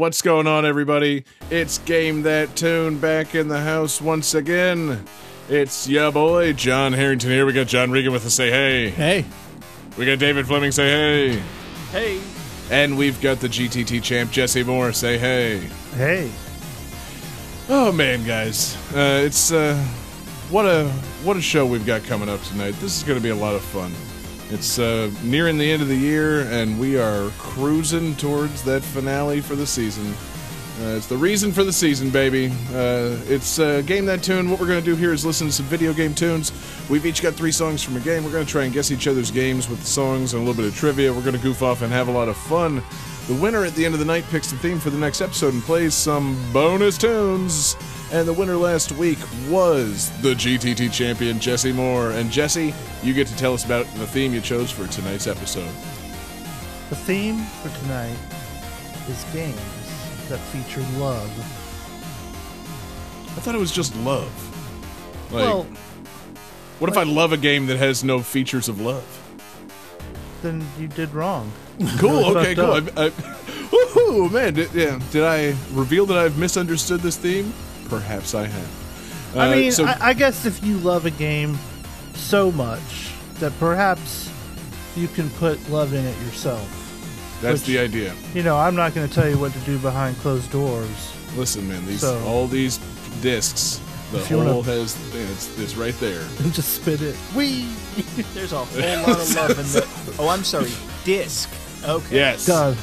What's going on, everybody? It's Game That Tune back in the house once again. It's ya boy, John Harrington here. We got John Regan with us, say hey. Hey. We got David Fleming, say hey. Hey. And we've got the GTT champ, Jesse Moore, say hey. Hey. Oh man, guys, uh, it's uh, what a what a show we've got coming up tonight. This is going to be a lot of fun. It's uh, nearing the end of the year, and we are cruising towards that finale for the season. Uh, it's the reason for the season, baby. Uh, it's uh, Game That Tune. What we're going to do here is listen to some video game tunes. We've each got three songs from a game. We're going to try and guess each other's games with the songs and a little bit of trivia. We're going to goof off and have a lot of fun. The winner at the end of the night picks the theme for the next episode and plays some bonus tunes. And the winner last week was the GTT champion, Jesse Moore. And Jesse, you get to tell us about the theme you chose for tonight's episode. The theme for tonight is games that feature love. I thought it was just love. Like, well, what if I love a game that has no features of love? then you did wrong. Cool. Okay. Cool. I. I, woohoo, man! Did, yeah. Did I reveal that I've misunderstood this theme? Perhaps I have. I Uh, mean, so I, I guess if you love a game so much that perhaps you can put love in it yourself. that's which- the idea. You know, I'm not going to tell you what to do behind closed doors. Listen, man. These So- all these discs. The If wanna- hole has it's, it's right there. Just spit it. Wee! There's a whole lot of love in the. Oh, I'm sorry. Disc. Okay. Yes. God.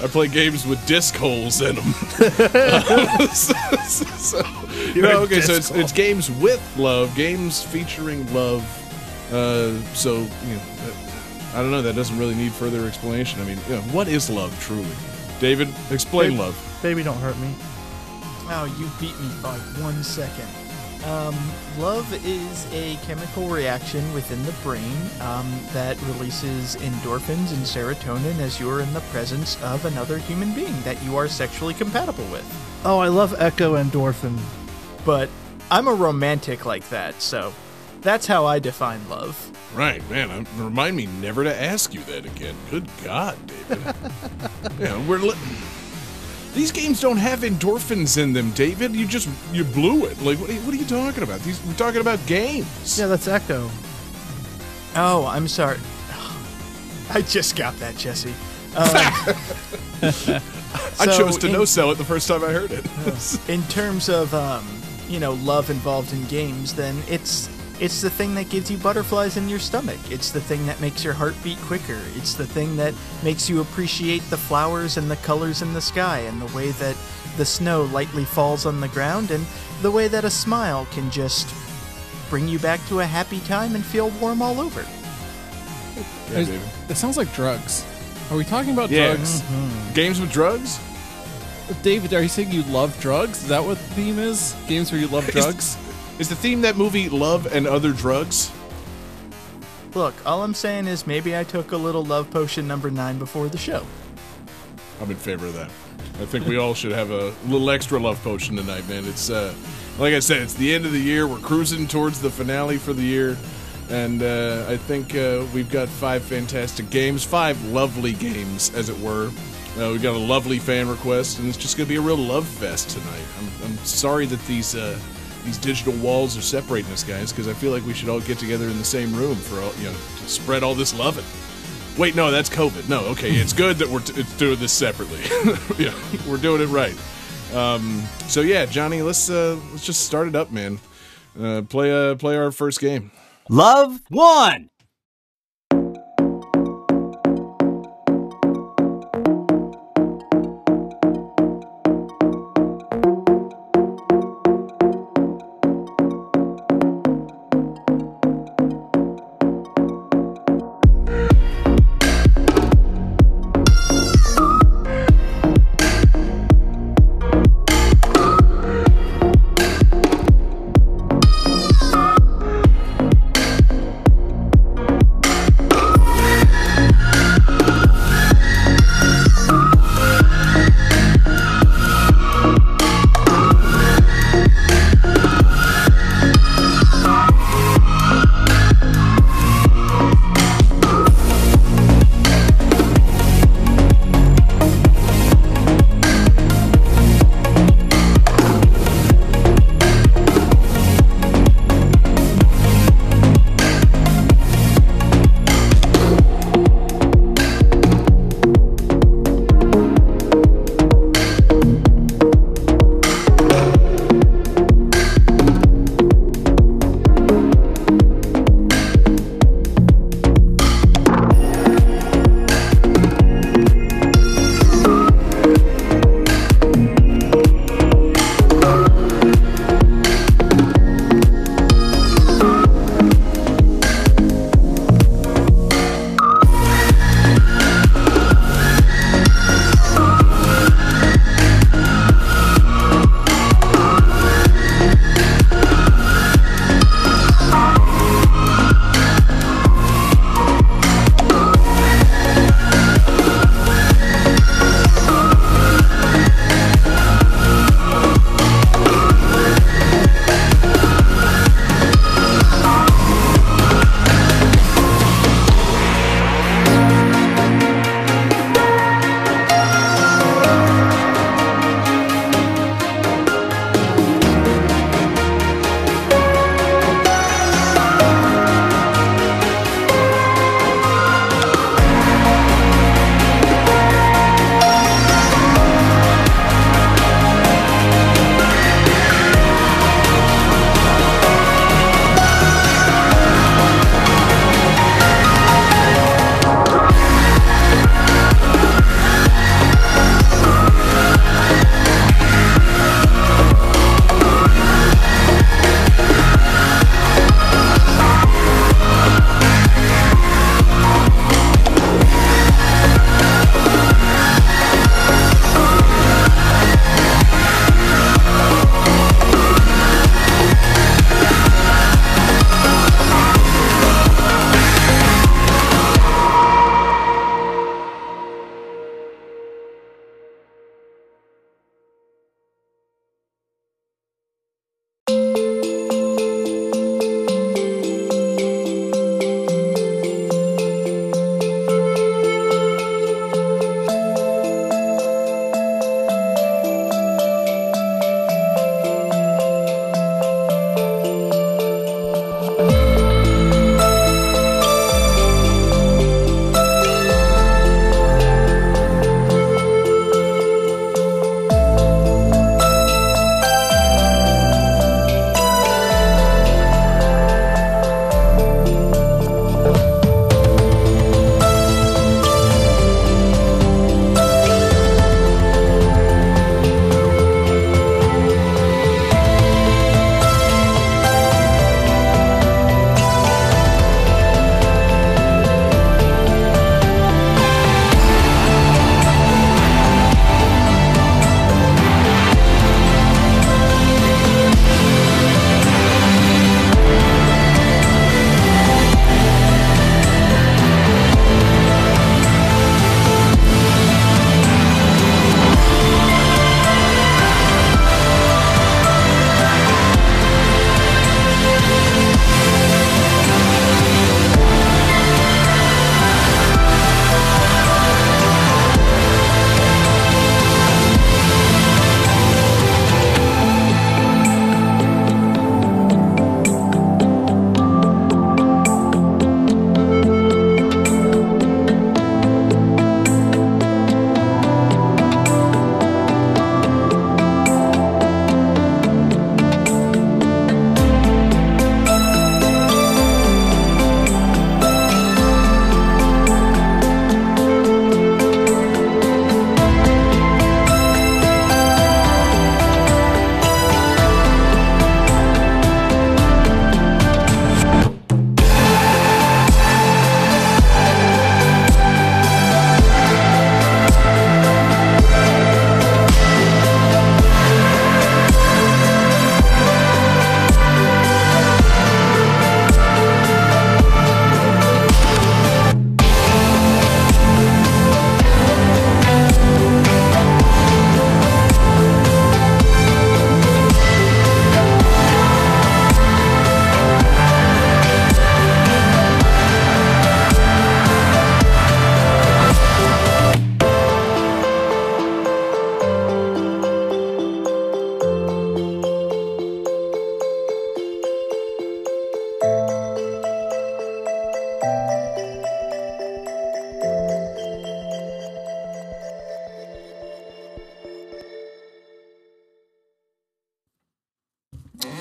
I play games with disc holes in them. so, you know, okay, so it's, it's games with love, games featuring love. Uh, so, you know, uh, I don't know. That doesn't really need further explanation. I mean, you know, what is love truly? David, explain Babe- love. Baby, don't hurt me. Oh, you beat me by one second. Um, love is a chemical reaction within the brain um, that releases endorphins and serotonin as you're in the presence of another human being that you are sexually compatible with. Oh, I love Echo Endorphin. But I'm a romantic like that, so that's how I define love. Right, man. Remind me never to ask you that again. Good God, David. yeah, we're. Li- these games don't have endorphins in them, David. You just you blew it. Like, what are you, what are you talking about? These we're talking about games. Yeah, that's Echo. Oh, I'm sorry. I just got that, Jesse. Um, I chose to in- no sell it the first time I heard it. in terms of um, you know love involved in games, then it's it's the thing that gives you butterflies in your stomach. It's the thing that makes your heart beat quicker. It's the thing that makes you appreciate the flowers and the colors in the sky and the way that the snow lightly falls on the ground and the way that a smile can just bring you back to a happy time and feel warm all over. yeah, David. It sounds like drugs. Are we talking about Yeah. drugs? Mm-hmm. Games with drugs? David, are you saying you love drugs? Is that what the theme is? Games where you love drugs? Is the theme that movie Love and Other Drugs? Look, all I'm saying is maybe I took a little love potion number 9 before the show. I'm in favor of that. I think we all should have a little extra love potion tonight, man. It's uh, like I said, it's the end of the year. We're cruising towards the finale for the year, and uh, I think uh, we've got five fantastic games, five lovely games, as it were. Uh, we've got a lovely fan request, and it's just going to be a real love fest tonight. I'm, I'm sorry that these uh, these digital walls are separating us, guys, because I feel like we should all get together in the same room for all, you know to spread all this loving. Wait, no, that's COVID. No, okay, it's good that we're t- doing this separately. yeah, we're doing it right. Um, so yeah, Johnny, let's uh, let's just start it up, man. Uh, play uh, play our first game. Love one.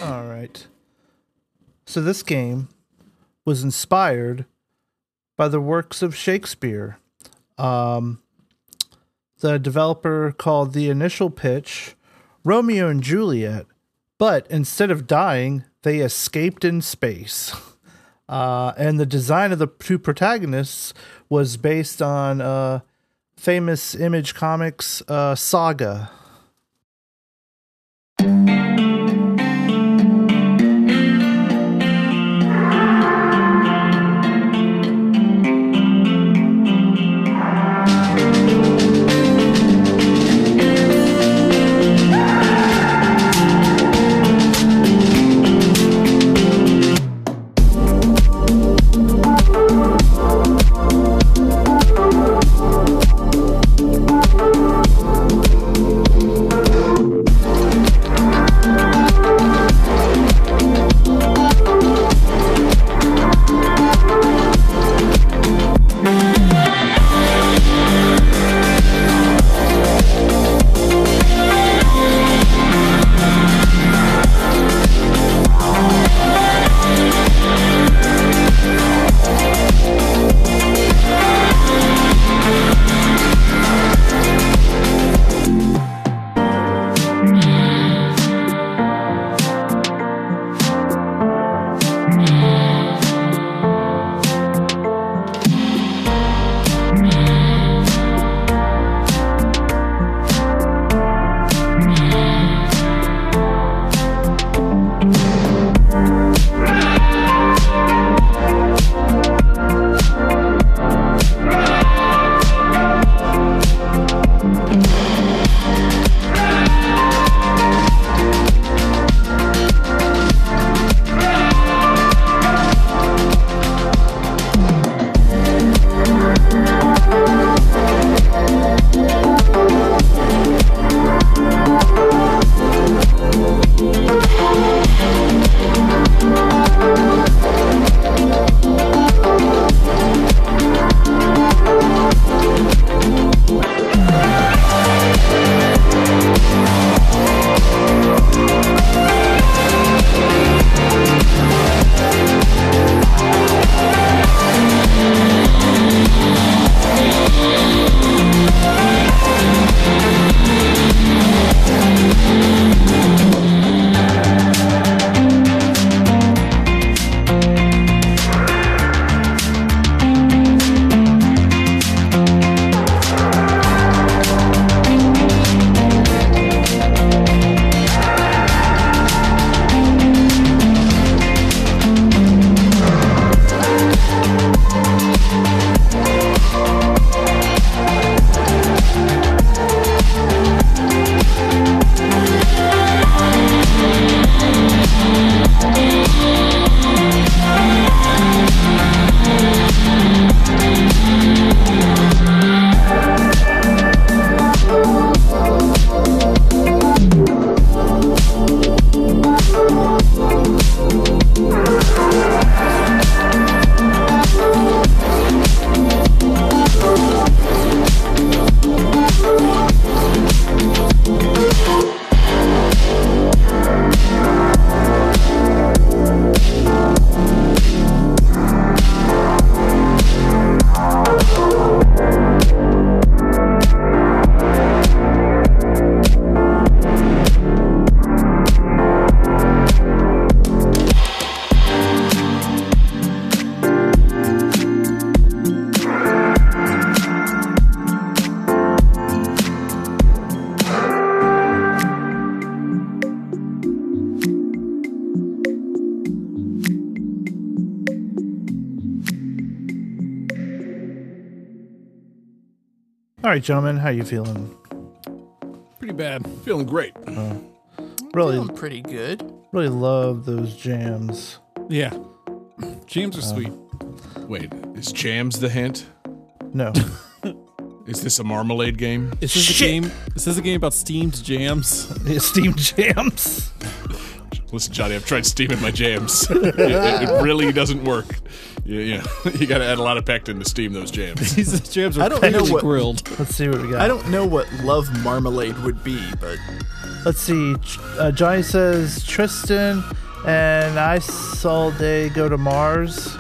All right. So this game was inspired by the works of Shakespeare. Um, the developer called the initial pitch Romeo and Juliet, but instead of dying, they escaped in space. Uh, and the design of the two protagonists was based on uh, famous Image Comics uh, saga. Right, gentlemen, how you feeling? Pretty bad. Feeling great. Really, Feeling pretty good. really love those jams. Yeah. Jams are uh. sweet. Wait, is Jams the hint? No, Is this a marmalade game? Is this Shit. a game? This is this a game about steamed jams? steamed jams. Listen, Johnny, I've tried steaming my jams. it, it- it really doesn't work. You, you, know, you got to add a lot of pectin to steam those jams. These jams are I don't know perfectly what- grilled. Let's see what we got. I don't know what love marmalade would be, but let's see. Ch- Uh, Johnny says Tristan and Isolde go to Mars.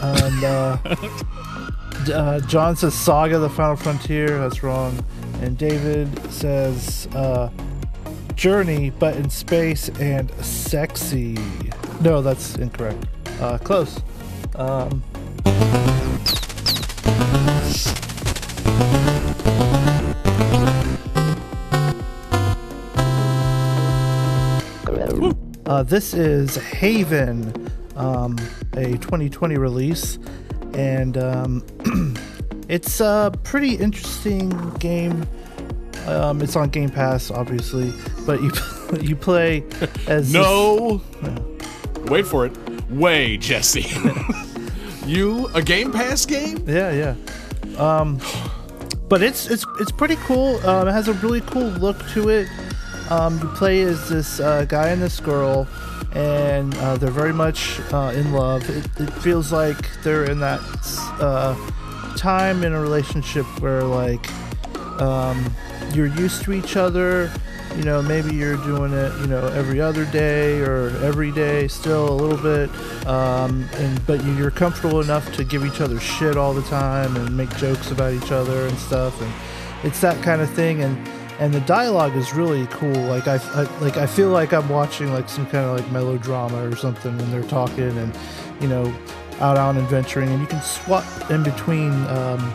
And uh, D- uh, John says Saga: The Final Frontier. That's wrong. And David says uh, Journey, but in space and sexy. No, that's incorrect. Uh, close. Um, Uh, this is Haven, um, a 2020 release, and um, it's a pretty interesting game. Um, it's on Game Pass, obviously, but you you play as No. Wait for it. Way, Jesse. you a Game Pass game? Yeah, yeah. Um, but it's it's it's pretty cool. Um, it has a really cool look to it. Um, you play as this uh, guy and this girl, and uh, they're very much uh, in love. It, it feels like they're in that uh, time in a relationship where like um, you're used to each other. You know, maybe you're doing it, you know, every other day or every day, still a little bit. Um, and but you- you're comfortable enough to give each other shit all the time and make jokes about each other and stuff. And it's that kind of thing. And and the dialogue is really cool. Like I, I like I feel like I'm watching like some kind of like melodrama or something when they're talking and you know out on adventuring. And you can swap in between. Um,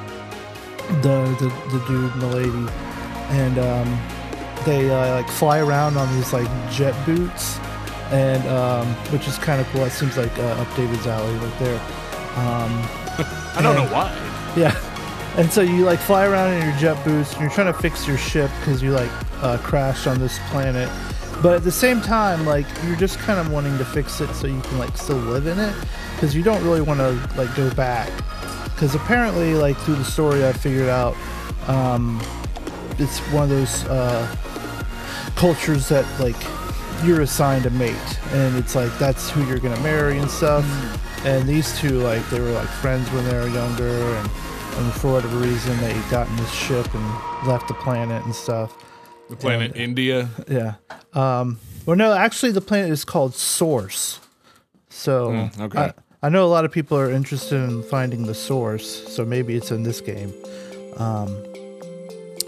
the, the the dude and the lady, and um, they uh, like fly around on these like jet boots, and um, which is kind of cool. It seems like uh, up David's alley right there. Um, I don't know why. yeah. And so you like fly around in your jet boots and you're trying to fix your ship because you like uh, crashed on this planet. But at the same time, like you're just kind of wanting to fix it so you can like still live in it because you don't really want to like go back. Because apparently, like through the story, I figured out um, it's one of those uh, cultures that like you're assigned a mate and it's like that's who you're gonna marry and stuff. And these two like they were like friends when they were younger and, and for whatever reason they got in this ship and left the planet and stuff. The planet India. yeah. Um well no actually the planet is called source. So Mm, okay. I, I know a lot of people are interested in finding the source so maybe it's in this game. Um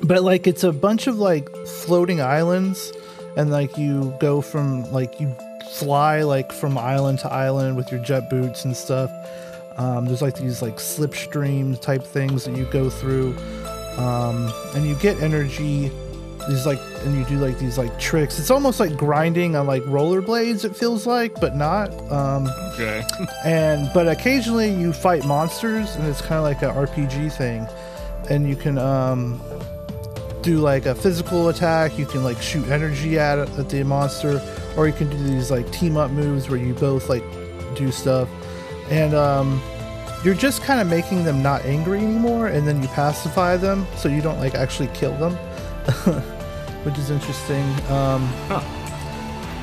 but like it's a bunch of like floating islands and like you go from like you fly like from island to island with your jet boots and stuff. Um, there's like these like slipstream type things that you go through. Um, and you get energy these like and you do like these like tricks. It's almost like grinding on like rollerblades it feels like but not. Um, Okay. and but occasionally you fight monsters and it's kind of like an rpg thing. And you can um do like a physical attack. You can like shoot energy at, at the monster or you can do these like team up moves where you both like do stuff. And um you're just kind of making them not angry anymore and then you pacify them so you don't like actually kill them which is interesting. Um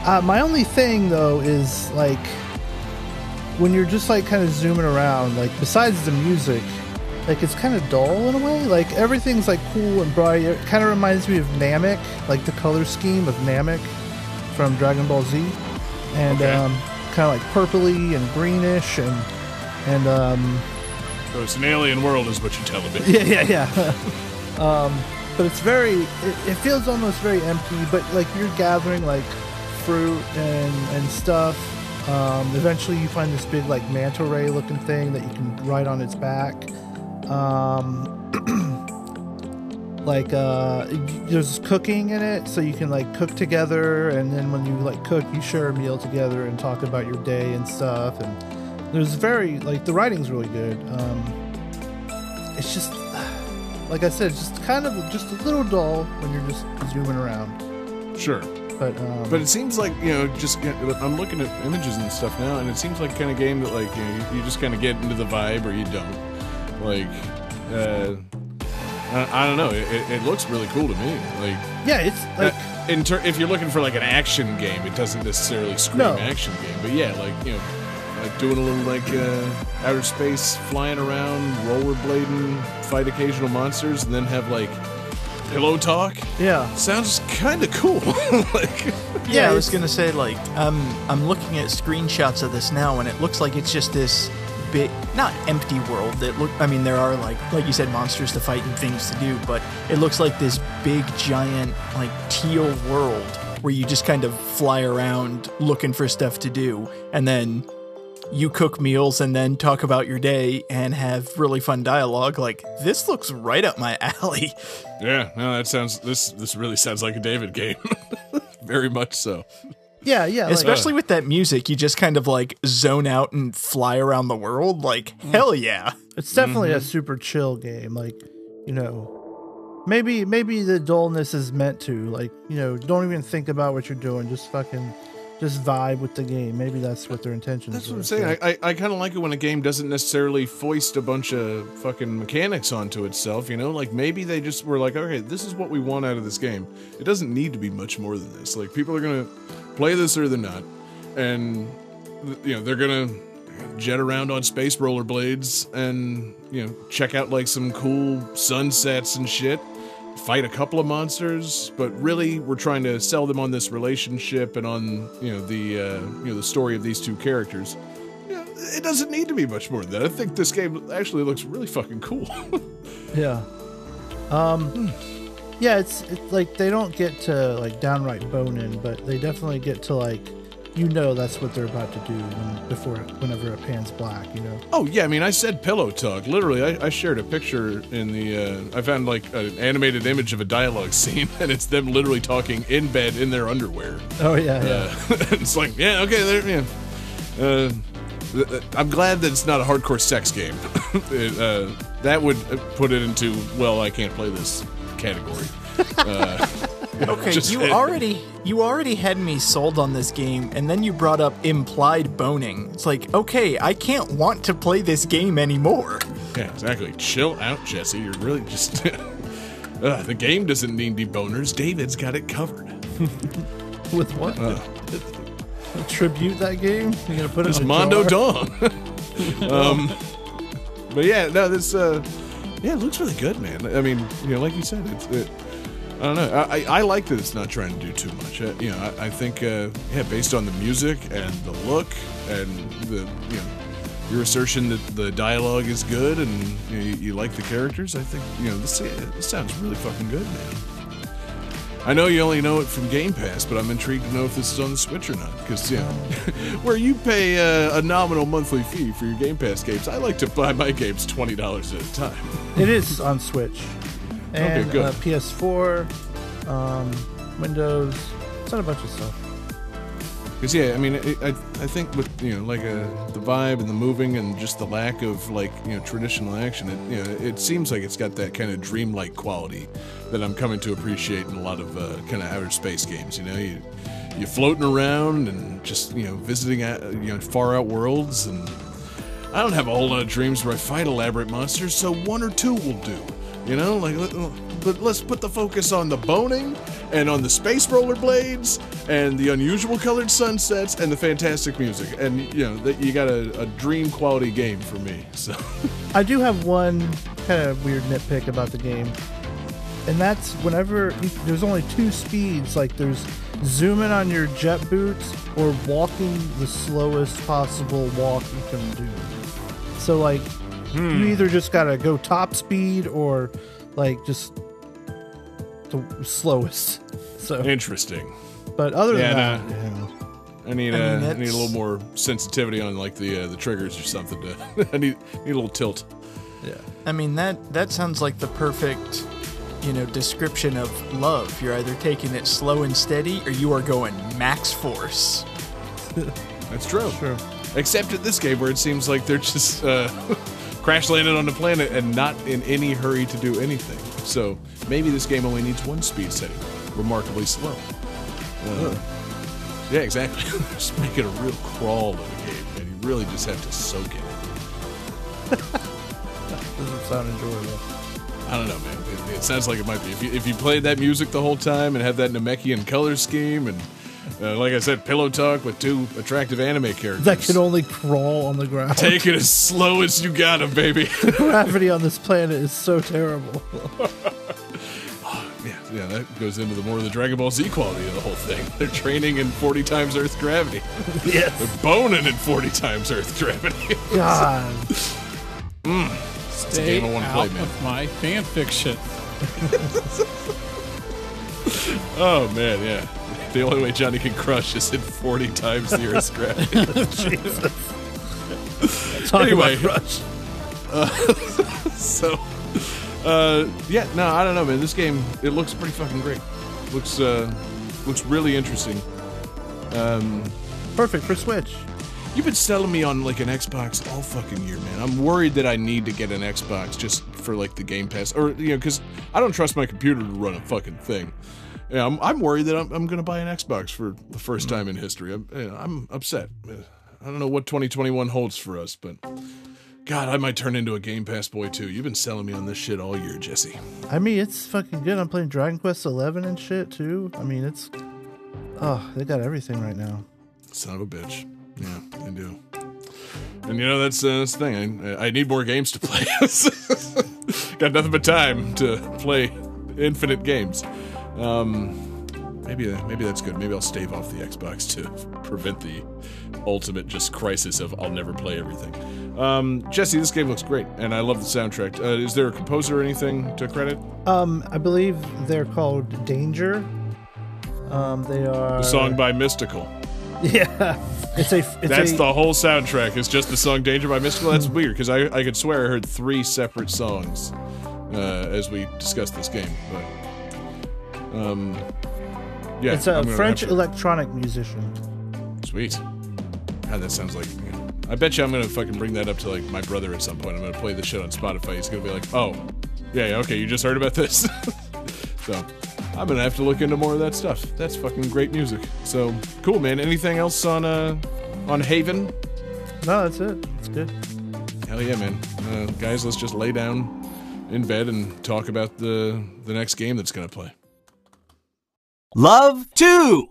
uh, my only thing though is like when you're just like kind of zooming around, like besides the music, like it's kind of dull in a way. Like everything's like cool and bright. It kind of reminds me of Namek, like the color scheme of Namek from Dragon Ball Z, and Okay. um, kind of like purpley and greenish and and um, So it's an alien world, is what you're telling me. yeah, yeah, yeah. um, but it's very, it, it feels almost very empty. But like you're gathering like fruit and and stuff. Um, eventually, you find this big like manta ray looking thing that you can ride on its back. Um, like uh, there's cooking in it, so you can like cook together, and then when you like cook, you share a meal together and talk about your day and stuff. And there's very like the writing's really good. Um, it's just like I said, it's just kind of just a little dull when you're just zooming around. Sure. But um, But it seems like you know, just get, I'm looking at images and stuff now, and it seems like kind of game that like you, know, you just kind of get into the vibe or you don't. Like, uh, I, I don't know. It, it, it looks really cool to me. Like, yeah, it's like uh, in ter- if you're looking for like an action game, it doesn't necessarily scream No. action game. But yeah, like you know, like doing a little like uh, outer space, flying around, rollerblading, fight occasional monsters, and then have like Pillow Talk Yeah. sounds kind of cool. like, Yeah, I was gonna say like um, I'm looking at screenshots of this now, and it looks like it's just this big, not empty world. That look, I mean, there are like like you said, monsters to fight and things to do, but it looks like this big, giant, like teal world where you just kind of fly around looking for stuff to do, and then you cook meals and then talk about your day and have really fun dialogue. Like this looks right up my alley. yeah, no, that sounds this this really sounds like a David game. Very much so. Yeah, yeah. Like, Especially with that music, you just kind of like zone out and fly around the world. Like, hell yeah. it's definitely Mm-hmm. a super chill game. Like, you know, maybe maybe the dullness is meant to. Like, you know, don't even think about what you're doing. Just fucking, just vibe with the game. Maybe that's what their intentions. That's what I'm saying. so- I, I, I kind of like it when a game doesn't necessarily foist a bunch of fucking mechanics onto itself, you know? Like maybe they just were like, okay, this is what we want out of this game. It doesn't need to be much more than this. Like people are going to play this or they're not. And, you know, they're to jet around on space rollerblades and, you know, check out like some cool sunsets and shit. Fight a couple of monsters, but really we're trying to sell them on this relationship and on you know the uh, you know the story of these two characters. Yeah, it doesn't need to be much more than that. I think this game actually looks really fucking cool. Yeah. Um yeah, it's it's like they don't get to like downright bone in, but they definitely get to like you know that's what they're about to do when, before whenever it pans black, you know. oh yeah, I mean I said pillow tug Literally, I, I shared a picture in the. Uh, I found like an animated image of a dialogue scene, and it's them literally talking in bed in their underwear. Oh yeah, yeah. Uh, it's like yeah, okay, there. Yeah. Uh, I'm glad that it's not a hardcore sex game. it, uh, that would put it into well, I can't play this category. Okay, Just- you already you already had me sold on this game, and then you brought up implied boning. It's like, okay, I can't want to play this game anymore. Yeah, exactly. Chill out, Jesse. You're really just. uh, the game doesn't need deboners. David's got it covered. With what? Uh. Tribute that game? You're gonna put it It's Mondo jar? Dawn. um, but yeah, no, this. Uh, yeah, it looks really good, man. I mean, you know, like you said, it's. It, I don't know. I, I I like that it's not trying to do too much. Uh, you know, I, I think, uh, yeah, based on the music and the look and the, you know, your assertion that the dialogue is good and you, know, you, you like the characters, I think, you know, this, this sounds really fucking good, man. I know you only know it from Game Pass, but I'm intrigued to know if this is on the Switch or not. Because, you know, where you pay uh, a nominal monthly fee for your Game Pass games, I like to buy my games $20 at a time. It is on Switch. And good. uh, PS4, um, Windows, it's on a bunch of stuff. Because yeah, I mean, it, I I think with you know like uh, the vibe and the moving and just the lack of like you know traditional action, it you know it seems like it's got that kind of dreamlike quality that I'm coming to appreciate in a lot of uh, kind of outer space games. You know, you you're floating around and just you know visiting out, you know far out worlds, and I don't have a whole lot of dreams where I fight elaborate monsters, so one or two will do. You know, like but let's put the focus on the boning and on the space rollerblades and the unusual colored sunsets and the fantastic music. And you know that you got a, a dream quality game for me. So I do have one kind of weird nitpick about the game, and that's whenever you, there's only two speeds. Like there's zooming on your jet boots or walking the slowest possible walk you can do. So like you hmm. either just gotta go top speed or like just the slowest. So, interesting. but other than Yeah, that, no. yeah. I need I mean, uh, I need a little more sensitivity on like the uh, the triggers or something. To I need need a little tilt. Yeah. I mean that that sounds like the perfect, you know, description of love. You're either taking it slow and steady, or you are going max force. That's true. True. Except at this game where it seems like they're just uh, crash landed on the planet and not in any hurry to do anything. So maybe this game only needs one speed setting, remarkably slow. Uh, yeah, exactly. just make it a real crawl of a game, and you really just have to soak it. doesn't sound enjoyable. I don't know, man. It, it sounds like it might be. If you, if you played that music the whole time and have that Namekian color scheme and, uh, like I said, pillow talk with two attractive anime characters. That can only crawl on the ground. Take it as slow as you got, got 'em, baby. Gravity on this planet is so terrible. Yeah, that goes into the more of the Dragon Ball Z quality of the whole thing. They're training in 40 times Earth gravity. Yes. They're boning in 40 times Earth gravity. God. Mm. Stay game I wanna out play, man. of my fan fiction. oh man, yeah. The only way Johnny can crush is in 40 times the Earth's gravity. Talk Anyway. about Rush. Uh, so, uh, yeah, no, I don't know, man. This game it looks pretty fucking great. Looks uh, looks really interesting. Um, Perfect for Switch. You've been selling me on like an Xbox all fucking year, man. I'm worried that I need to get an Xbox just for like the Game Pass, or you know, because I don't trust my computer to run a fucking thing. Yeah, I'm, I'm worried that I'm, I'm gonna buy an Xbox for the first time in history. I'm, you know, I'm upset. I don't know what 2021 holds for us, but God, I might turn into a Game Pass boy too. You've been selling me on this shit all year, Jesse. I mean, it's fucking good. I'm playing Dragon Quest 11 and shit too. I mean, it's oh, they got everything right now. Son of a bitch. Yeah, I do. And you know that's, uh, that's the thing. I, I need more games to play. Got nothing but time to play infinite games. Um, maybe maybe that's good. Maybe I'll stave off the Xbox to prevent the ultimate just crisis of I'll never play everything. Um, Jesse, this game looks great, and I love the soundtrack. Uh, is there a composer or anything to credit? Um, I believe they're called Danger. Um, they are The song by Mystical. Yeah, it's a. It's That's a, the whole soundtrack. It's just the song "Danger" by Mystical. That's weird because I I could swear I heard three separate songs uh, as we discussed this game. But um, yeah, It's a French electronic musician. Sweet. God, that sounds like. You know, I bet you I'm gonna fucking bring that up to like my brother at some point. I'm gonna play this shit on Spotify. He's gonna be like, "Oh, yeah, yeah, okay, you just heard about this." so, I'm gonna have to look into more of that stuff. That's fucking great music. So cool, man. Anything else on uh on Haven? No, that's it. It's good. Hell yeah, man. Uh, guys, let's just lay down in bed and talk about the the next game that's gonna play. Love 2.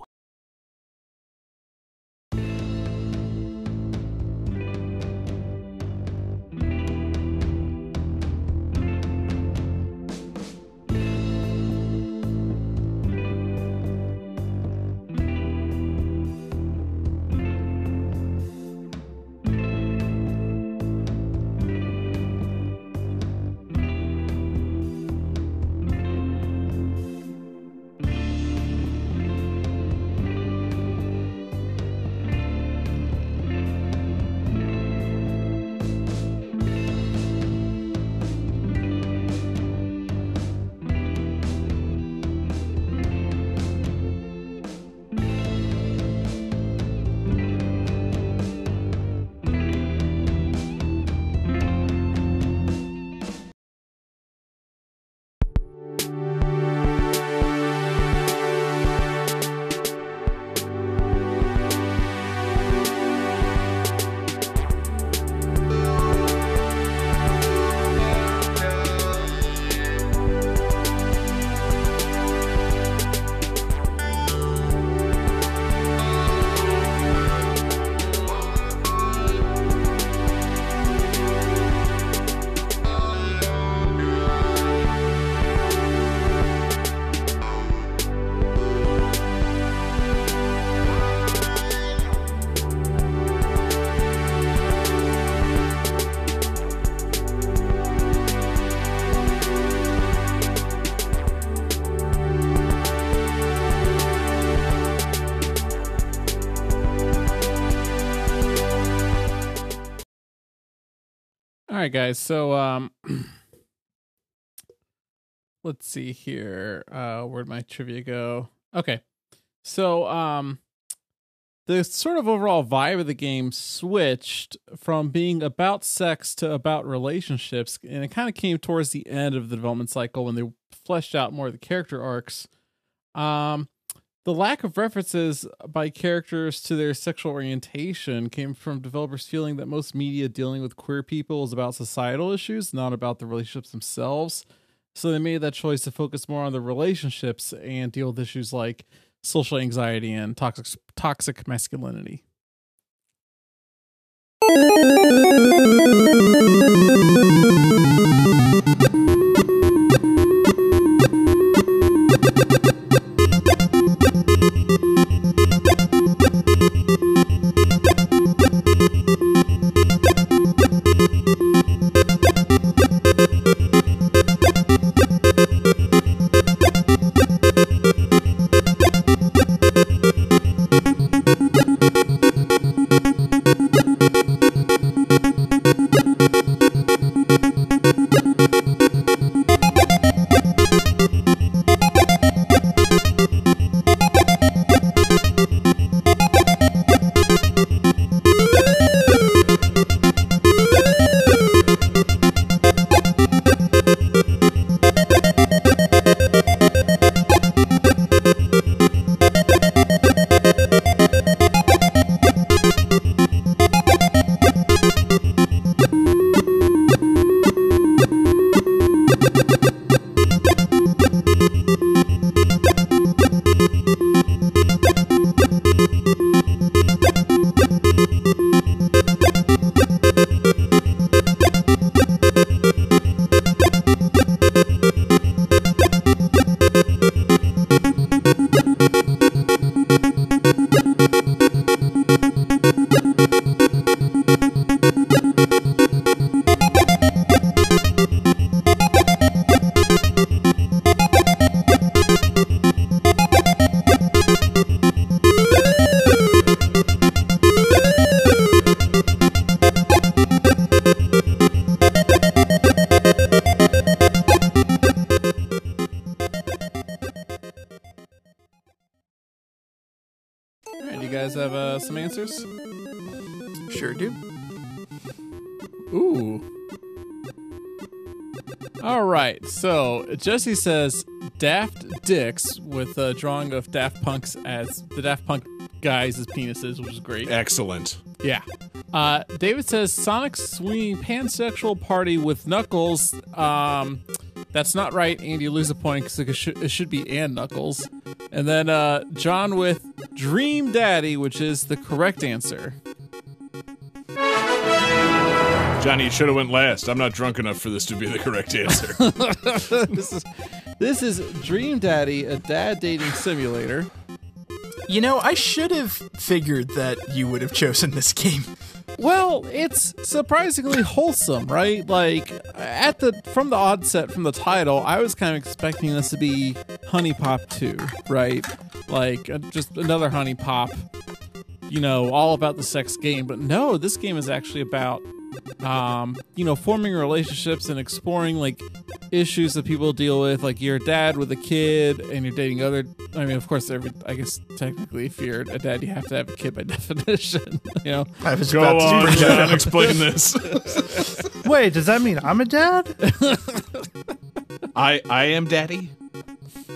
Right, guys. So, um, let's see here. Uh, where'd my trivia go? Okay. So, um, the sort of overall vibe of the game switched from being about sex to about relationships, and it kind of came towards the end of the development cycle when they fleshed out more of the character arcs. Um, the lack of references by characters to their sexual orientation came from developers feeling that most media dealing with queer people is about societal issues, not about the relationships themselves. So they made that choice to focus more on the relationships and deal with issues like social anxiety and toxic toxic masculinity. Jesse says Daft Dicks with a drawing of Daft Punk's as the Daft Punk guys as penises, which is great. Excellent. Yeah. Uh, David says Sonic swinging pansexual party with Knuckles. Um, that's not right, Andy. you lose a point because it, should- it should be and Knuckles. And then uh, John with Dream Daddy, which is the correct answer. Johnny, you should have went last. I'm not drunk enough for this to be the correct answer. this is this is Dream Daddy, a dad dating simulator. You know, I should have figured that you would have chosen this game. Well, it's surprisingly wholesome, right? Like at the from the onset from the title, I was kind of expecting this to be HuniePop 2, right? Like uh, just another HuniePop, you know, all about the sex game, but no, this game is actually about um, you know, forming relationships and exploring like issues that people deal with. Like you're a dad with a kid and you're dating other. I mean, of course, every. I guess technically, if you're a dad, you have to have a kid by definition. You know, I was Go about to on, bring that John. Explain this. Wait, does that mean I'm a dad? I I am daddy.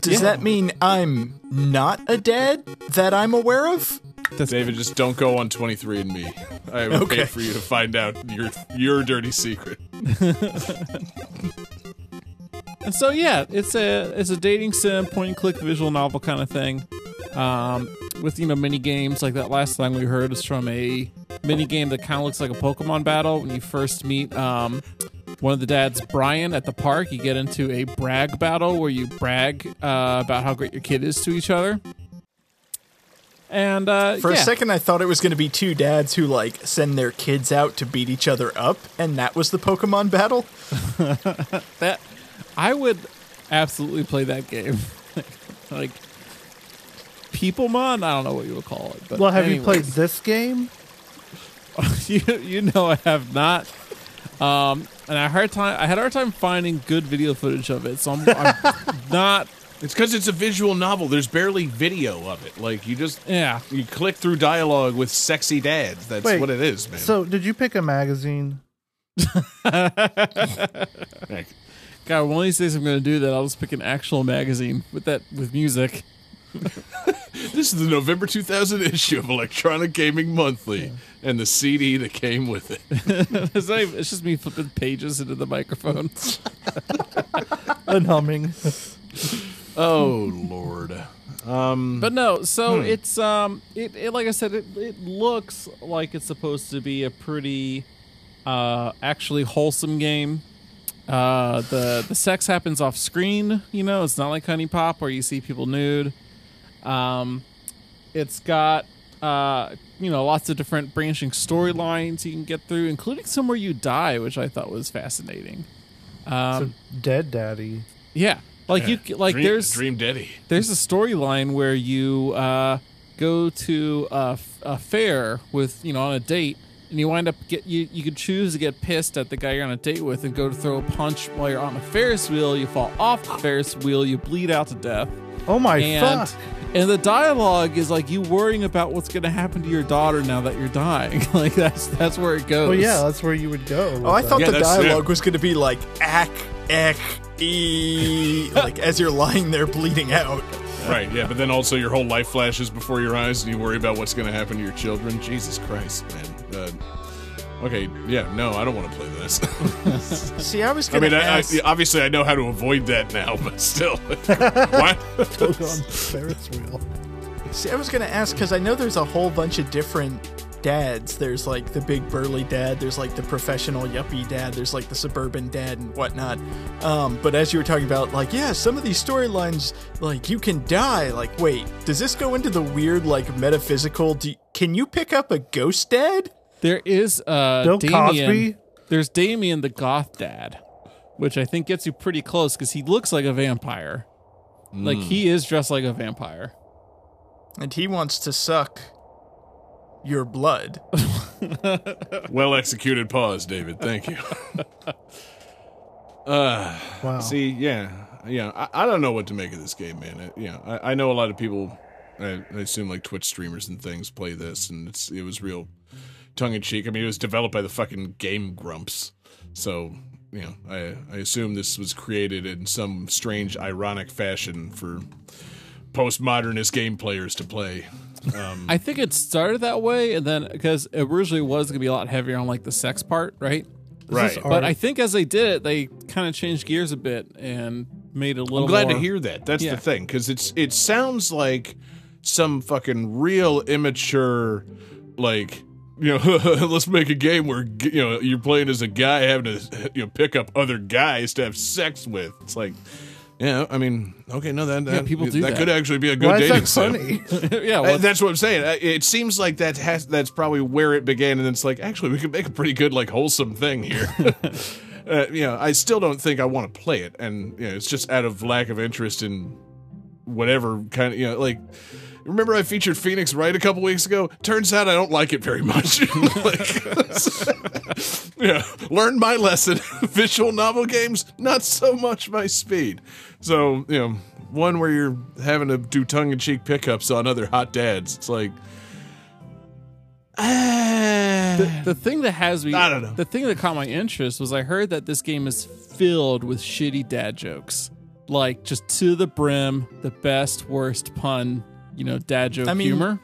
Does that mean I'm not a dad that I'm aware of? David, just don't go on 23andMe. I would Okay. for you to find out your your dirty secret. And so yeah, it's a it's a dating sim, point and click visual novel kind of thing. Um, with you know mini games like that last song we heard is from a mini game that kind of looks like a Pokemon battle. When you first meet um, one of the dads, Brian, at the park, you get into a brag battle where you brag uh, about how great your kid is to each other. And uh, For yeah. a second, I thought it was going to be two dads who like send their kids out to beat each other up, and that was the Pokemon battle. that I would absolutely play that game. like Peoplemon, I don't know what you would call it. But Well, have you played this game? you you know I have not. Um, and I hard time I had a hard time finding good video footage of it, so I'm, I'm not. It's because it's a visual novel. There's barely video of it. Like you just Yeah, you click through dialogue with sexy dads. That's Wait, what it is, man. So, did you pick a magazine? Like, God, one of these days I'm going to do that. I'll just pick an actual magazine with that with music. this is the November 2000 issue of Electronic Gaming Monthly and the CD that came with it. it's, not even- it's just me flipping pages into the microphone. And humming. Oh Lord. Um, But no, so it's um it, it like I said it, it looks like it's supposed to be a pretty uh actually wholesome game. Uh the the sex happens off screen, you know, it's not like HuniePop where you see people nude. Um it's got uh you know lots of different branching storylines you can get through including some where you die, which I thought was fascinating. Um so, Dead Daddy. yeah. Like you like Dream, there's Dream Daddy. there's a storyline where you uh, go to a fair with you know on a date and you wind up get you you could choose to get pissed at the guy you're on a date with and go to throw a punch while you're on a ferris wheel you fall off the ferris wheel you bleed out to death Oh my and fuck! and the dialogue is like you worrying about what's going to happen to your daughter now that you're dying like that's that's where it goes Oh yeah, that's where you would go. Oh, I that. thought Yeah, the that's it. dialogue was going to be like ack, ek, e, like as you're lying there bleeding out. Right, yeah, but then also your whole life flashes before your eyes and you worry about what's going to happen to your children. Jesus Christ, man. Uh, okay, yeah, no, I don't want to play this. See, I was I going mean, to I, I, obviously I know how to avoid that now, but still. what? Go on Ferris wheel. See, I was going to ask because I know there's a whole bunch of different dads. There's like the big burly dad. There's like the professional yuppie dad. There's like the suburban dad and whatnot. Um, but as you were talking about, like, yeah, some of these storylines, like, you can die. Like, wait, does this go into the weird, like, metaphysical? Do can you pick up a ghost dad? there is uh Bill Damien, Cosby? there's Damien the goth dad which I think gets you pretty close because he looks like a vampire like he is dressed like a vampire And he wants to suck your blood. Well executed pause, David. Thank you. uh, Wow. See, yeah, yeah. I, I don't know what to make of this game, man. It, yeah, I, I know a lot of people I, I assume like Twitch streamers and things play this, and it's it was real tongue in cheek. I mean, it was developed by the fucking Game Grumps, so you know, I I assume this was created in some strange ironic fashion for postmodernist game players to play. Um, I think it started that way, and then because it originally was gonna be a lot heavier on like the sex part, right? right. Are- But I think as they did it, they kind of changed gears a bit and made it a little. I'm glad more, to hear that. That's Yeah. the thing because it's it sounds like some fucking real immature, like you know, let's make a game where you know you're playing as a guy having to you know pick up other guys to have sex with. It's like, yeah, I mean, okay, no, that, that people do that. could actually be a good Why dating that funny? yeah, Uh, well, that's what I'm saying. Uh, It seems like that has that's probably where it began, and it's like actually we could make a pretty good like wholesome thing here. uh, you know, I still don't think I want to play it, and you know, it's just out of lack of interest in whatever kind of you know like. Remember, I featured Phoenix Wright a couple weeks ago. Turns out I don't like it very much. like, yeah, learned my lesson. Visual novel games, not so much my speed. So, you know, one where you're having to do tongue in cheek pickups on other hot dads. It's like, ah. the thing that has me, I don't know. The thing that caught my interest was I heard that this game is filled with shitty dad jokes, like just to the brim, the best, worst pun, you know, dad joke I mean, humor.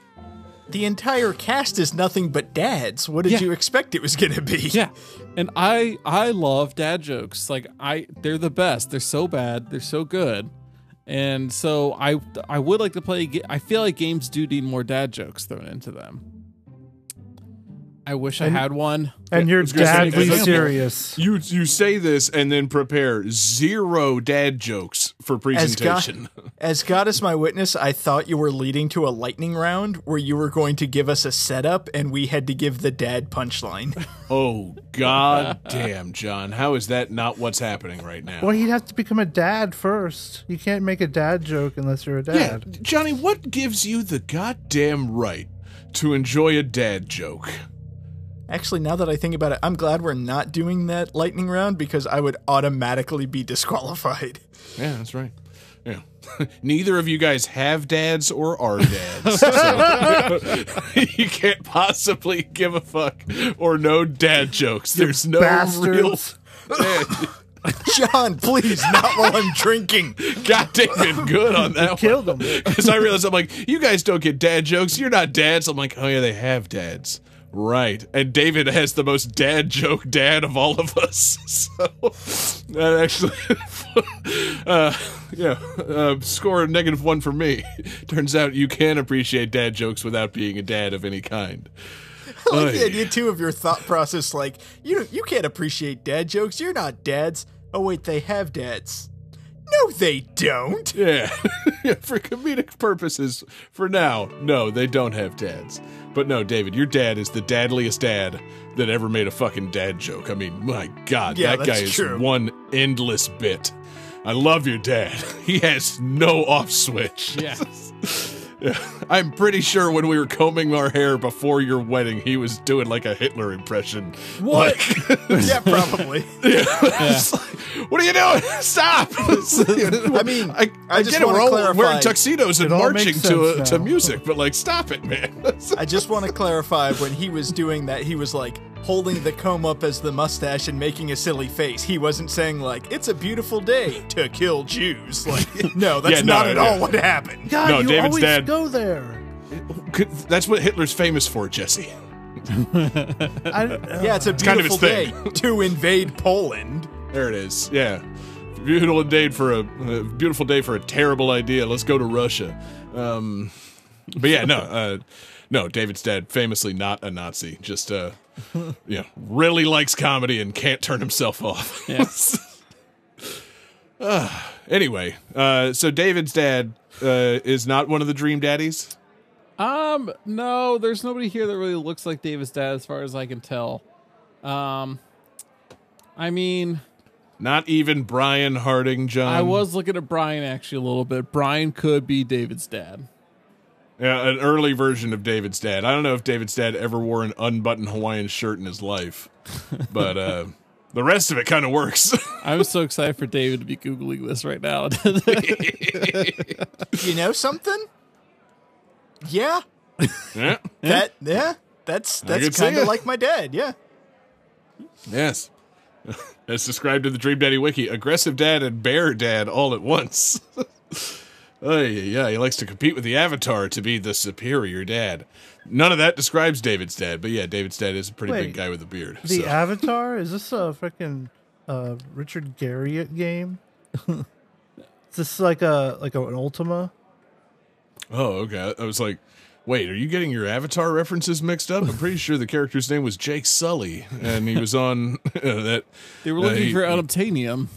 The entire cast is nothing but dads. What did Yeah. you expect it was going to be? Yeah. And I I love dad jokes. Like I they're the best. They're so bad, they're so good. And so I I would like to play I feel like games do need more dad jokes thrown into them. I wish I had one. And you're gonna deadly serious. You you say this and then prepare zero dad jokes for As God, presentation. as God is my witness, I thought you were leading to a lightning round where you were going to give us a setup and we had to give the dad punchline. oh god damn, John, how is that not what's happening right now? Well, he'd have to become a dad first. You can't make a dad joke unless you're a dad. Yeah, dad. Johnny, what gives you the goddamn right to enjoy a dad joke? Actually, now that I think about it, I'm glad we're not doing that lightning round because I would automatically be disqualified. Yeah, that's right. Yeah. Neither of you guys have dads or are dads. so you can't possibly give a fuck or no dad jokes. There's no real Bastards. John, please, not while I'm drinking. goddamn been good on that Killed one. him. Because I realized I'm like, you guys don't get dad jokes. You're not dads. I'm like, oh yeah, they have dads. Right. And David has the most dad joke dad of all of us. So that actually, uh, yeah, uh, score a negative one for me. Turns out you can appreciate dad jokes without being a dad of any kind. I like the idea too of your thought process. Like you, you can't appreciate dad jokes. You're not dads. Oh wait, they have dads. No, they don't. Yeah. yeah, for comedic purposes, for now, no, they don't have dads. But no, David, your dad is the dadliest dad that ever made a fucking dad joke. I mean, my God, Yeah, that guy that's is true. one endless bit. I love your dad. He has no off switch. Yeah. Yeah. I'm pretty sure when we were combing our hair before your wedding, he was doing like a Hitler impression. What? yeah, probably. It's like, what are you doing? Stop! I mean, I, I, I just get it. wanna We're all clarify- wearing tuxedos and marching to uh, to music, but like, stop it, man. I just want to clarify when he was doing that, he was like holding the comb up as the mustache and making a silly face. He wasn't saying like "It's a beautiful day to kill Jews." Like, no, that's Yeah, no, not at yeah. all what happened. God, No, you David's always dad- go there. That's what Hitler's famous for, Jesse. I, Yeah, it's a kind of his beautiful day to invade Poland. There it is. Yeah, beautiful day for a, a beautiful day for a terrible idea. Let's go to Russia. Um, but yeah, no, uh, no. David's dad, famously not a Nazi, just uh, you know, really likes comedy and can't turn himself off. Yeah. Uh, anyway, uh, so David's dad uh, is not one of the dream daddies. Um, no, there's nobody here that really looks like David's dad as far as I can tell. Um I mean, Not even Brian Harding, John. I was looking at Brian actually a little bit. Brian could be David's dad. Yeah, an early version of David's dad. I don't know if David's dad ever wore an unbuttoned Hawaiian shirt in his life, but uh, the rest of it kind of works. I'm so excited for David to be googling this right now. You know something? Yeah, Yeah. that yeah, that's that's kind of like my dad. Yeah. Yes. As described in the Dream Daddy Wiki, aggressive dad and bear dad all at once. Oh, yeah, yeah, he likes to compete with the Avatar to be the superior dad. None of that describes David's dad, but yeah, David's dad is a pretty Wait, big guy with a beard. The so. Avatar is this a freaking uh, Richard Garriott game? is this like a like an Ultima? oh, okay. I was like, wait, are you getting your Avatar references mixed up? I'm pretty sure the character's name was Jake Sully, and he was on that. They were uh, looking he- for he- unobtainium.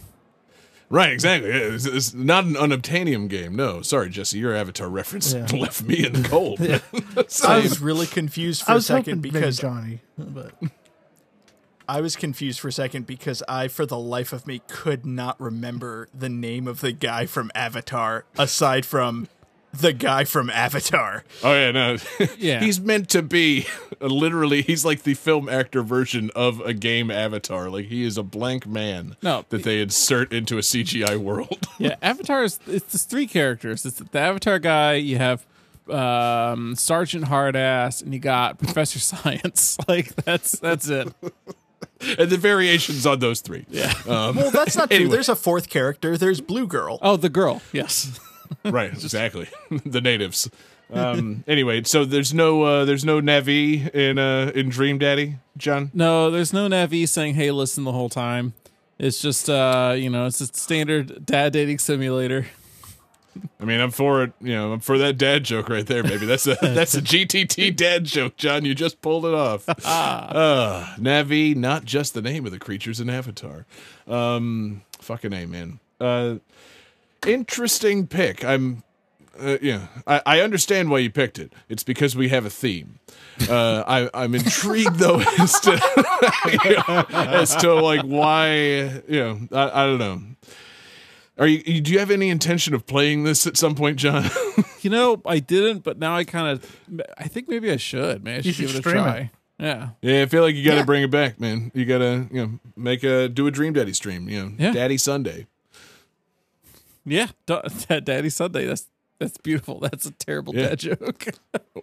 Right, exactly. It's, it's not an unobtainium game. No, sorry, Jesse, your Avatar reference Yeah. left me in the cold. I was really confused for I a was second because Johnny, but I was confused for a second because I, for the life of me, could not remember the name of the guy from Avatar aside from the guy from Avatar. Oh yeah, no. Yeah. he's meant to be literally. He's like the film actor version of a game avatar. Like he is a blank man. No. that they insert into a CGI world. Yeah, Avatar is it's just three characters. It's the Avatar guy. You have um, Sergeant Hardass, and you got Professor Science. Like that's that's it. and the variations on those three. Yeah. Well, that's not true. Anyway. There's a fourth character. There's Blue Girl. Oh, the girl. Yes. right. Exactly. the natives. Um. anyway, so there's no uh, there's no Navi in uh in Dream Daddy, John. No, there's no Navi saying, "Hey, listen" the whole time. It's just uh, you know, it's a standard dad dating simulator. I mean, I'm for it. You know, I'm for that dad joke right there, baby. That's a that's a GTT dad joke, John. You just pulled it off. uh, Navi, not just the name of the creatures in Avatar. Um, fucking a man. Uh, interesting pick. I'm. Uh, yeah, I, I understand why you picked it. It's because we have a theme. Uh, I, I'm intrigued though as to as to like why. You know, I, I don't know. Are you? Do you have any intention of playing this at some point, John? You know, I didn't, but now I kind of, I think maybe I should. Man, I should, should give it a stream it. try. Yeah. yeah, I feel like you got to Yeah. bring it back, man. You got to, you know, make a do a Dream Daddy stream. You know, Yeah. Daddy Sunday. Yeah, Da- Daddy Sunday. That's that's beautiful. That's a terrible Yeah. dad joke.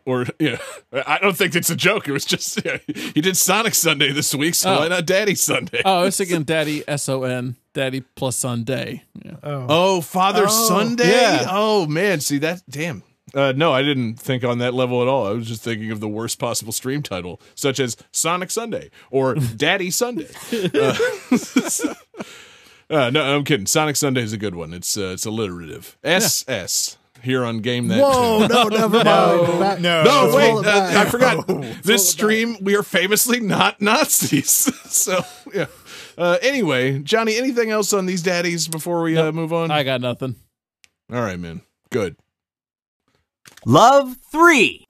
Or yeah, I don't think it's a joke. It was just yeah, he did Sonic Sunday this week, so Oh. why not Daddy Sunday? oh, I was thinking Daddy S O N, Daddy plus Sunday. Yeah. oh, Oh, Father Oh, Sunday. yeah. Oh man, see that? Damn. Uh, no, I didn't think on that level at all. I was just thinking of the worst possible stream title, such as Sonic Sunday or Daddy Sunday. Uh, uh, no, I'm kidding. Sonic Sunday is a good one. It's uh, it's alliterative. SS here on Game That. whoa, no, never mind. Back- no. No, wait, uh. I forgot. this stream, we are famously not Nazis. so, yeah. Uh, anyway, Johnny, anything else on these daddies before we uh, move on? I got nothing. All right, man. Good. Love 3.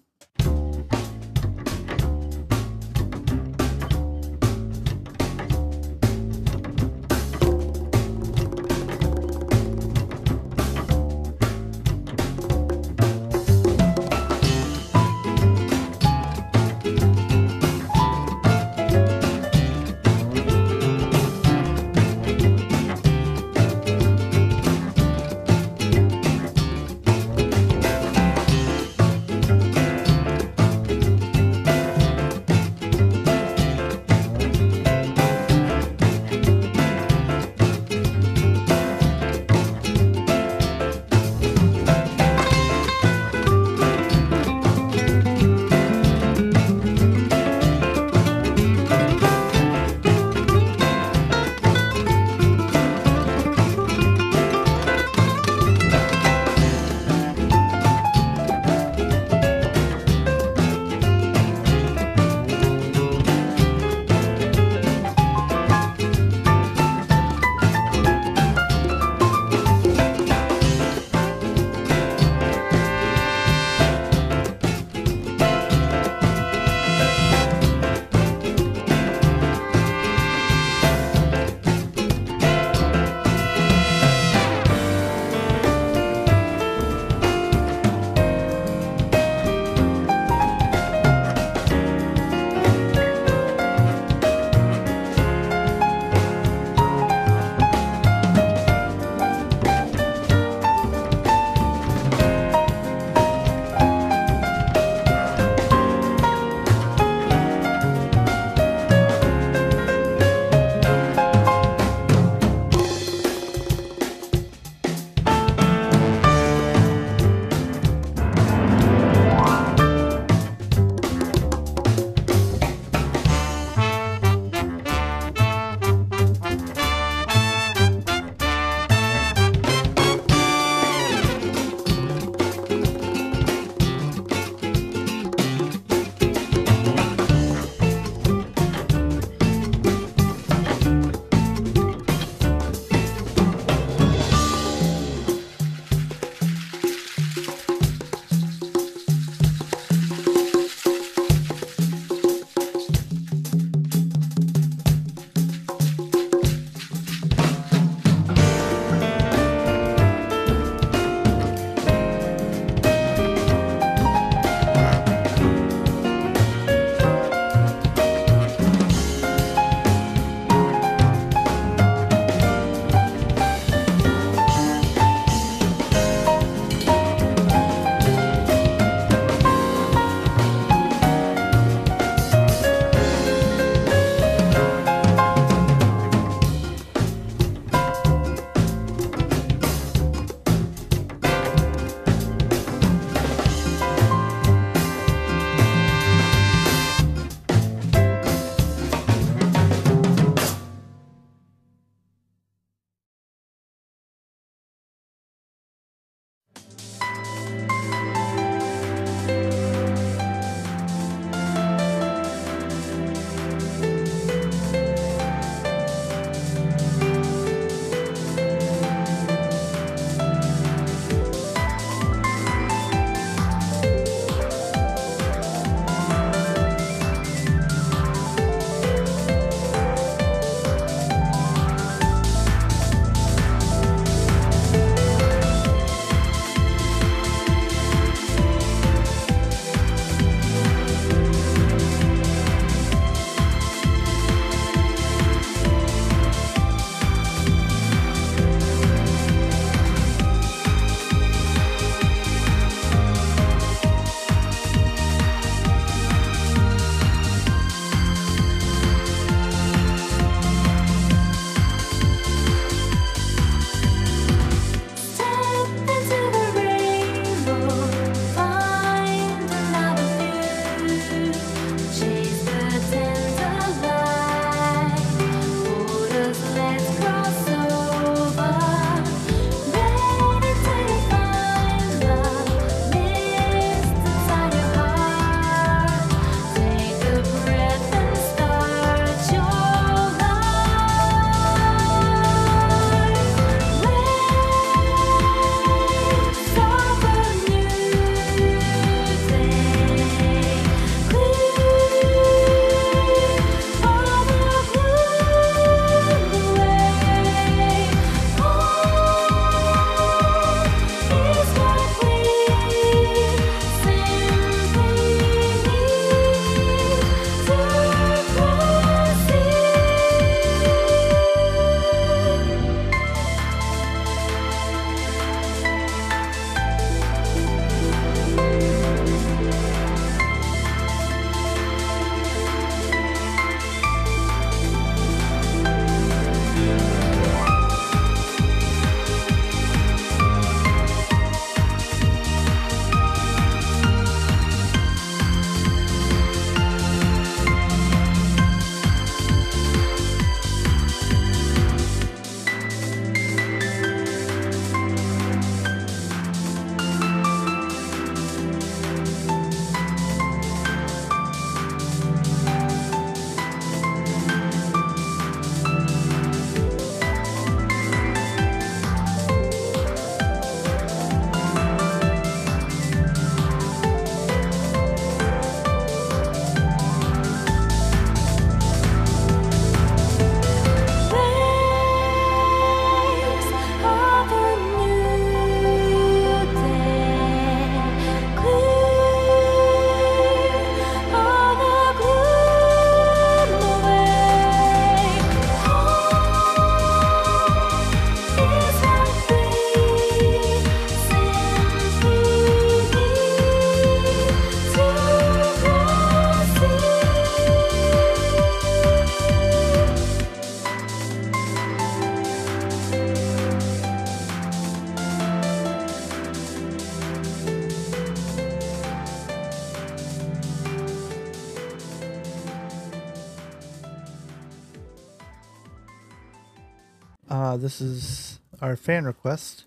Uh, this is our fan request.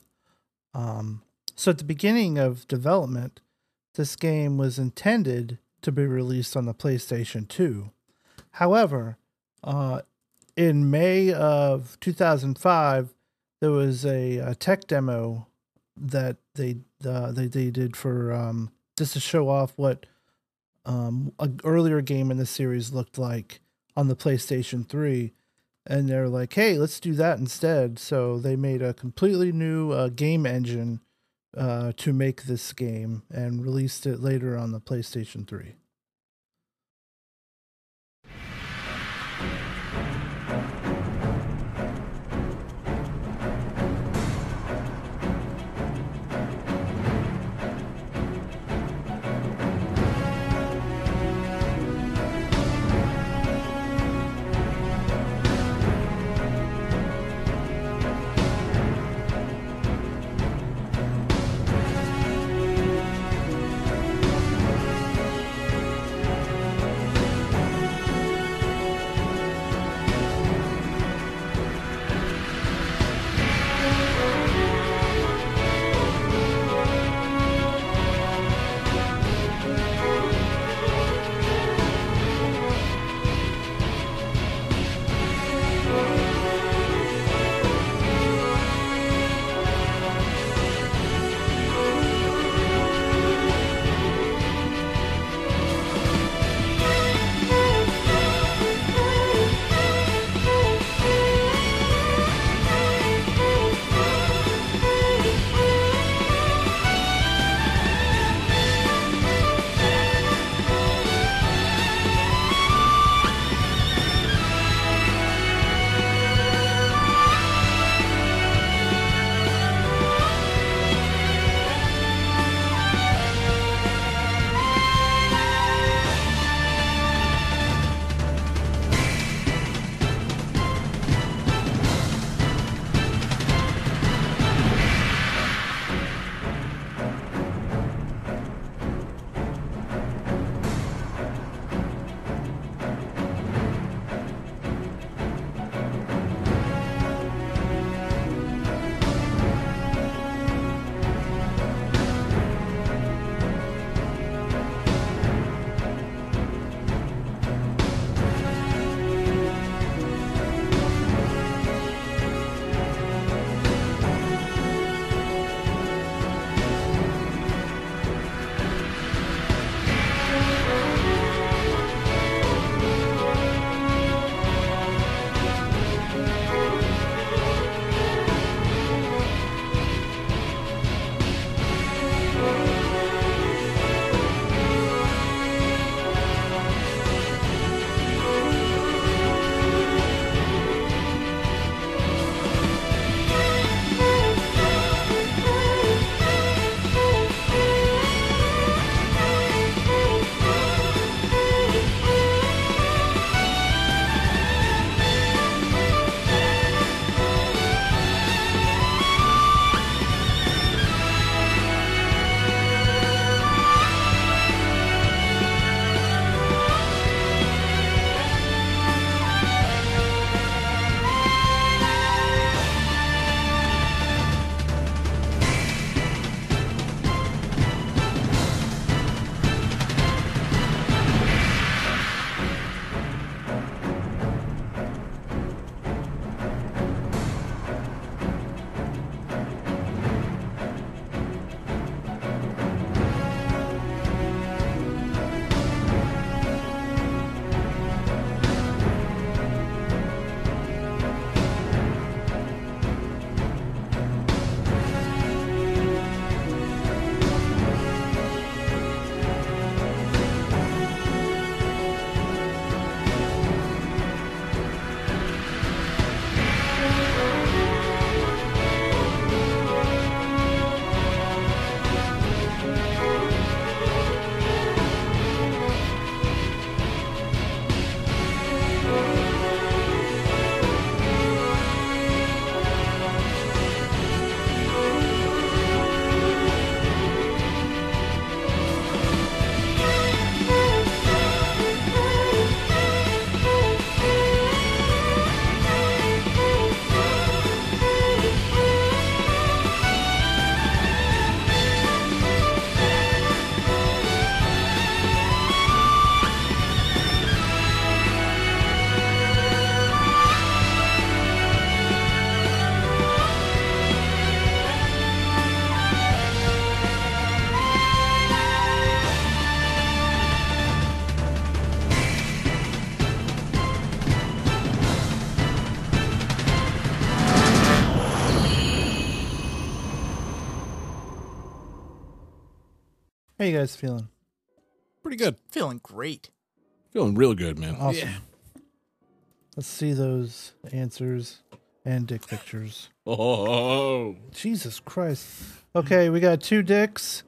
Um, so at the beginning of development, this game was intended to be released on the PlayStation 2. However, uh, in May of 2005, there was a, a tech demo that they uh, they they did for um, just to show off what um, an earlier game in the series looked like on the PlayStation 3. And they're like, hey, let's do that instead. So they made a completely new uh, game engine uh, to make this game and released it later on the PlayStation 3. You guys feeling? Pretty good. Feeling great. Feeling real good, man. Awesome. Let's see those answers and dick pictures. Oh, Jesus Christ. Okay, we got two dicks,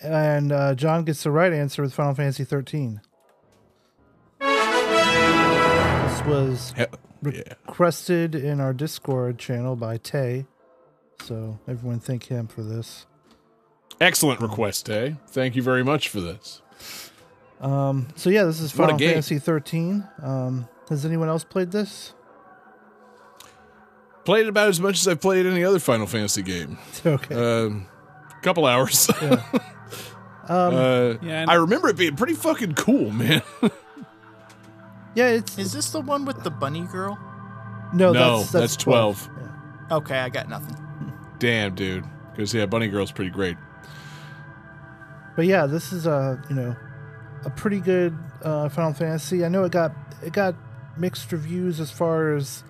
and uh, John gets the right answer with Final Fantasy 13. This was Hell, yeah. requested in our Discord channel by Tay, so everyone thank him for this. Excellent request, eh? Thank you very much for this. Um, so yeah, this is What Final. Fantasy 13. Um, has anyone else played this? Played it about as much as I've played any other Final Fantasy game. Okay. Um, couple hours. yeah. Um, uh, Yeah, and- I remember it being pretty fucking cool, man. yeah, it's Is this the one with the bunny girl? no, no, that's, that's 12. Yeah. Okay, I got nothing. Damn, dude. Because yeah, Bunny Girl's pretty great. But yeah, this is a you know a pretty good uh, Final Fantasy. I know it got it got mixed reviews as far as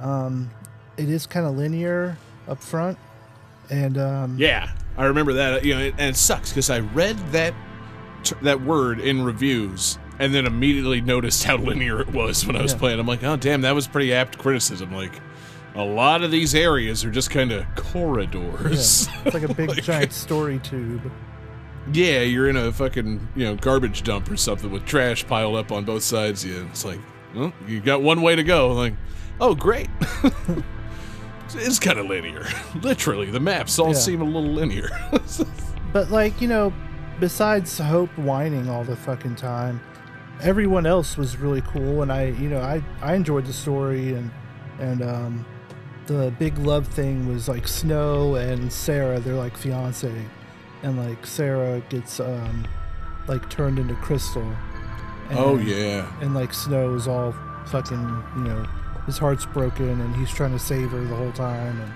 um, it is kind of linear up front, and um, Yeah, I remember that. You know, and it sucks because I read that that word in reviews and then immediately noticed how linear it was when I was Yeah. playing. I'm like, oh damn, that was pretty apt criticism. Like, a lot of these areas are just kind of yeah, corridors. it's like a big Like- giant story tube. Yeah, you're in a fucking you know garbage dump or something with trash piled up on both sides. of you. it's like, well, you got one way to go. Like, oh great, it's kind of linear. Literally, the maps all Yeah. seem a little linear. But like you know, besides Hope whining all the fucking time, everyone else was really cool, and I you know I I enjoyed the story and and um the big love thing was like Snow and Serah, they're like fiance, and like Serah gets um like turned into Crystal. And, oh yeah, and like Snow is all fucking you know his heart's broken and he's trying to save her the whole time and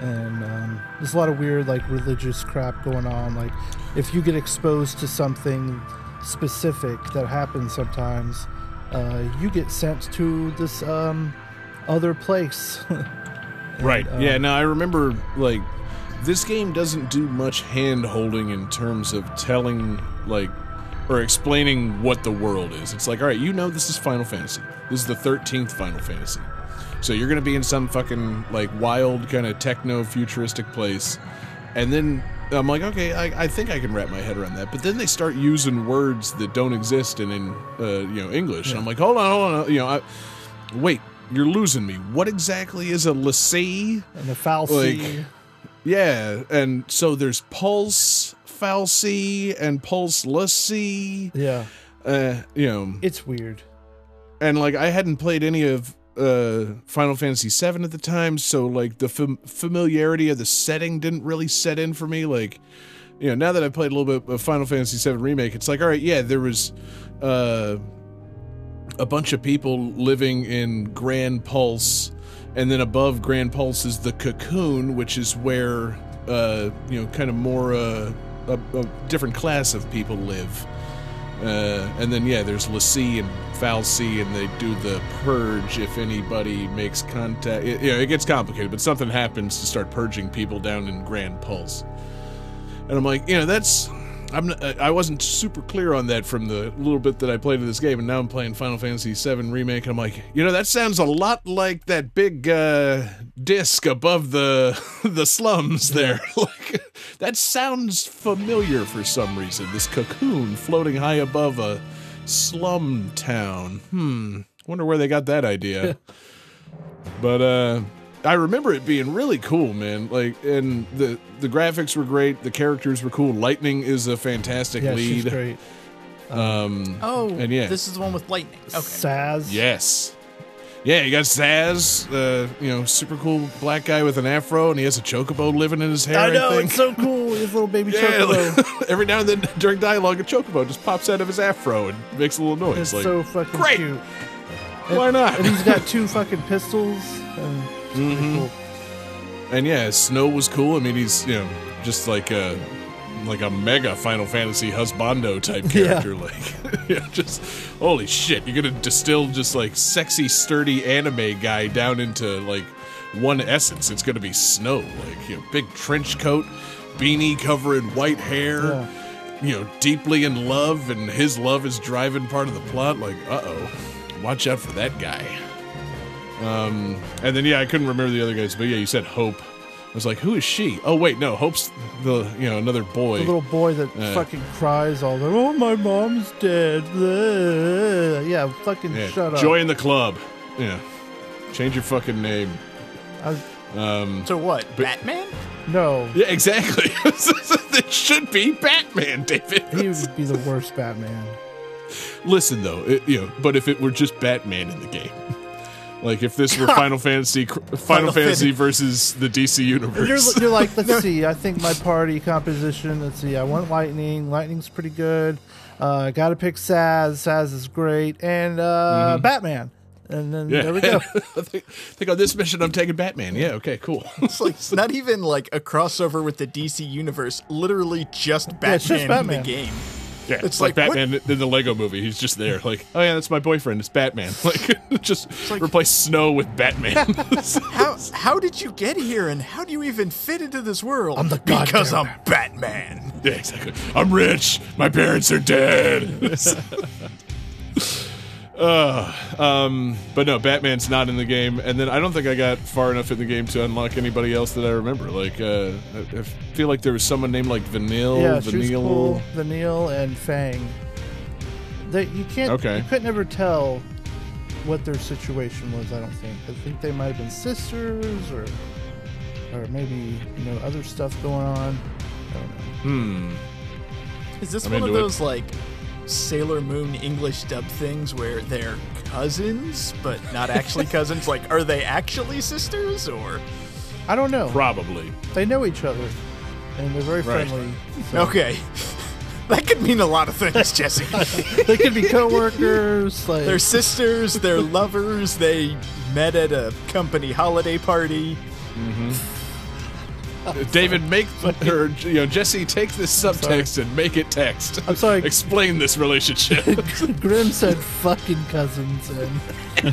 and um, there's a lot of weird like religious crap going on like if you get exposed to something specific that happens sometimes uh, you get sent to this um, other place And, right. um, yeah, no, I remember like this game doesn't do much hand holding in terms of telling like or explaining what the world is. It's like, all right, you know this is Final Fantasy. This is the 13th Final Fantasy. So you're going to be in some fucking like wild kind of techno futuristic place. And then I'm like, okay, I, I think I can wrap my head around that. But then they start using words that don't exist in, in uh, you know English. And I'm like, hold on, hold on, you know, I, wait, you're losing me. What exactly is a l'Cie? and the foul Like- Yeah, and so there's pulse fal'Cie and pulse l'Cie. yeah Uh, you know, it's weird and like I hadn't played any of uh Final Fantasy VII at the time, so like the fam- familiarity of the setting didn't really set in for me. Like, you know, now that I've played a little bit of Final Fantasy VII remake, it's like, all right, yeah, there was uh a bunch of people living in Gran Pulse, and then above Gran Pulse is the Cocoon, which is where uh you know kind of more uh a, a different class of people live. Uh, and then yeah, there's l'Cie and fal'Cie, and they do the purge if anybody makes contact. It, you know, it gets complicated, but something happens to start purging people down in Gran Pulse. And I'm like, you know, that's I'm not- I wasn't super clear on that from the little bit that I played of this game, and now I'm playing Final Fantasy VII remake, and I'm like, you know, that sounds a lot like that big uh, disc above the the slums there. like that sounds familiar for some reason. This cocoon floating high above a slum town. Hmm. Wonder where they got that idea. but uh I remember it being really cool, man. Like, and the the graphics were great. The characters were cool. Lightning is a fantastic yeah lead. she's great Um, Oh, And yeah. this is the one with lightning. Okay. Sazh yes, yeah. You got Sazh, uh, you know, super cool black guy with an afro, and he has a chocobo living in his hair. I know think. it's so cool his little baby yeah, chocobo like, every now and then during dialogue, a chocobo just pops out of his afro and makes a little noise. It's like, so fucking great. cute. why not? And he's got two fucking pistols. And Mhm. cool. And yeah, Snow was cool. I mean, he's you know just like a like a mega Final Fantasy husbando type Yeah. character. Like, yeah, just holy shit! You're gonna distill just like sexy, sturdy anime guy down into like one essence. It's gonna be Snow. Like you know, big trench coat, beanie covering white hair. Yeah. you know, deeply in love, and his love is driving part of the plot. Like, uh oh, watch out for that guy. Um, and then yeah, I couldn't remember the other guys, but yeah, you said Hope. I was like, who is she? Oh wait, no, Hope's the you know another boy. The little boy that Uh. fucking cries all the oh my mom's dead. Blah. Yeah, fucking yeah. shut up. Join the club. Yeah, change your fucking name. I, Um, So what? Batman? no, yeah, exactly. it should be Batman, David. he would be the worst Batman. Listen though, it, you know, but if it were just Batman in the game, like if this were Final Fantasy, Final, Final Fantasy versus the DC universe, You're, you're like, let's see. I think my party composition. Let's see. I want lightning. Lightning's pretty good. Uh, Got to pick Sazh. Sazh is great, and uh, Batman. And then Mm-hmm. yeah, there we go. I think, I think on this mission I'm taking Batman. Yeah, okay, cool. It's like it's not even like a crossover with the DC universe. Literally just Batman, it's just Batman. in the game. Yeah, It's it's like, like, what- Batman in the Lego movie. He's just there, like, oh yeah, that's my boyfriend. It's Batman. Like, just replace Snow with Batman. How how did you get here, and how do you even fit into this world? I'm the because goddamn I'm Batman. yeah, exactly. I'm rich. My parents are dead. Uh, um, but no, Batman's not in the game, and then I don't think I got far enough in the game to unlock anybody else that I remember. Like, uh, I, I feel like there was someone named like Vanille. yeah, she was Vanille. cool. Vanille and Fang. That you can't. Okay. You couldn't ever tell what their situation was. I don't think. I think they might have been sisters, or or maybe you know other stuff going on. I don't know. Hmm. Is this I'm one of into it. those like Sailor Moon English dub things where they're cousins but not actually cousins? Like, are they actually sisters or? I don't know. Probably. They know each other, and they're very Right. friendly. so- Okay, that could mean a lot of things, Jesse. they could be coworkers. Like they're sisters. They're lovers. They met at a company holiday party. Mm-hmm. David, make her, you know, Jesse, take this subtext and make it text. I'm sorry. Explain this relationship. Grim said fucking cousins, and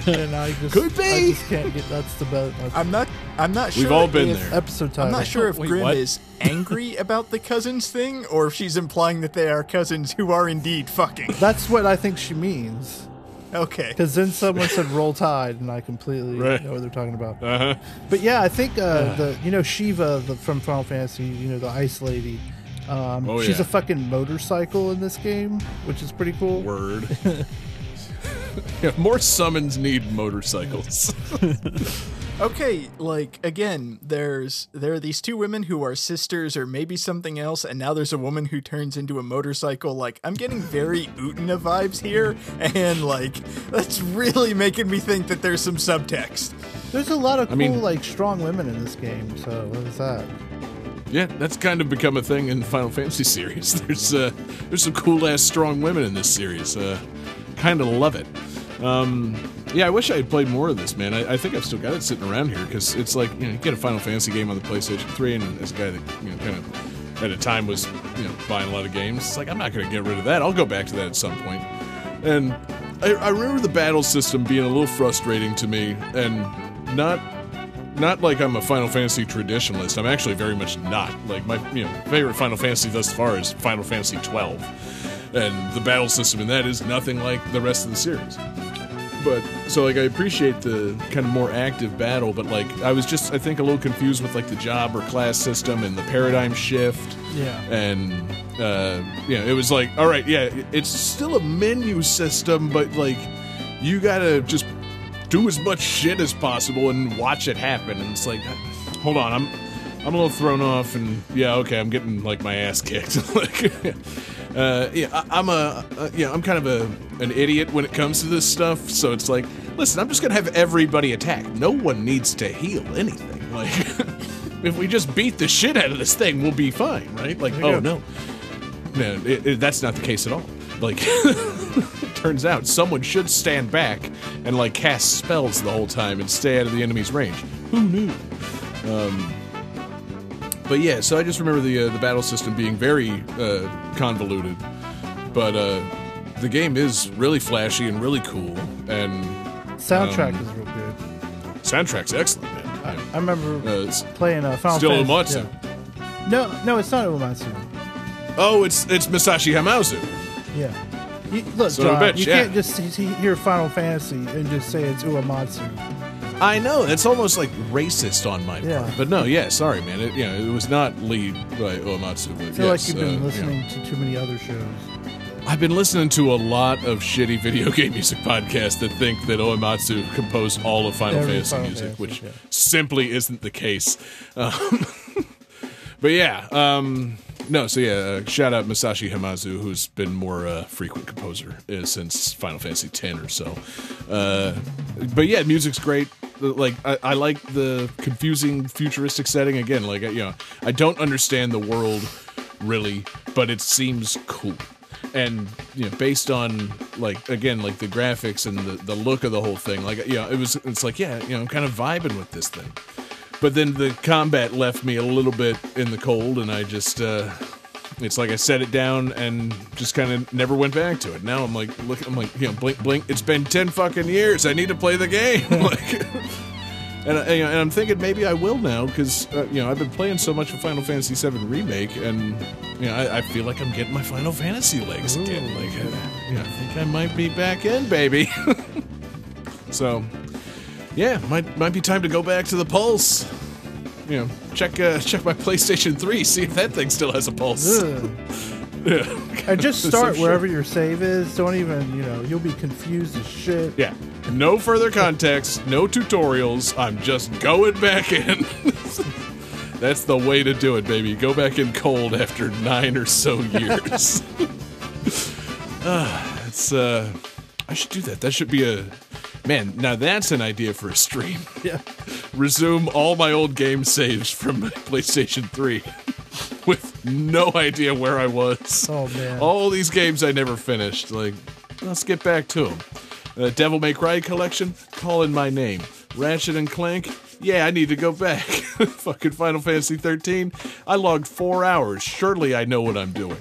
and I just Could be. I just can't get that's the best. That's I'm not. I'm not sure. We've all been there. episode title. I'm not sure if Wait, Grim what? is angry about the cousins thing, or if she's implying that they are cousins who are indeed fucking. That's what I think she means. Okay. Because then someone said "Roll Tide," and I completely Right. know what they're talking about. Uh huh. But yeah, I think uh, the you know Shiva the, from Final Fantasy, you know the Ice Lady. Um, Oh, she's yeah. a fucking motorcycle in this game, which is pretty cool. Word. yeah, more summons need motorcycles. Okay, like again, there's there are these two women who are sisters or maybe something else, and now there's a woman who turns into a motorcycle. Like I'm getting very Utena vibes here, and like that's really making me think that there's some subtext. There's a lot of cool, mean- like strong women in this game. So what is that? yeah, that's kind of become a thing in the Final Fantasy series. There's uh, there's some cool ass strong women in this series. Uh, kind of love it. Um, yeah, I wish I had played more of this, man. I, I think I've still got it sitting around here because it's like you know you get a Final Fantasy game on the PlayStation 3, and as a guy that you know kind of at a time was you know buying a lot of games, it's like I'm not going to get rid of that. I'll go back to that at some point. And I, I remember the battle system being a little frustrating to me, and not not like I'm a Final Fantasy traditionalist. I'm actually very much not. Like my you know favorite Final Fantasy thus far is Final Fantasy 12, and the battle system in that is nothing like the rest of the series. But so like I appreciate the kind of more active battle, but like I was just I think a little confused with like the job or class system and the paradigm shift Yeah. and uh, yeah, it was like, all right, yeah, it's still a menu system, but like you gotta just do as much shit as possible and watch it happen. And it's like, hold on, I'm I'm a little thrown off, and yeah, okay, I'm getting like my ass kicked. like, uh, yeah, I, I'm a uh, yeah, I'm kind of a an idiot when it comes to this stuff. So it's like, listen, I'm just gonna have everybody attack. No one needs to heal anything. Like, if we just beat the shit out of this thing, we'll be fine, right? Like, oh no, no, it, it, that's not the case at all. Like, turns out someone should stand back and like cast spells the whole time and stay out of the enemy's range. Who knew? Um, but yeah, so I just remember the uh, the battle system being very uh, convoluted, but uh, the game is really flashy and really cool, and Soundtrack Um, is real good. soundtrack's excellent, man. I remember Uh, playing uh, Final still Fantasy. Yeah. No, no, it's not Uematsu. Oh, it's it's Masashi Hamauzu. Yeah. You, look, John, bitch, you yeah. can't just hear Final Fantasy and just say it's Uematsu. I know it's almost like racist on my Yeah. part, but no, yeah, sorry, man. It, you know, it was not lead by Uematsu. But I feel yes, like you've been uh, you know. listening to too many other shows. I've been listening to a lot of shitty video game music podcasts that think that Uematsu composed all of Final Every Fantasy Final music, Fantasy, which yeah. simply isn't the case. Um, but yeah, um, no, so yeah, uh, shout out Masashi Hamauzu, who's been more uh, frequent composer uh, since Final Fantasy X or so. Uh, but yeah, music's great. Like I, I like the confusing futuristic setting. Again, like you know, I don't understand the world really, but it seems cool. And you know, based on like again, like the graphics and the, the look of the whole thing, like you know, it was it's like yeah, you know, I'm kind of vibing with this thing. But then the combat left me a little bit in the cold, and I just uh, it's like I set it down and just kind of never went back to it. Now I'm like, look, I'm like, you know, blink, blink. It's been ten fucking years. I need to play the game. like, and, I, and I'm thinking maybe I will now because uh, you know I've been playing so much of Final Fantasy VII remake, and you know I, I feel like I'm getting my Final Fantasy legs again. Like, I, you know, I think I might be back in, baby. so, yeah, might might be time to go back to the pulse. You know, check uh, check my PlayStation 3, see if that thing still has a pulse. Yeah. And just start wherever your save is. Don't even, you know, you'll be confused as shit. Yeah. No further context, no tutorials. I'm just going back in. That's the way to do it, baby. Go back in cold after nine or so years. Ah, it's uh I should do that. That should be a man, now that's an idea for a stream. Yeah. Resume all my old game saves from PlayStation 3 with no idea where I was. Oh, man. All these games I never finished. Like, let's get back to them. Uh, Devil May Cry collection, call in my name. Ratchet and Clank, yeah, I need to go back. Fucking Final Fantasy 13, I logged four hours. Surely I know what I'm doing.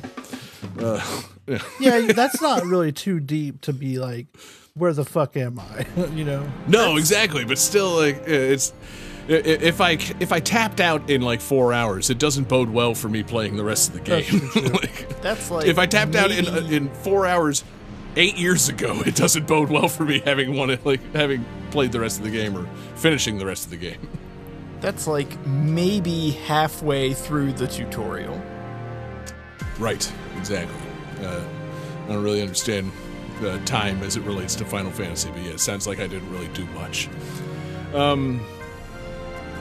Uh, yeah. Yeah, that's not really too deep to be like, where the fuck am I? you know? No, exactly, but still, like it's if I if I tapped out in like four hours, it doesn't bode well for me playing the rest of the game. true. Like, That's like if I tapped out in uh, in four hours eight years ago, it doesn't bode well for me having wanted like having played the rest of the game or finishing the rest of the game. That's like maybe halfway through the tutorial. Right, exactly. Uh, I don't really understand uh, time as it relates to Final Fantasy, but yeah, it sounds like I didn't really do much. Um,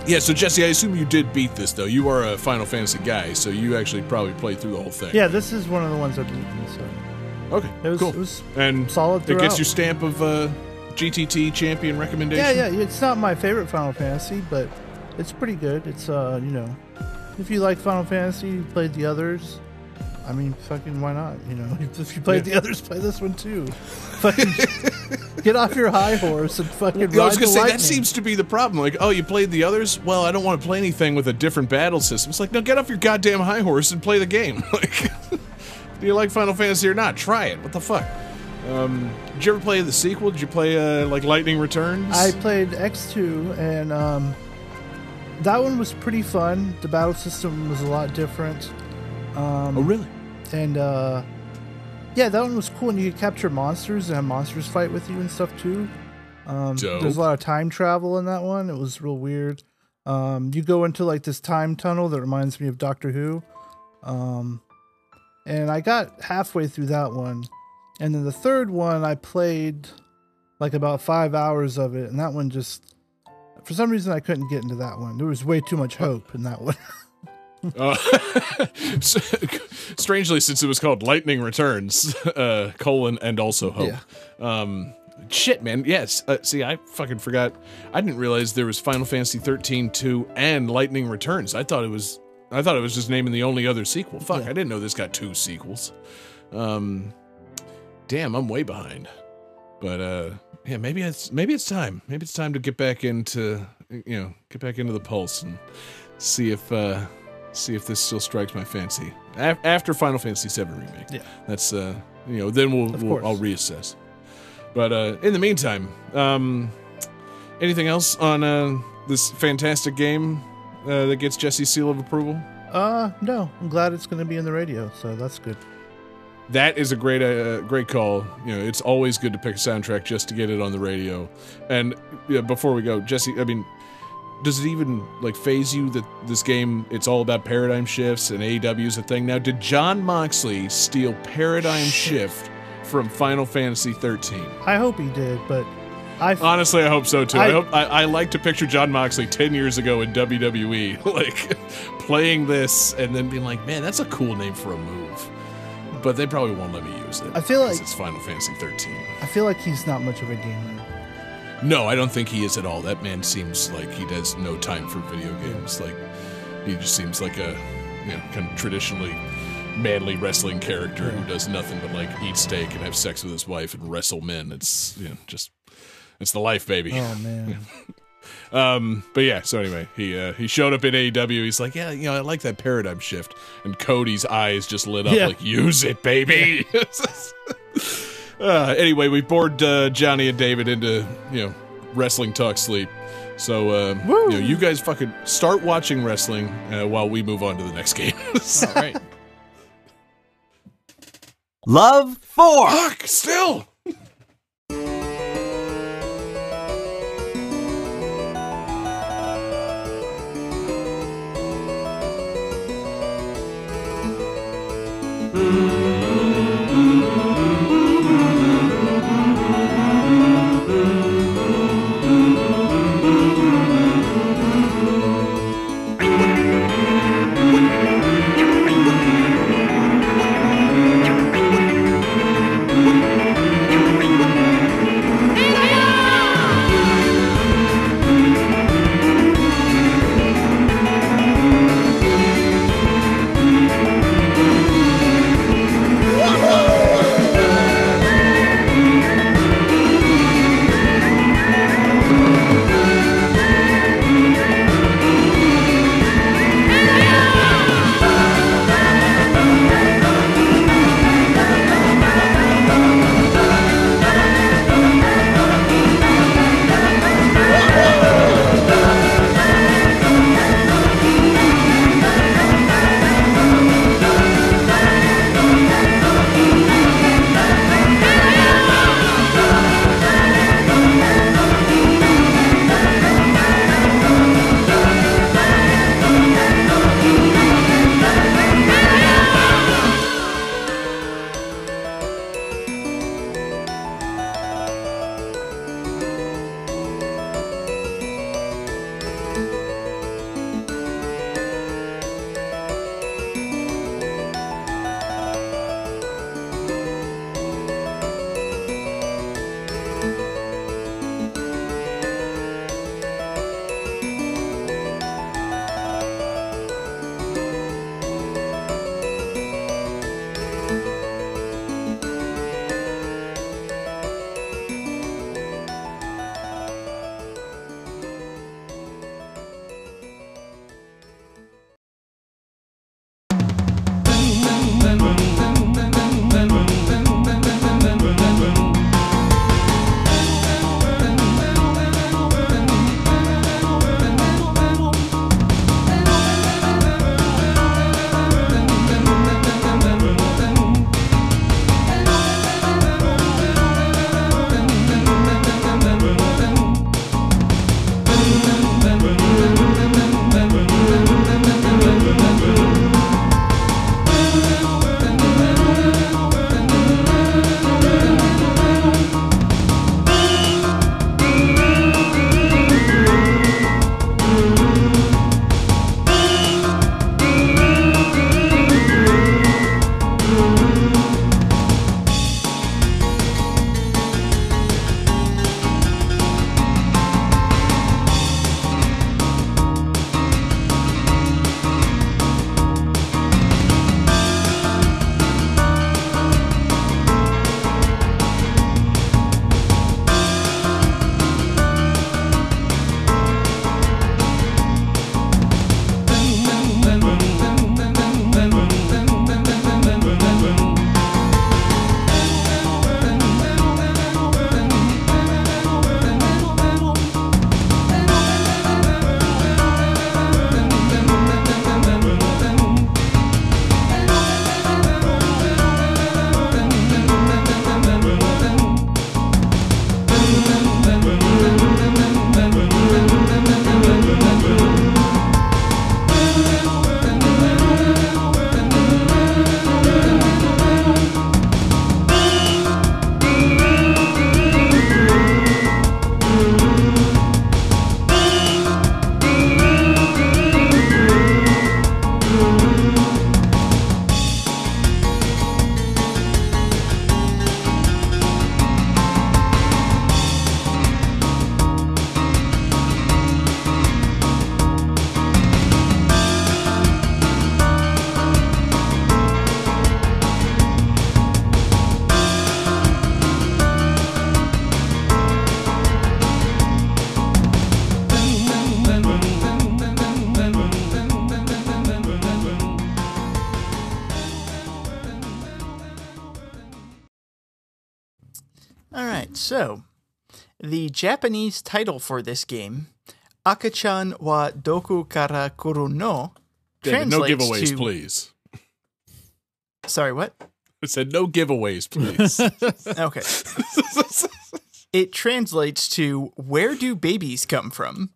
yeah, so Jesse, I assume you did beat this though. You are a Final Fantasy guy, so you actually probably played through the whole thing. Yeah, this is one of the ones I've beaten, so. Okay. It was- cool. it was and solid It gets throughout. your stamp of uh, GTT champion recommendation. Yeah, yeah, it's not my favorite Final Fantasy, but it's pretty good. It's, uh, you know, if you like Final Fantasy, you played the others. I mean, fucking, why not? You know, if you played Yeah. the others, play this one too. Fucking get off your high horse and fucking Yeah, I was gonna the say lightning. that seems to be the problem. Like, oh, you played the others? Well, I don't want to play anything with a different battle system. It's like, no, get off your goddamn high horse and play the game. Like, do you like Final Fantasy or not? Try it. What the fuck? Um, did you ever play the sequel? Did you play uh, like Lightning Returns? I played X2, and um, that one was pretty fun. The battle system was a lot different. Um, oh, really? And uh, yeah, that one was cool. And you could capture monsters and have monsters fight with you and stuff too. Um, there's a lot of time travel in that one. It was real weird. Um, you go into like this time tunnel that reminds me of Doctor Who. Um, and I got halfway through that one. And then the third one, I played like about five hours of it. And that one just, for some reason, I couldn't get into that one. There was way too much hope in that one. Uh, strangely, since it was called Lightning Returns, uh, colon and also hope. Um, shit, man. Yes. Uh, see, I fucking forgot. I didn't realize there was Final Fantasy 13 2 and Lightning Returns. I thought it was. I thought it was just naming the only other sequel. Fuck, Yeah. I didn't know this got two sequels. Um, damn, I'm way behind. But uh, yeah, maybe it's maybe it's time. Maybe it's time to get back into you know get back into the pulse and see if uh, see if this still strikes my fancy Af- after Final Fantasy VII remake. Yeah. that's uh, you know then we'll, we'll. I'll reassess. But uh, in the meantime, um, anything else on uh, this fantastic game uh, that gets Jesse's seal of approval? Uh, no. I'm glad it's going to be in the radio, so that's good. That is a great, uh, great call. You know, it's always good to pick a soundtrack just to get it on the radio. And yeah, before we go, Jesse, I mean, does it even like phase you that this game it's all about paradigm shifts and AEW is a thing now? Did Jon Moxley steal paradigm shift from Final Fantasy 13? I hope he did, but I Honestly, I hope so too. I, I- hope I, I like to picture Jon Moxley ten years ago in WWE, like playing this and then being like, "Man, that's a cool name for a move." But they probably won't let me use it. I feel like- it's Final Fantasy 13. I feel like he's not much of a gamer. No, I don't think he is at all. That man seems like he does no time for video games. Like he just seems like a you know kind of traditionally manly wrestling character who does nothing but like eat steak and have sex with his wife and wrestle men. It's you know just it's the life, baby. Oh man. Um, but yeah, so anyway, he uh, he showed up in AEW. He's like, yeah, you know, I like that paradigm shift. And Cody's eyes just lit up, Yeah. like, use it, baby. uh, anyway, we bored uh, Johnny and David into you know wrestling talk sleep. So uh, you know, you guys fucking start watching wrestling uh, while we move on to the next game. All right. Love 4. Fuck, still. Thank so the Japanese title for this game, Akachan wa Doku kara kuru no, David, no giveaways, to, please. Sorry, what? I said no giveaways, please. Okay. it translates to Where do babies come from?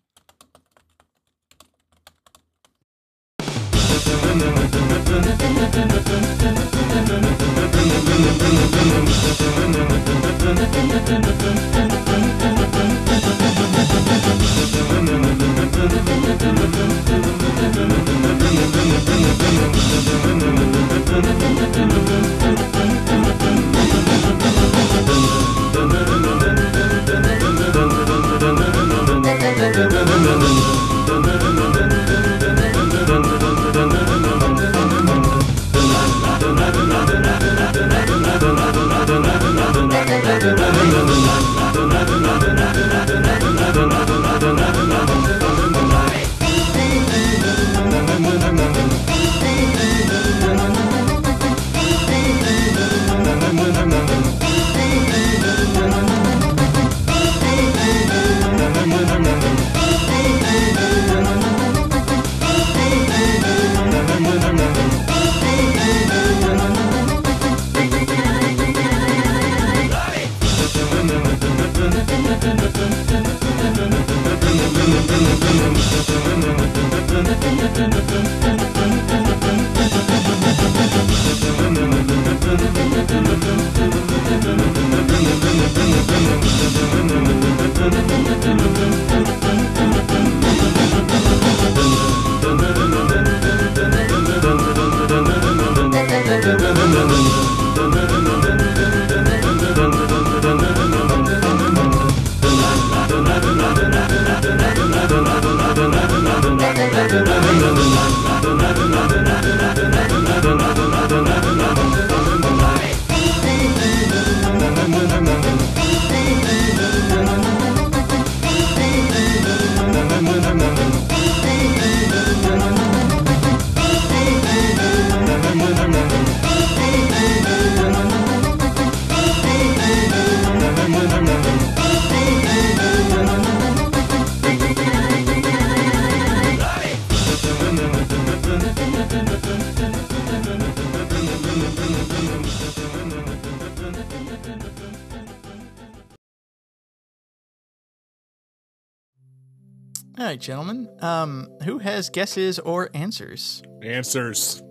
Right, gentlemen. Um, who has guesses or answers? Answers.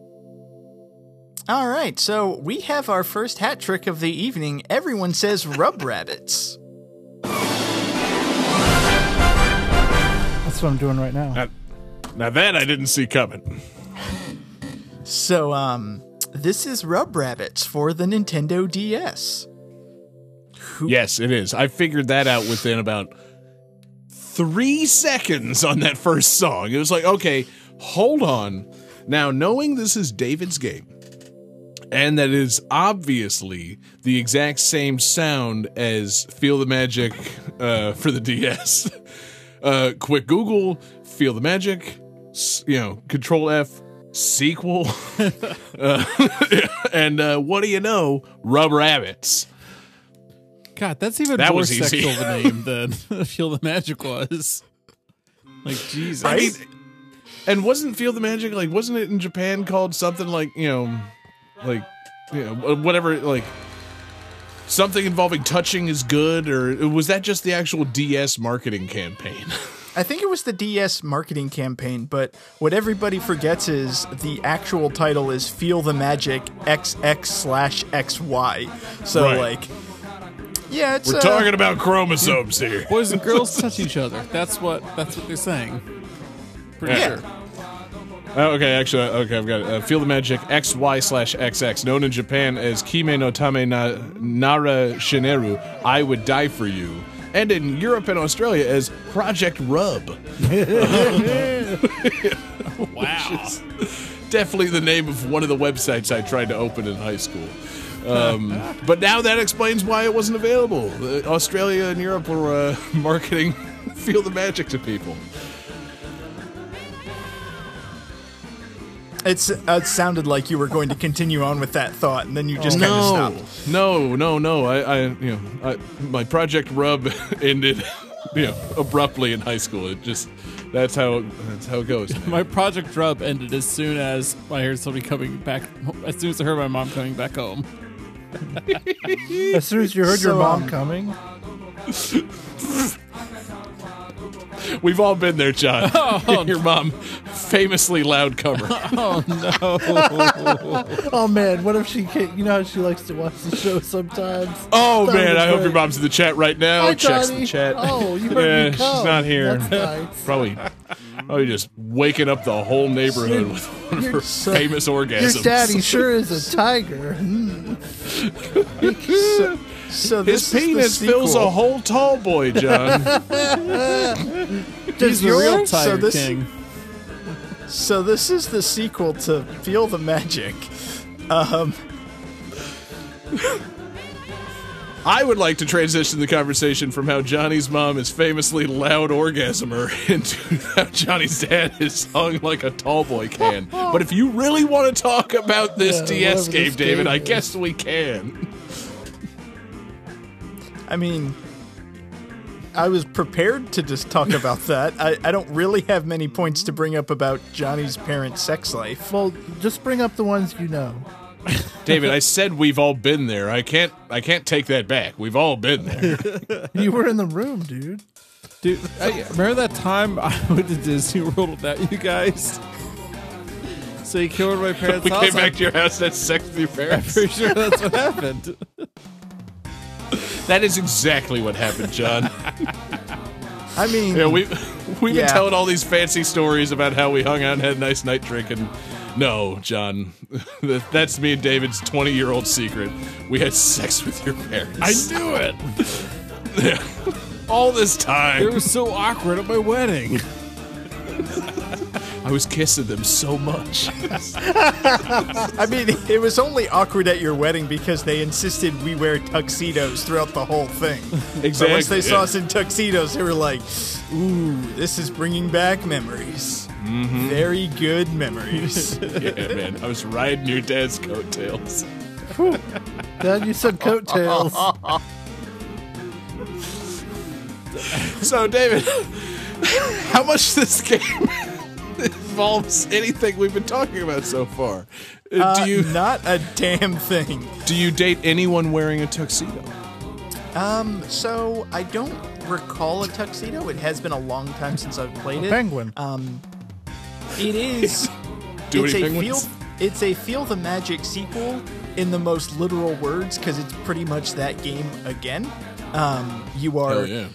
All right, so we have our first hat trick of the evening. Everyone says rub rabbits. That's what I'm doing right now. Now, now that I didn't see coming. So, um, this is rub rabbits for the Nintendo DS. Yes, it is. I figured that out within about three seconds on that first song. It was like, okay, hold on. Now, knowing this is David's game, and that is obviously the exact same sound as Feel the Magic uh, for the DS. Uh, quick Google, Feel the Magic, you know, Control F, sequel. uh, and uh, what do you know? Rub Rabbits. God, that's even That more was easy. sexual of a name than Feel the Magic was. Like Jesus. I mean, and wasn't Feel the Magic like wasn't it in Japan called something like you know, like you know whatever like something involving touching is good or was that just the actual DS marketing campaign? I think it was the DS marketing campaign, but what everybody forgets is the actual title is Feel the Magic XX slash XY. So, Right. like, yeah, it's. We're uh, talking about chromosomes here. Boys and girls touch each other. That's what that's what they're saying. Pretty Yeah. sure. Oh, okay, actually, okay, I've got it. Uh, Feel the Magic XY slash XX, known in Japan as Kimi no Tame na Nara Shineru, I Would Die for You, and in Europe and Australia as Project Rub. Wow. definitely the name of one of the websites I tried to open in high school. Um, but now that explains why it wasn't available. Uh, Australia and Europe were uh, marketing Feel the Magic to people. It's it sounded like you were going to continue on with that thought, and then you just kind of no, stopped. no, no, no. I, I, you know, I, my project rub ended, you know, abruptly in high school. It just that's how that's how it goes. man. My project rub ended as soon as I heard somebody coming back. As soon as I heard my mom coming back home. As soon as you heard your mom um, coming, We've all been there, John. Your mom, famously loud comer. oh no! oh man, what if she can't? You know how she likes to watch the show sometimes. Oh That man, was I hope your mom's in the chat right now. Hi, Checks Johnny. the chat. Oh, you yeah, she's not here. That's nice. Probably, probably just waking up the whole neighborhood with one of her famous orgasms. Your orgasms. daddy sure is a tiger. So His this is penis fills a whole tall boy, John. Does The real yours? Tiger so this- King. So this is the sequel to Feel the Magic. Um, I would like to transition the conversation from how Johnny's mom is famously loud orgasmer into how Johnny's dad is hung like a tall boy can. But if you really want to talk about this Yeah, DS game, this David, game I guess we can. I mean, I was prepared to just talk about that. I, I don't really have many points to bring up about Johnny's parents' sex life. Well, just bring up the ones you know. David, I said we've all been there. I can't I can't take that back. We've all been there. You were in the room, dude. Dude, I, remember that time I went to Disney World without you guys? So you killed my parents' we house? came back I'm to your house and had sex with your parents. I'm pretty sure that's what happened. That is exactly what happened, John. I mean, Yeah, we we've Yeah. been telling all these fancy stories about how we hung out and had a nice night drinking. No, John, that's me and David's twenty-year-old secret. We had sex with your parents. I knew it. All this time. It was so awkward at my wedding. I was kissing them so much. I mean, it was only awkward at your wedding because they insisted we wear tuxedos throughout the whole thing. Exactly. But once they saw yeah. us in tuxedos, they were like, "Ooh, this is bringing back memories. Mm-hmm. Very good memories." yeah, man, I was riding your dad's coattails. Dad, you said coattails. So, David, how much this game involves anything we've been talking about so far? Uh, Uh, do you not a damn thing. do you date anyone wearing a tuxedo? Um, so I don't recall a tuxedo. It has been a long time since I've played it. Penguin. Um, it is. Do it's a feel. It's a feel the magic sequel in the most literal words because it's pretty much that game again. Um, you are. Yeah.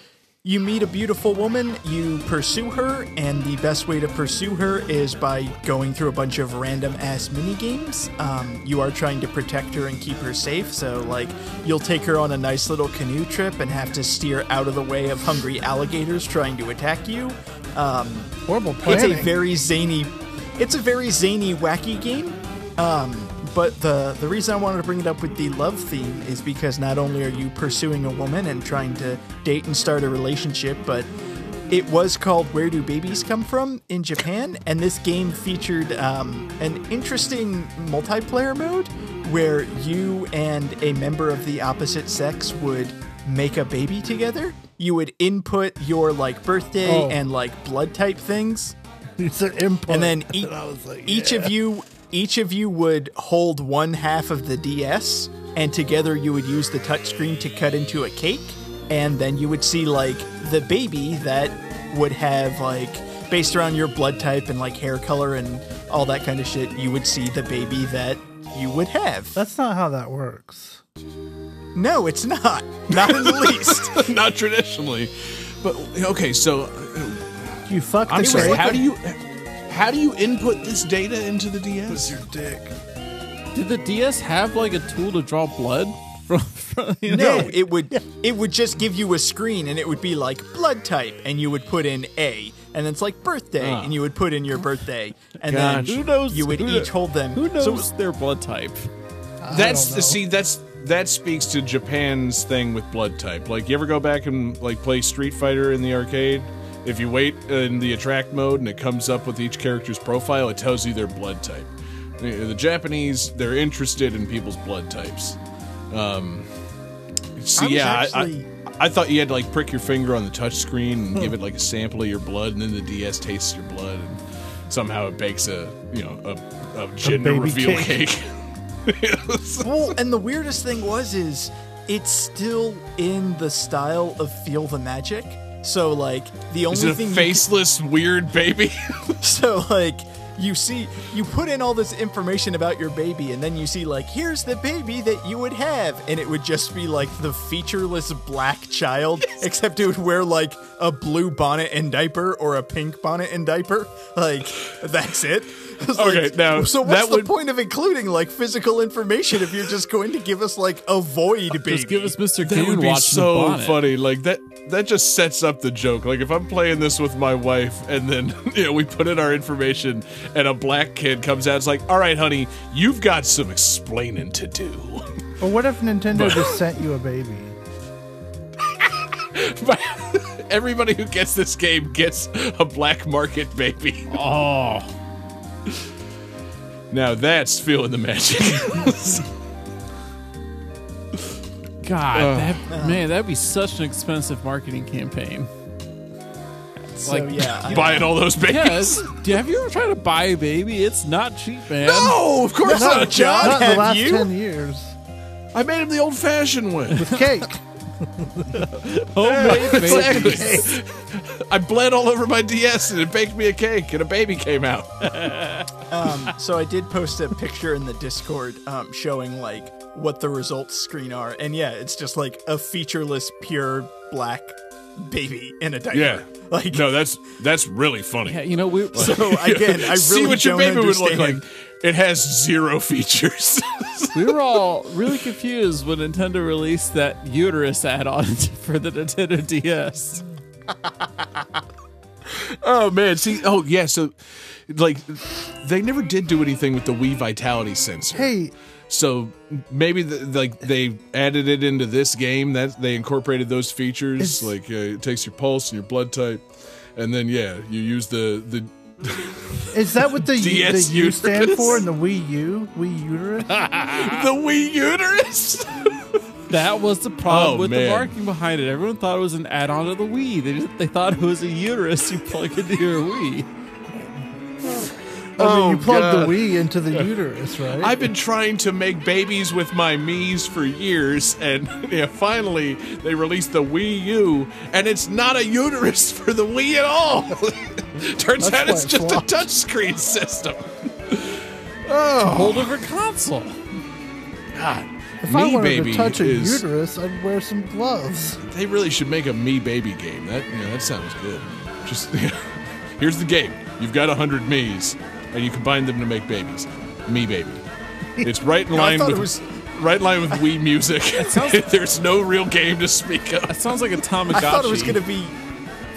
You meet a beautiful woman, you pursue her, and the best way to pursue her is by going through a bunch of random ass mini games. Um, you are trying to protect her and keep her safe, so like you'll take her on a nice little canoe trip and have to steer out of the way of hungry alligators trying to attack you. Um, Horrible it's a very zany, it's a very zany, wacky game. Um, but the the reason I wanted to bring it up with the love theme is because not only are you pursuing a woman and trying to date and start a relationship, but it was called Where Do Babies Come From in Japan, and this game featured um, an interesting multiplayer mode where you and a member of the opposite sex would make a baby together. You would input your like birthday Oh. and like blood type things you said input. and then e- was like, each of you each of you would hold one half of the DS and together you would use the touchscreen to cut into a cake and then you would see like the baby that would have like based around your blood type and like hair color and all that kind of shit you would see the baby that you would have That's not how that works. No it's not not in the least Not traditionally, but okay. So You fuck I'm the sorry. How do you how do you input this data into the DS? your dick. Did the DS have like a tool to draw blood from? from you No, know? it would it would just give you a screen and it would be like blood type and you would put in A and then it's like birthday Ah. and you would put in your birthday and Gosh. then Who knows? you would who each hold them. Who knows So their blood type? That's don't know. see that's that speaks to Japan's thing with blood type. Like you ever go back and like play Street Fighter in the arcade? If you wait in the attract mode and it comes up with each character's profile, it tells you their blood type. The Japanese, they're interested in people's blood types. Um, see, I yeah, I- actually- I, I thought you had to like prick your finger on the touch screen and give it like a sample of your blood, and then the DS tastes your blood, and somehow it bakes a you know a, a gender reveal cake. cake. Well, and the weirdest thing was is it's still in the style of Feel the Magic. So like the only Is it a thing faceless weird baby? So like you see you put in all this information about your baby and then you see like here's the baby that you would have and it would just be like the featureless black child except it would wear like a blue bonnet and diaper or a pink bonnet and diaper like that's it Okay, like, now, so what's that the would- point of including like physical information if you're just going to give us like a void baby Just give us Mr. That Goon would be watching so funny. Like that that just sets up the joke. Like if I'm playing this with my wife and then you know we put in our information and a black kid comes out, it's like, all right, honey, you've got some explaining to do. Or what if Nintendo just sent you a baby? Everybody who gets this game gets a black market baby. Oh, Now that's feeling the magic. God, that, man, that'd be such an expensive marketing campaign. so like, yeah I- Buying all those babies. Yes. Have you ever tried to buy a baby? It's not cheap, man. No, of course No, not, John. John. Not in the have last you? ten years. I made him the old-fashioned way. With cake. Homemade baby. exactly. I bled all over my DS and it baked me a cake and a baby came out. Um, so I did post a picture in the Discord um, showing like what the results screen are, and yeah, it's just like a featureless, pure black baby in a diaper. Yeah. like No, that's that's really funny. Yeah, you know, we, So again, I really See what your don't baby would look like. It has zero features. we were all really confused when Nintendo released that uterus add-on for the Nintendo DS. oh man, see, oh yeah, so like they never did do anything with the Wii Vitality sensor. Hey, So maybe the, like they added it into this game that they incorporated those features. It's- like uh, it takes your pulse and your blood type, and then yeah, you use the the is that what the, U, DS the U stand for in the Wii U? Wii uterus? the Wii uterus. That was the problem Oh, with man. the marketing behind it. Everyone thought it was an add-on to the Wii. They just, they thought it was a uterus you plug into your Wii. I mean, you Oh, plug God. the Wii into the uterus, right? I've been trying to make babies with my Mii's for years, and yeah, finally they released the Wii U, and it's not a uterus for the Wii at all. Turns That's out it's it just a flopped. touchscreen system. Oh. Whole different console. God, if I Me wanted Baby to touch a is- uterus, I'd wear some gloves. They really should make a Me Baby game. That you know, that sounds good. Just here's the game. You've got a hundred Mii's, and you combine them to make babies. Me Baby. It's right in line with it was- right in line with Wii music. There's no real game to speak of. It sounds like a Tamagotchi. I thought it was gonna be.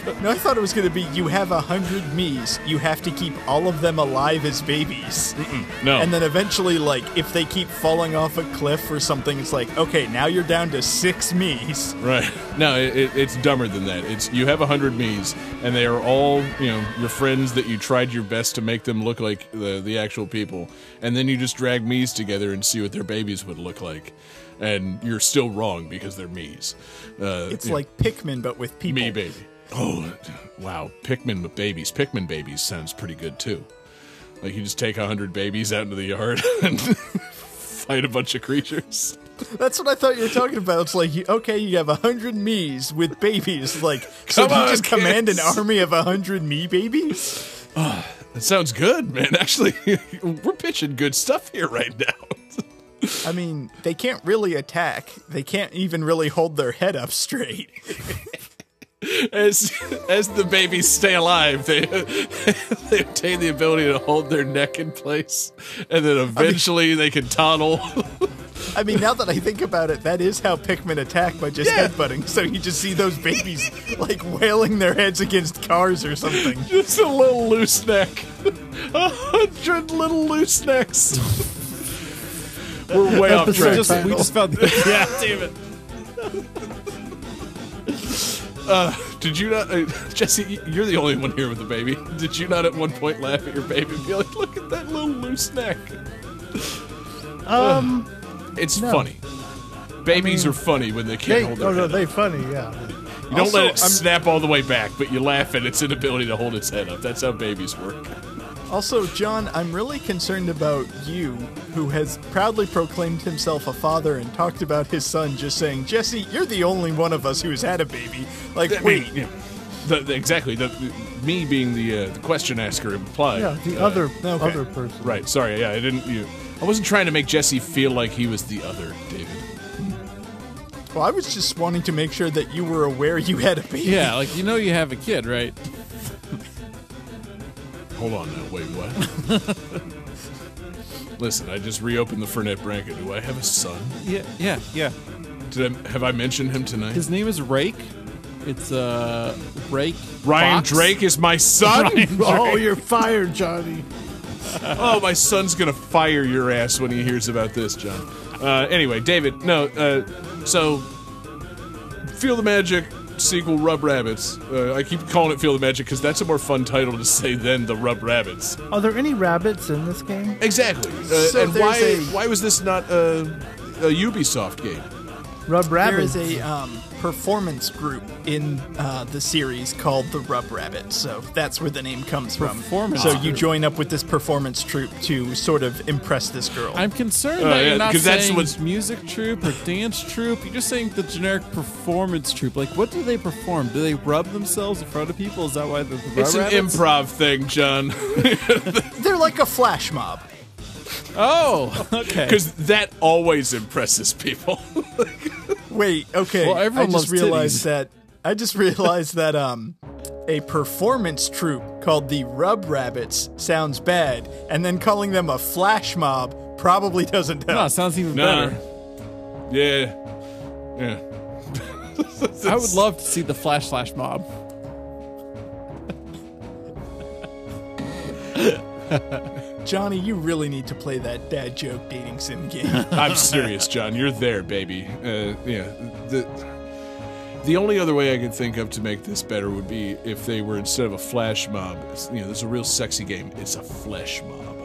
No, I thought it was gonna be. You have a hundred Mii's. You have to keep all of them alive as babies. No. And then eventually, like, if they keep falling off a cliff or something, it's like, okay, now you're down to six Mii's. Right. No, it, it, it's dumber than that. It's you have a hundred Mii's, and they are all you know your friends that you tried your best to make them look like the the actual people, and then you just drag Mii's together and see what their babies would look like, and you're still wrong because they're Mii's. Uh, It's you know, like Pikmin, but with people. me baby. Oh, wow! Pikmin with babies. Pikmin babies sounds pretty good too. Like you just take a hundred babies out into the yard and fight a bunch of creatures. That's what I thought you were talking about. It's like, you- okay, you have a hundred Mii's with babies. Like, so Come you on, just command an army of a hundred me babies? Ah, that sounds good, man. Actually, we're pitching good stuff here right now. I mean, they can't really attack. They can't even really hold their head up straight. As as the babies stay alive, they they obtain the ability to hold their neck in place, and then eventually they can toddle. I mean, now that I think about it, that is how Pikmin attack by just Yeah. headbutting. So you just see those babies like wailing their heads against cars or something. Just a little loose neck, a hundred little loose necks. We're way off Episode track. just, we just found. yeah, damn it. Did you not, uh, Jesse? You're the only one here with a baby. Did you not at one point laugh at your baby and be like, "Look at that little loose neck"? Um, It's No. funny. Babies mean, are funny when they can't they, hold their oh no, they funny, yeah. you don't let it I'm- snap all the way back, but you laugh at its inability to hold its head up. That's how babies work. Also, John, I'm really concerned about you, who has proudly proclaimed himself a father and talked about his son just saying, Jesse, you're the only one of us who's had a baby. Like, I wait, mean, yeah. The, the- exactly. The, the- me being the uh, the question asker implied. Yeah, the uh, other okay. other person. Right. Sorry. Yeah, I didn't. You, I wasn't trying to make Jesse feel like he was the other David. well, I was just wanting to make sure that you were aware you had a baby. Yeah, like you know you have a kid, right? Hold on now. Wait, what? Listen, I just reopened the Fernet Branca. Do I have a son? Yeah, yeah, yeah. Did I, have I mentioned him tonight? His name is Rake. It's uh Rake. Ryan Fox. Drake is my son. Oh, you're fired, Johnny. oh, my son's gonna fire your ass when he hears about this, John. Uh, anyway, David, no. Uh, so, Feel the Magic sequel, Rub Rabbits. Uh, I keep calling it Feel the Magic because that's a more fun title to say than the Rub Rabbits. Are there any rabbits in this game? Exactly. Uh, So and why a- why was this not a, a Ubisoft game? Rub rabbits. is a um, performance group in uh, the series called the Rub Rabbit, so that's where the name comes from. Performance so you join up with this performance troupe to sort of impress this girl. I'm concerned Oh, that yeah, you're not 'cause that's saying what's- music troupe or dance troupe. You're just saying the generic performance troupe. Like, what do they perform? Do they rub themselves in front of people? Is that why they're the It's an Rabbits? improv thing, John. They're like a flash mob. Oh, okay. Because that always impresses people. Wait, okay. Well, everyone I just loves realized titties. that I just realized that um a performance troupe called the Rub Rabbits sounds bad, and then calling them a flash mob probably doesn't No, help. it sounds even Nah. better. yeah. Yeah. I would love to see the Flash Flash Mob. Johnny, you really need to play that dad joke dating sim game. I'm serious, John. You're there, baby. Uh, yeah. The the only other way I could think of to make this better would be if they were instead of a flash mob. You know, there's a real sexy game. It's a flesh mob.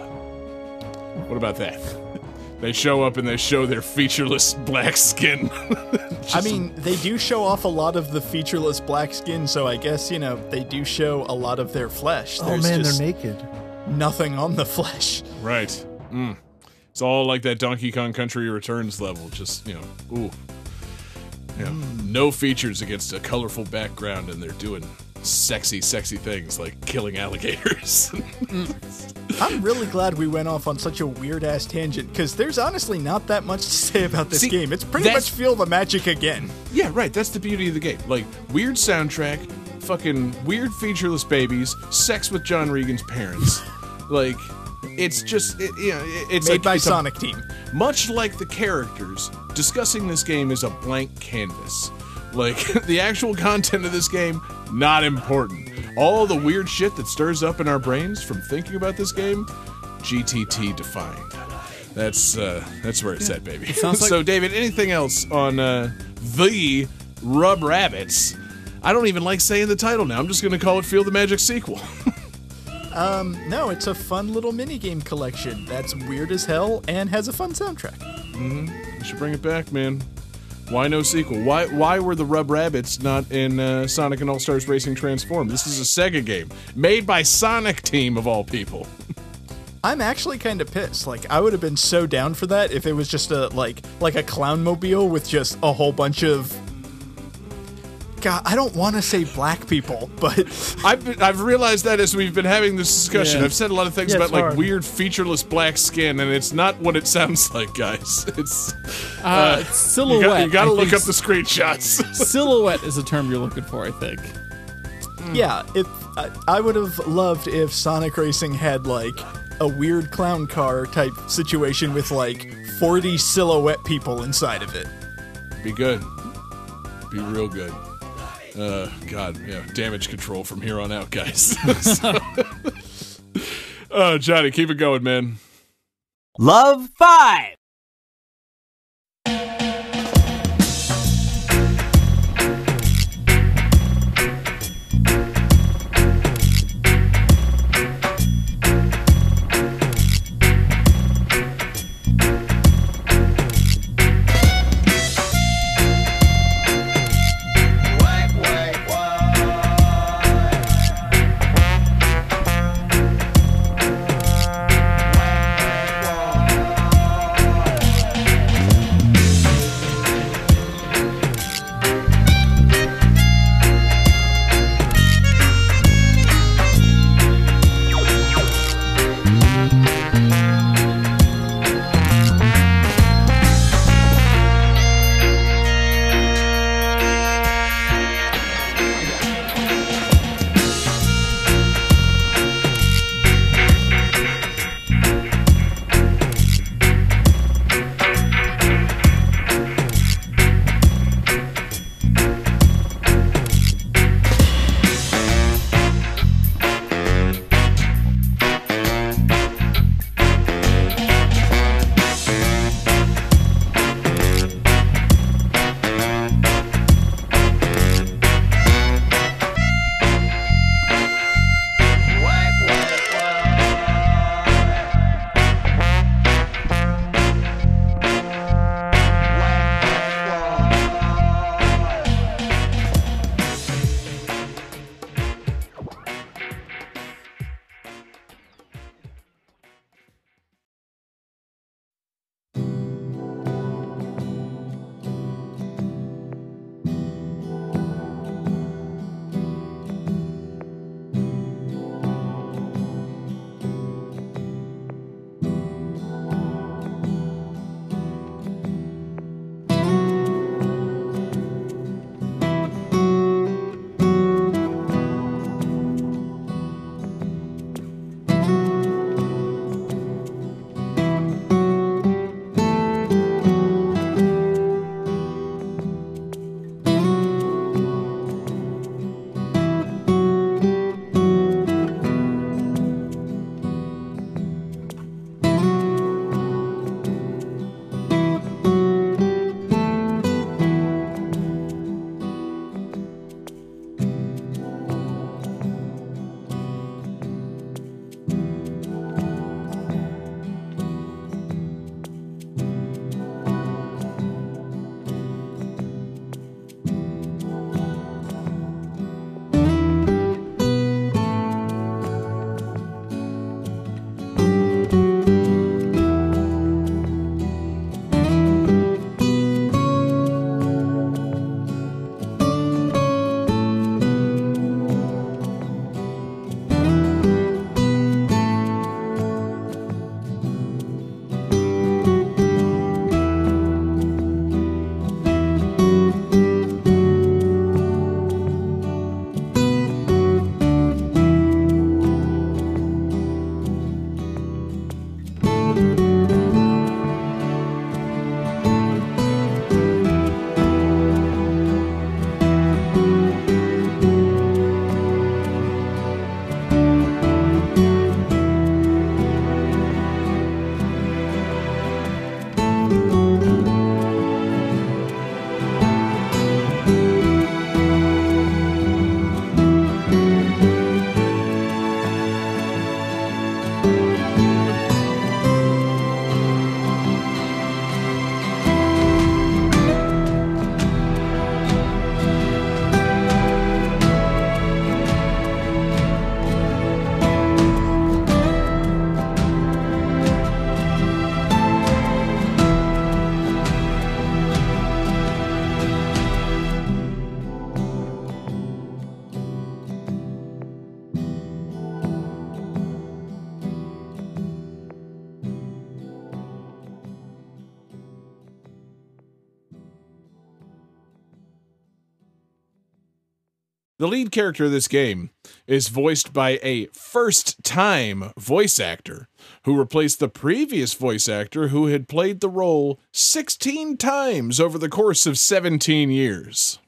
What about that? They show up and they show their featureless black skin. I mean, they do show off a lot of the featureless black skin, so I guess, you know, they do show a lot of their flesh. oh There's man, just they're naked. Nothing on the flesh. right. Mm. It's all like that Donkey Kong Country Returns level. Just you know, ooh. Yeah. No features against a colorful background, and they're doing sexy, sexy things like killing alligators. I'm really glad we went off on such a weird ass tangent because there's honestly not that much to say about this See, game. It's pretty much feel the magic again. yeah, right. That's the beauty of the game. Like weird soundtrack, fucking weird featureless babies, sex with John Regan's parents. like it's just it, you know, it's Made like, by it's a- Sonic Team. much like the characters, discussing this game is a blank canvas. Like, the actual content of this game, not important. All the weird shit that stirs up in our brains from thinking about this game, GTT defined. That's uh, that's where it's at, baby. sounds like- so, David, anything else on uh, the Rub Rabbits? I don't even like saying the title now. I'm just going to call it Feel the Magic sequel. No, it's a fun little minigame collection that's weird as hell and has a fun soundtrack. Mm-hmm. You should bring it back, man. Why no sequel? Why why were the Rub Rabbits not in uh, Sonic and All Stars Racing Transform? This is a Sega game made by Sonic Team of all people. I'm actually kind of pissed. Like I would have been so down for that if it was just a like like a clown mobile with just a whole bunch of God, I don't want to say black people, but I've been, I've realized that as we've been having this discussion. Yeah. I've said a lot of things Yeah, about like hard. weird featureless black skin, and it's not what it sounds like, guys. It's Uh, it's silhouette. you got, you got to I look up the screenshots. silhouette is a term you're looking for. I think. yeah, if I, I would have loved if Sonic Racing had like a weird clown car type situation with like 40 silhouette people inside of it. Be good. Be real good. Uh, God, yeah, damage control from here on out, guys. Oh, Johnny, keep it going, man. Love 5. The lead character of this game is voiced by a first time voice actor who replaced the previous voice actor who had played the role 16 times over the course of 17 years.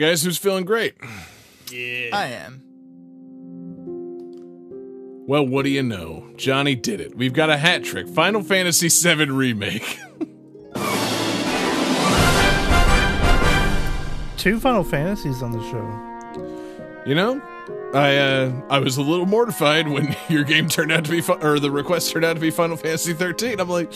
Guys, who's feeling great? Yeah. I am. Well, what do you know? Johnny did it. We've got a hat trick. Final Fantasy VII Remake. Two Final Fantasies on the show. You know, I uh, I was a little mortified when your game turned out to be, fi- or the request turned out to be Final Fantasy 13. I'm like,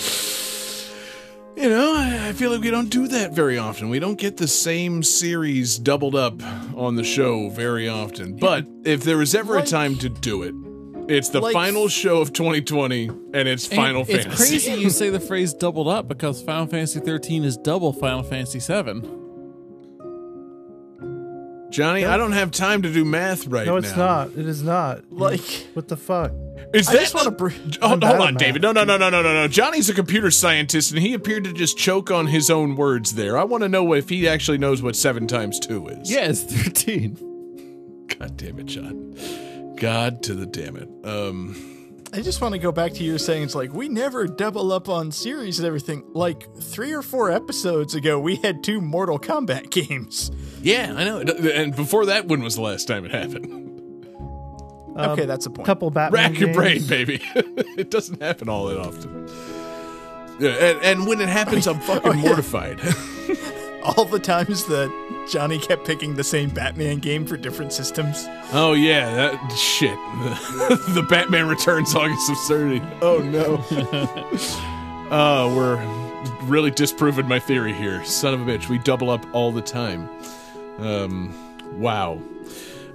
you know, I, feel like we don't do that very often. We don't get the same series doubled up on the show very often. But if there was ever Like- a time to do it, it's the Like- final show of 2020, and it's And Final it's Fantasy. crazy you say the phrase doubled up because Final Fantasy 13 is double Final Fantasy 7. Johnny, I don't have time to do math right now. No, now. it's not. It is not. Like, What the fuck? Is I that just wanna br- Oh, hold on, at David. No, no, no, no, no, no, no. Johnny's a computer scientist, and he appeared to just choke on his own words there. I want to know if he actually knows what seven times two is. Yeah, it's 13. God damn it, John. God to the damn it. Um. I just want to go back to your saying it's like we never double up on series and everything. Like three or four episodes ago, we had two Mortal Kombat games. Yeah, I know. And before that, when was the last time it happened? Uh, okay, that's a point. couple Batman Rack your brain, baby. it doesn't happen all that often. Yeah, and, and when it happens, I'm fucking oh, mortified. All the times that Johnny kept picking the same Batman game for different systems. oh yeah, that shit. the Batman Returns August Absurdity. Oh no. uh, we're really disproving my theory here. Son of a bitch, we double up all the time. Um, wow.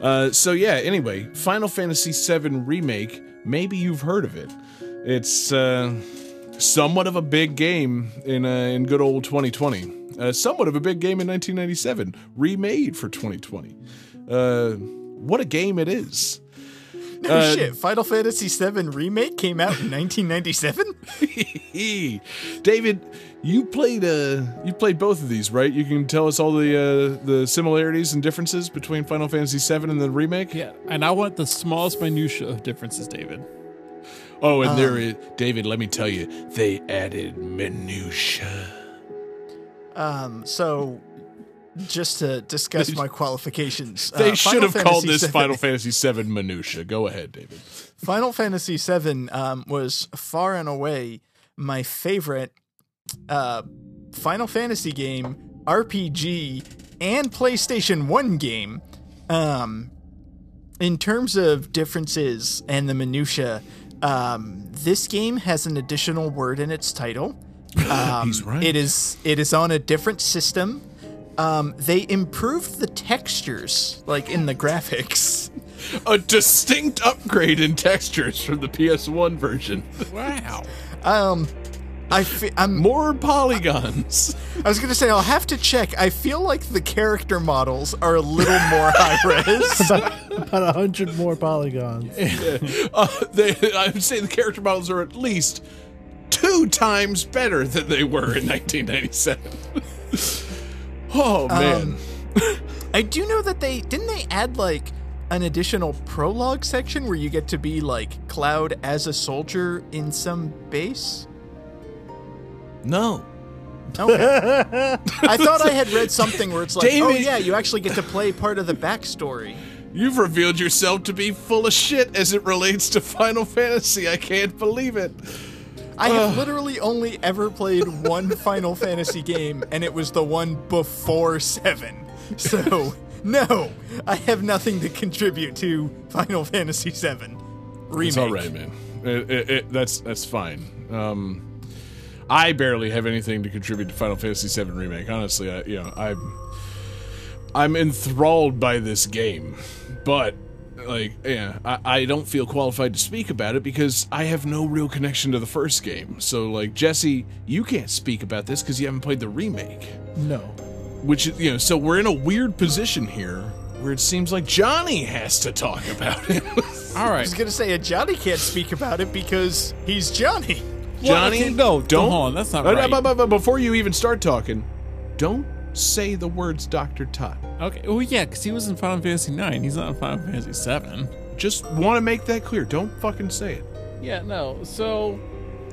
Uh, so yeah. Anyway, Final Fantasy VII remake. Maybe you've heard of it. It's uh, somewhat of a big game in uh, in good old 2020. Uh, somewhat of a big game in 1997, remade for 2020. Uh, what a game it is! No Uh, shit, Final Fantasy VII Remake came out in 1997? David, you played uh, you played both of these, right? You can tell us all the uh, the similarities and differences between Final Fantasy VII and the remake. Yeah, and I want the smallest minutia of differences, David. Oh, and there is David. Let me tell you, they added minutia. Um, so just to discuss my qualifications, They uh, should have called this VII Final Fantasy VII minutia. Go ahead, David. Final Fantasy VII um, was far and away my favorite uh, Final Fantasy game, RPG, and PlayStation 1 game. Um, in terms of differences and the minutia, um, this game has an additional word in its title. Um, He's right. It is it is on a different system. Um, they improved the textures, like in the graphics. A distinct upgrade in textures from the PS1 version. Wow. Um, I fe- I'm More polygons. I was gonna say I'll have to check. I feel like the character models are a little more high res. About a hundred more polygons. Uh, they, I would say the character models are at least two times better than they were in 1997. oh um, man, I do know that they didn't they add like an additional prologue section where you get to be like Cloud as a soldier in some base. no. Okay. I thought I had read something where it's like, oh yeah, you actually get to play part of the backstory. You've revealed yourself to be full of shit as it relates to Final Fantasy. I can't believe it. I have literally only ever played one Final Fantasy game, and it was the one before seven. So no, I have nothing to contribute to Final Fantasy VII remake. It's all right, man. It, it, it, that's that's fine. Um, I barely have anything to contribute to Final Fantasy VII remake. Honestly, I, you know, I'm I'm enthralled by this game, but like, yeah, I, I don't feel qualified to speak about it because I have no real connection to the first game. So, like, Jesse, you can't speak about this because you haven't played the remake. No. Which you know, so we're in a weird position here where it seems like Johnny has to talk about it. All I was gonna say, a Johnny can't speak about it because he's Johnny. Johnny, okay, no, don't. hold on, that's not Uh, right. before you even start talking, don't say the words Doctor Tot. Okay. Well, yeah, because he was in Final Fantasy Nine. He's not in Final Fantasy Seven. Just want to make that clear. Don't fucking say it. Yeah, no. So,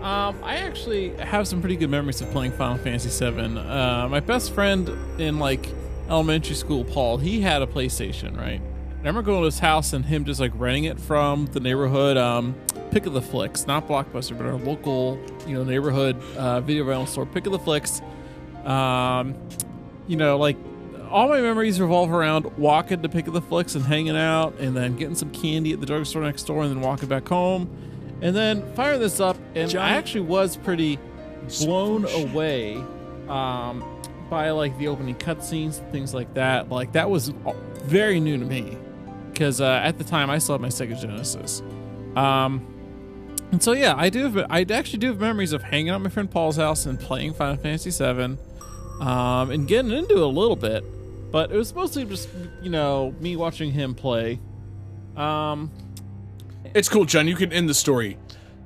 um, I actually have some pretty good memories of playing Final Fantasy VII. Uh, my best friend in like elementary school, Paul, he had a PlayStation, right? I remember going to his house and him just like renting it from the neighborhood um, Pick of the Flicks, not Blockbuster, but our local, you know, neighborhood uh, video rental store, Pick of the Flicks. Um, you know, like all my memories revolve around walking to Pick of the Flicks and hanging out, and then getting some candy at the drugstore next door, and then walking back home, and then fire this up. And Johnny- I actually was pretty blown away um, by like the opening cutscenes, and things like that. Like that was very new to me because uh, at the time I still had my Sega Genesis. Um, and so yeah, I do. Have, I actually do have memories of hanging out at my friend Paul's house and playing Final Fantasy VII, um, and getting into it a little bit. But it was mostly just you know me watching him play. Um, It's cool, John. You can end the story.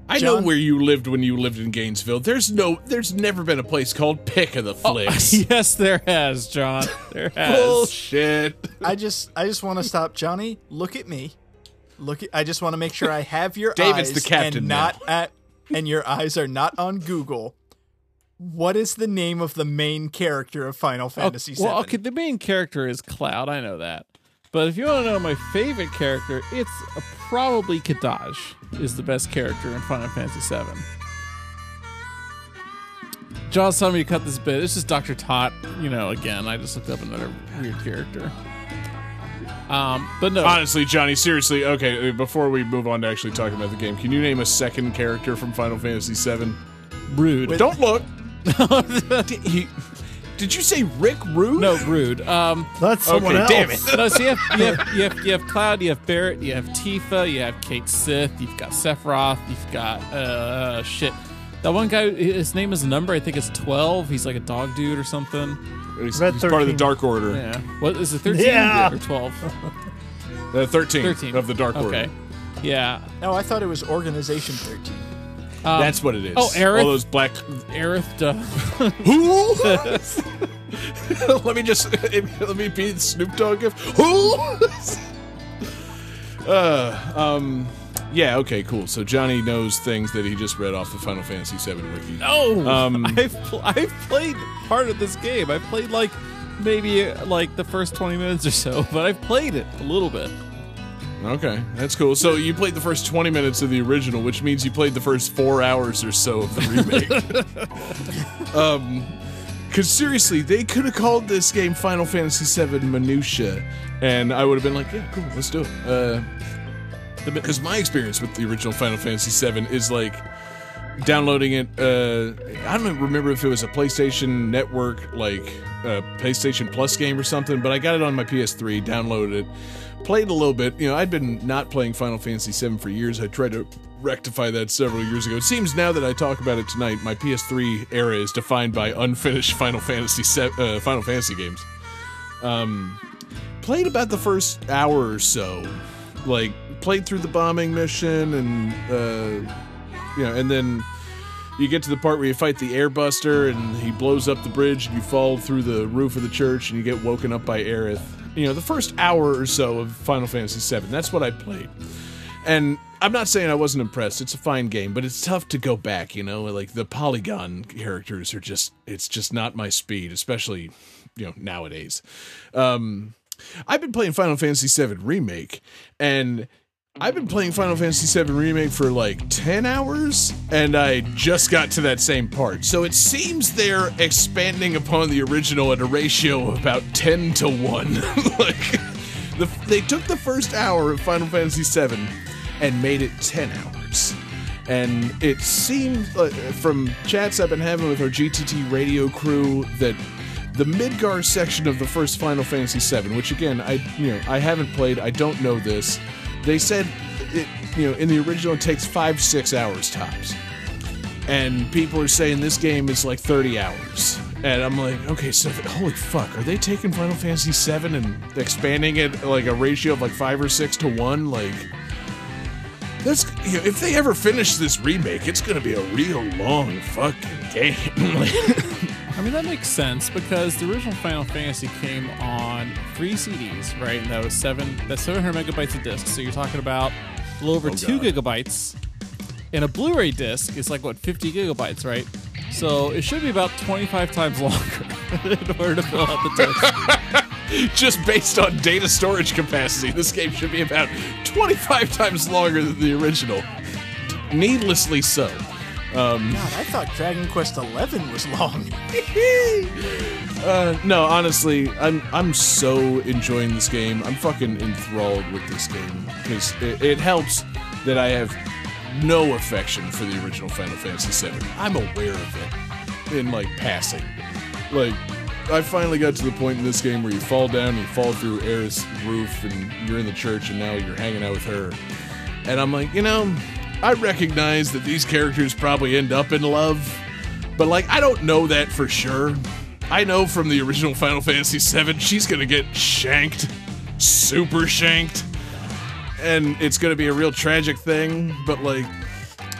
I know where you lived when you lived in Gainesville. There's no, there's never been a place called Pick of the Oh, Flicks. yes, there has, John. There has. Bullshit. I just I just want to stop, Johnny. Look at me. Look at. I just want to make sure I have your David's eyes the captain and now. not at and your eyes are not on Google. What is the name of the main character of Final Fantasy VII? Well, okay, the main character is Cloud. I know that. But if you want to know my favorite character, it's uh, probably Kadaj is the best character in Final Fantasy VII. John's telling me to cut this bit. It's just Dr. Tot. You know, again, I just looked up another weird character. Um, but no, Honestly, Johnny, seriously, okay, uh, before we move on to actually talking about the game, can you name a second character from Final Fantasy VII? rude. Don't look. Did, he, did you say Rick Rude? no, rude. Um, That's someone Okay, else. damn it. no, so you have, you have you have you have Cloud, you have Barret, you have Tifa, you have Cait Sith, you've got Sephiroth, you've got uh shit. That one guy, his name is a number. I think it's twelve. He's like a dog dude or something. He's, Red he's part of the Dark Order. Yeah. What is it? Thirteen Yeah. or twelve? Uh, 13, Thirteen of the Dark Order. Okay. Yeah. no, I thought it was Organization 13. Um, That's what it is. Oh, Aerith. All those black. Aerith. Duh. Who? let me just let me be Snoop Dogg If Who? uh, um, yeah. Okay, cool. So Johnny knows things that he just read off the Final Fantasy VII wiki. No. Um, I've pl- I've played part of this game. I've played like maybe uh, like the first twenty minutes or so, but I've played it a little bit. Okay, that's cool. So you played the first 20 minutes of the original, which means you played the first four hours or so of the remake. um, because seriously, they could have called this game Final Fantasy VII Minutia, and I would have been like, yeah, cool, let's do it. Uh, because my experience with the original Final Fantasy VII is like downloading it. Uh, I don't remember if it was a PlayStation Network, like uh, PlayStation Plus game or something, but I got it on my PS3, downloaded it, played a little bit. You know, I'd been not playing Final Fantasy VII for years. I tried to rectify that several years ago. It seems now that I talk about it tonight, my PS3 era is defined by unfinished Final Fantasy uh, Final Fantasy games. Um, played about the first hour or so, like played through the bombing mission and uh, you know, and then you get to the part where you fight the airbuster and he blows up the bridge and you fall through the roof of the church and you get woken up by Aerith. You know, the first hour or so of Final Fantasy VII. That's what I played. And I'm not saying I wasn't impressed. It's a fine game, but it's tough to go back, you know? Like the polygon characters are just it's just not my speed, especially, you know, nowadays. Um I've been playing Final Fantasy VII Remake and I've been playing Final Fantasy VII Remake for like 10 hours, and I just got to that same part. So it seems they're expanding upon the original at a ratio of about 10 to 1. like, the, they took the first hour of Final Fantasy VII and made it 10 hours. And it seemed uh, from chats I've been having with our GTT radio crew that the Midgar section of the first Final Fantasy VII, which again I you know I haven't played, I don't know this. They said it you know in the original it takes five six hours tops, and people are saying this game is like thirty hours. And I'm like, okay, so holy fuck, are they taking Final Fantasy VII and expanding it like a ratio of like five or six to one? Like, that's you know, if they ever finish this remake, it's gonna be a real long fucking game. I mean, that makes sense because the original Final Fantasy came on three CDs, right? And that was seven, that's 700 megabytes of disc. So you're talking about a little over oh, two Oh, God. gigabytes. And a Blu ray disc is like, what, 50 gigabytes, right? So it should be about 25 times longer in order to fill out the disc. just based on data storage capacity, this game should be about 25 times longer than the original. Needlessly so. Um, God, I thought Dragon Quest XI was long. uh, no, honestly, I'm I'm so enjoying this game. I'm fucking enthralled with this game because it, it helps that I have no affection for the original Final Fantasy VII. I'm aware of it in like passing. Like, I finally got to the point in this game where you fall down, you fall through Aerith's roof, and you're in the church, and now you're hanging out with her. And I'm like, you know, I recognize that these characters probably end up in love, but like, I don't know that for sure. I know from the original Final Fantasy VII, she's gonna get shanked, super shanked. and it's to be a real tragic thing. But like,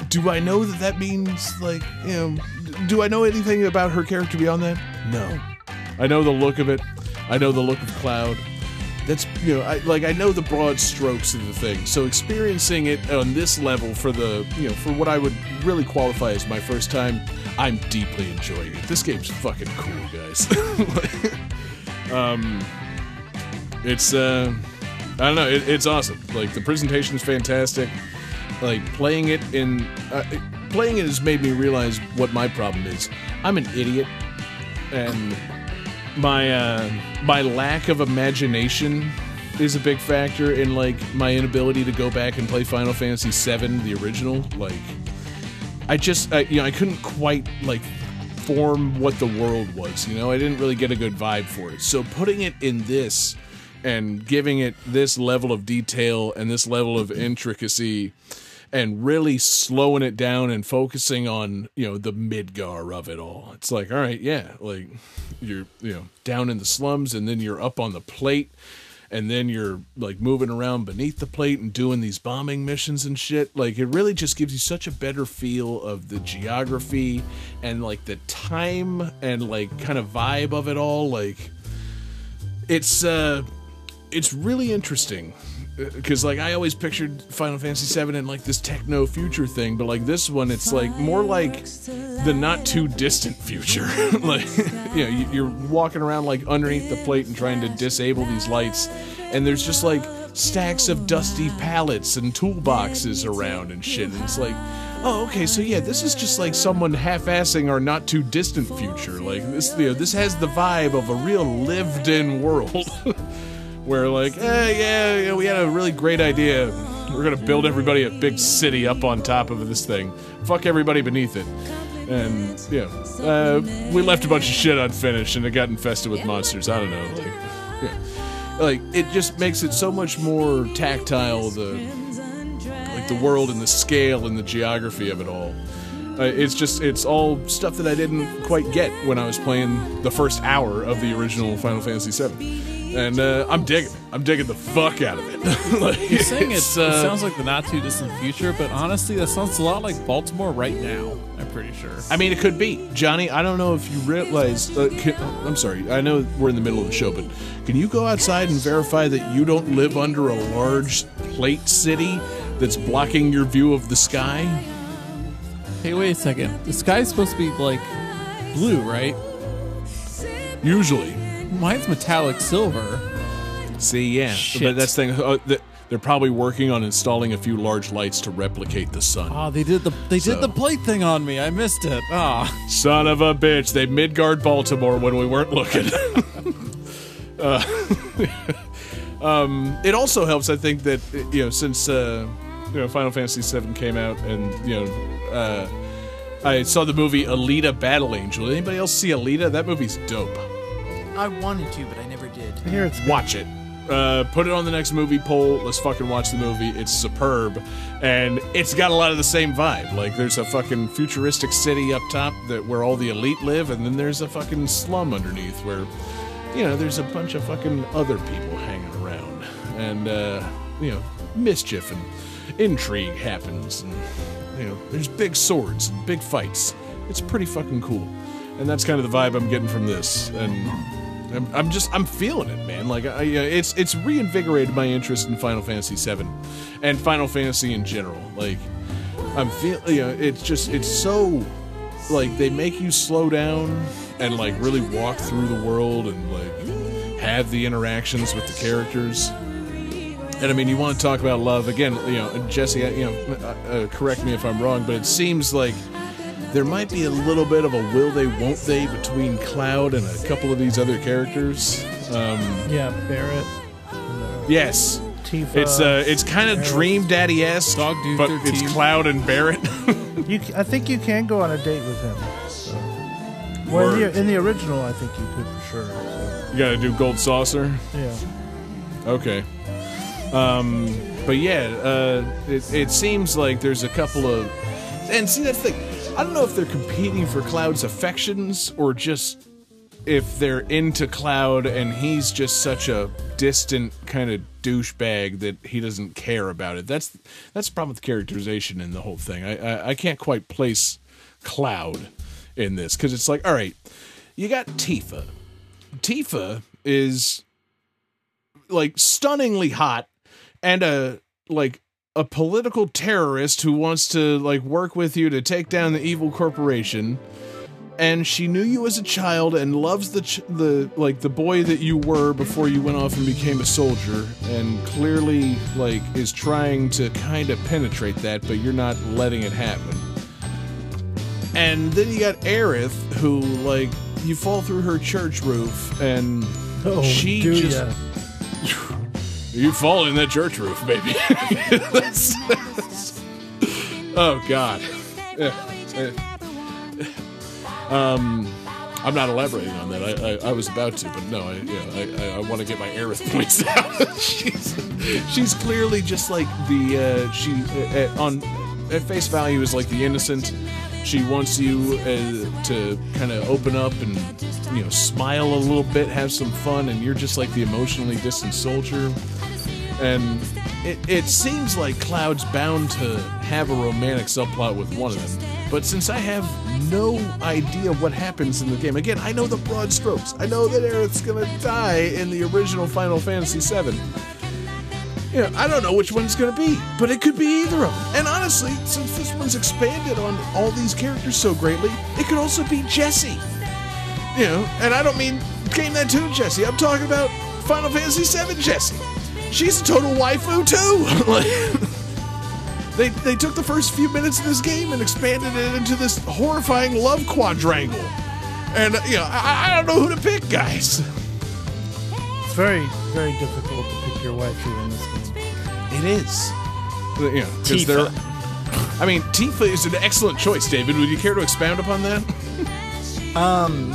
do I know that that means like you know? Do I know anything about her character beyond that? No. I know the look of it. I know the look of Cloud. That's you know, I like I know the broad strokes of the thing. So experiencing it on this level for the you know for what I would really qualify as my first time, I'm deeply enjoying it. This game's fucking cool, guys. um, it's uh, I don't know, it, it's awesome. Like the presentation's fantastic. Like playing it in uh, playing it has made me realize what my problem is. I'm an idiot, and my uh, my lack of imagination is a big factor in like my inability to go back and play Final Fantasy VII, the original. Like, I just I, you know I couldn't quite like form what the world was. You know, I didn't really get a good vibe for it. So putting it in this and giving it this level of detail and this level of intricacy and really slowing it down and focusing on you know the midgar of it all. It's like all right yeah like you're you know down in the slums and then you're up on the plate and then you're like moving around beneath the plate and doing these bombing missions and shit. Like it really just gives you such a better feel of the geography and like the time and like kind of vibe of it all. Like it's uh it's really interesting because like I always pictured Final Fantasy VII in like this techno future thing, but like this one, it's like more like the not too distant future. like you know, you- you're walking around like underneath the plate and trying to disable these lights, and there's just like stacks of dusty pallets and toolboxes around and shit, and it's like. Oh, okay. So yeah, this is just like someone half-assing our not too distant future. Like this, you know, this has the vibe of a real lived-in world. where like, eh, yeah, yeah, we had a really great idea. We're gonna build everybody a big city up on top of this thing. Fuck everybody beneath it. And yeah, uh, we left a bunch of shit unfinished, and it got infested with monsters. I don't know, like, yeah. like it just makes it so much more tactile. The like the world and the scale and the geography of it all. Uh, it's just it's all stuff that I didn't quite get when I was playing the first hour of the original Final Fantasy VII, and uh, I'm digging. it. I'm digging the fuck out of it. like, You're saying it's, it, uh, it sounds like the not too distant future, but honestly, that sounds a lot like Baltimore right now. I'm pretty sure. I mean, it could be Johnny. I don't know if you realize. Uh, can, I'm sorry. I know we're in the middle of the show, but can you go outside and verify that you don't live under a large plate city that's blocking your view of the sky? Hey, wait a second. The sky's supposed to be like blue, right? Usually. Mine's metallic silver. See, yeah, Shit. but that's the thing. Uh, th- they're probably working on installing a few large lights to replicate the sun. Oh, they did the they So- did the plate thing on me. I missed it. Ah, Son of a bitch! They Midgard Baltimore when we weren't looking. uh, um, it also helps, I think, that you know since uh, you know Final Fantasy VII came out, and you know. Uh, I saw the movie Alita Battle Angel. Anybody else see Alita? That movie's dope. I wanted to, but I never did. I hear it's watch it. Uh, put it on the next movie poll. Let's fucking watch the movie. It's superb, and it's got a lot of the same vibe. Like there's a fucking futuristic city up top that where all the elite live, and then there's a fucking slum underneath where, you know, there's a bunch of fucking other people hanging around, and uh, you know, mischief and intrigue happens, and you know, there's big swords and big fights. It's pretty fucking cool, and that's kind of the vibe I'm getting from this, and. I'm, I'm just I'm feeling it, man. Like I, it's it's reinvigorated my interest in Final Fantasy VII and Final Fantasy in general. Like I'm feeling, you know it's just it's so like they make you slow down and like really walk through the world and like have the interactions with the characters. And I mean, you want to talk about love again? You know, Jesse. You know, uh, uh, correct me if I'm wrong, but it seems like there might be a little bit of a will they, won't they between Cloud and a couple of these other characters. Um, yeah, Barret. yes, Tifa. it's uh, it's kind of Dream Daddy esque, Dog Dude but 13. it's Cloud and Barret. You, c- I think you can go on a date with him. So. Well, in the, in the original, I think you could for sure. So. you got to do Gold Saucer. Yeah. Okay. Um, but yeah, uh, it, it seems like there's a couple of, and see that's the thing. I don't know if they're competing for Cloud's affections or just if they're into Cloud and he's just such a distant kind of douchebag that he doesn't care about it. That's that's the problem with characterization in the whole thing. I I, I can't quite place Cloud in this because it's like, all right, you got Tifa. Tifa is like stunningly hot and a like a political terrorist who wants to like work with you to take down the evil corporation and she knew you as a child and loves the ch- the like the boy that you were before you went off and became a soldier and clearly like is trying to kind of penetrate that but you're not letting it happen and then you got Aerith who like you fall through her church roof and Oh, she just ya? you fall in that church roof, baby. That's- that's- oh God. Um, I'm not elaborating on that. I, I, I was about to, but no. I yeah, I, I, I want to get my Aerith points out. she's she's clearly just like the uh, she uh, uh, on at face value is like the innocent. She wants you uh, to kind of open up and you know smile a little bit, have some fun, and you're just like the emotionally distant soldier and it, it seems like Cloud's bound to have a romantic subplot with one of them. But since I have no idea what happens in the game, again, I know the broad strokes. I know that Aerith's gonna die in the original Final Fantasy VII. You know, I don't know which one's gonna be, but it could be either of them. And honestly, since this one's expanded on all these characters so greatly, it could also be Jessie. You know, and I don't mean Game That Tune Jesse. I'm talking about Final Fantasy VII Jessie. She's a total waifu too. they they took the first few minutes of this game and expanded it into this horrifying love quadrangle. And you know, I, I don't know who to pick, guys. It's very, very difficult to pick your waifu in this game. It is. You know, Tifa. they're- I mean, Tifa is an excellent choice, David. Would you care to expound upon that? Um,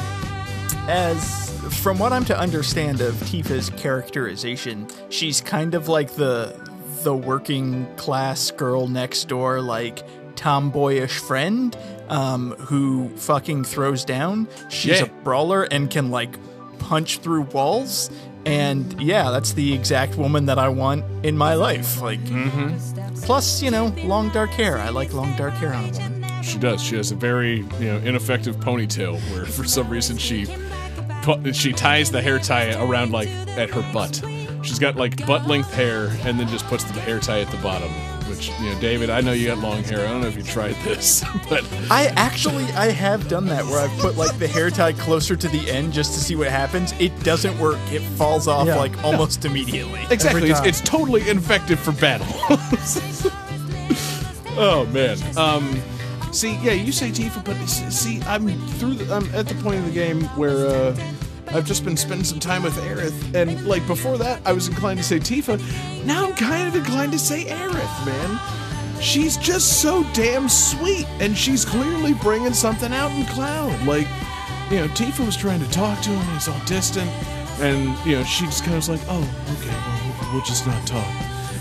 as from what I'm to understand of Tifa's characterization, she's kind of like the the working class girl next door, like tomboyish friend, um, who fucking throws down. She's Yeah. a brawler and can like punch through walls. And yeah, that's the exact woman that I want in my life. Like, mm-hmm. plus, you know, long dark hair. I like long dark hair on a woman. She does. She has a very you know ineffective ponytail where for some reason she pu- she ties the hair tie around like at her butt. She's got like butt length hair and then just puts the hair tie at the bottom. Which you know, David, I know you got long hair. I don't know if you tried this, but I actually I have done that where I've put like the hair tie closer to the end just to see what happens. It doesn't work. It falls off Yeah. like almost immediately. exactly, it's, it's totally ineffective for battle. oh man. Um, see, yeah, you say Tifa, but s- see, I'm through. The, I'm at the point of the game where uh, I've just been spending some time with Aerith, and like before that, I was inclined to say Tifa. Now I'm kind of inclined to say Aerith, man. She's just so damn sweet, and she's clearly bringing something out in Cloud. Like, you know, Tifa was trying to talk to him, he's all distant, and you know, she just kind of was like, "Oh, okay, well, we'll- just not talk."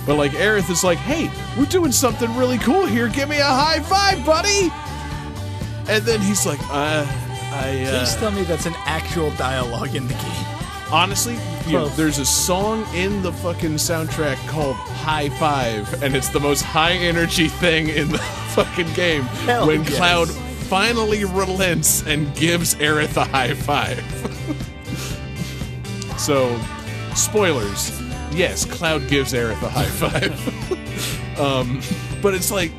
But like, Aerith is like, "Hey, we're doing something really cool here. Give me a high five, buddy!" And then he's like, "Uh, I." Uh, Please tell me that's an actual dialogue in the game. honestly, you know, Close. there's a song in the fucking soundtrack called High Five, and it's the most high energy thing in the fucking game Hell when yes. Cloud finally relents and gives Aerith a high five. so, spoilers. Yes, Cloud gives Aerith a high five. um, but it's like,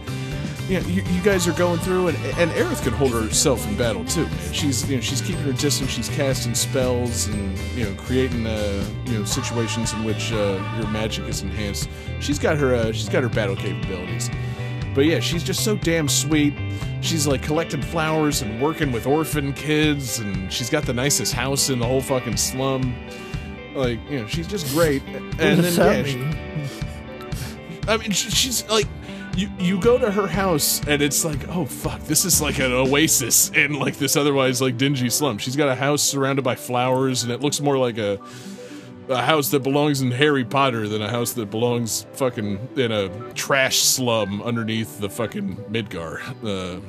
you, know, you, you guys are going through, and, and Aerith can hold herself in battle too. Man. She's you know she's keeping her distance. She's casting spells and you know creating uh, you know situations in which uh, your magic is enhanced. She's got her uh, she's got her battle capabilities. But yeah, she's just so damn sweet. She's like collecting flowers and working with orphan kids, and she's got the nicest house in the whole fucking slum. Like you know, she's just great. And then that yeah, she-? I mean, she, she's like, you you go to her house and it's like, oh fuck, this is like an oasis in like this otherwise like dingy slum. She's got a house surrounded by flowers and it looks more like a a house that belongs in Harry Potter than a house that belongs fucking in a trash slum underneath the fucking Midgar. Uh,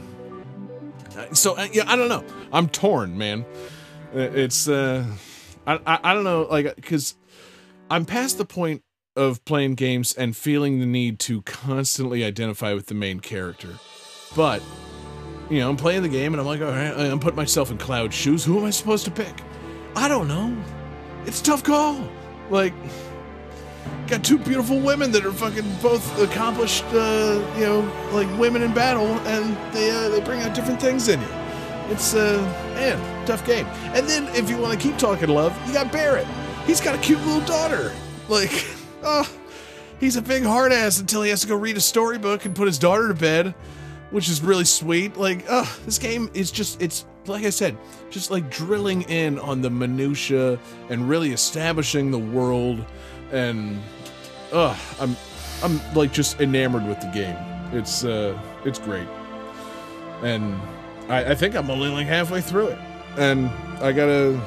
so uh, yeah, I don't know. I'm torn, man. It's uh, I I, I don't know, like because I'm past the point of playing games and feeling the need to constantly identify with the main character, but you know I'm playing the game and I'm like, all right, I'm putting myself in Cloud's shoes. Who am I supposed to pick? I don't know. It's a tough call. Like got two beautiful women that are fucking both accomplished, uh, you know, like women in battle, and they uh, they bring out different things in you. It's uh, man, tough game. And then if you want to keep talking love, you got Barret. He's got a cute little daughter. Like, oh, he's a big hard ass until he has to go read a storybook and put his daughter to bed, which is really sweet. Like, oh, this game is just it's like I said, just like drilling in on the minutia and really establishing the world and uh I'm I'm like just enamored with the game. It's uh it's great. And I, I think I'm only like halfway through it. And I gotta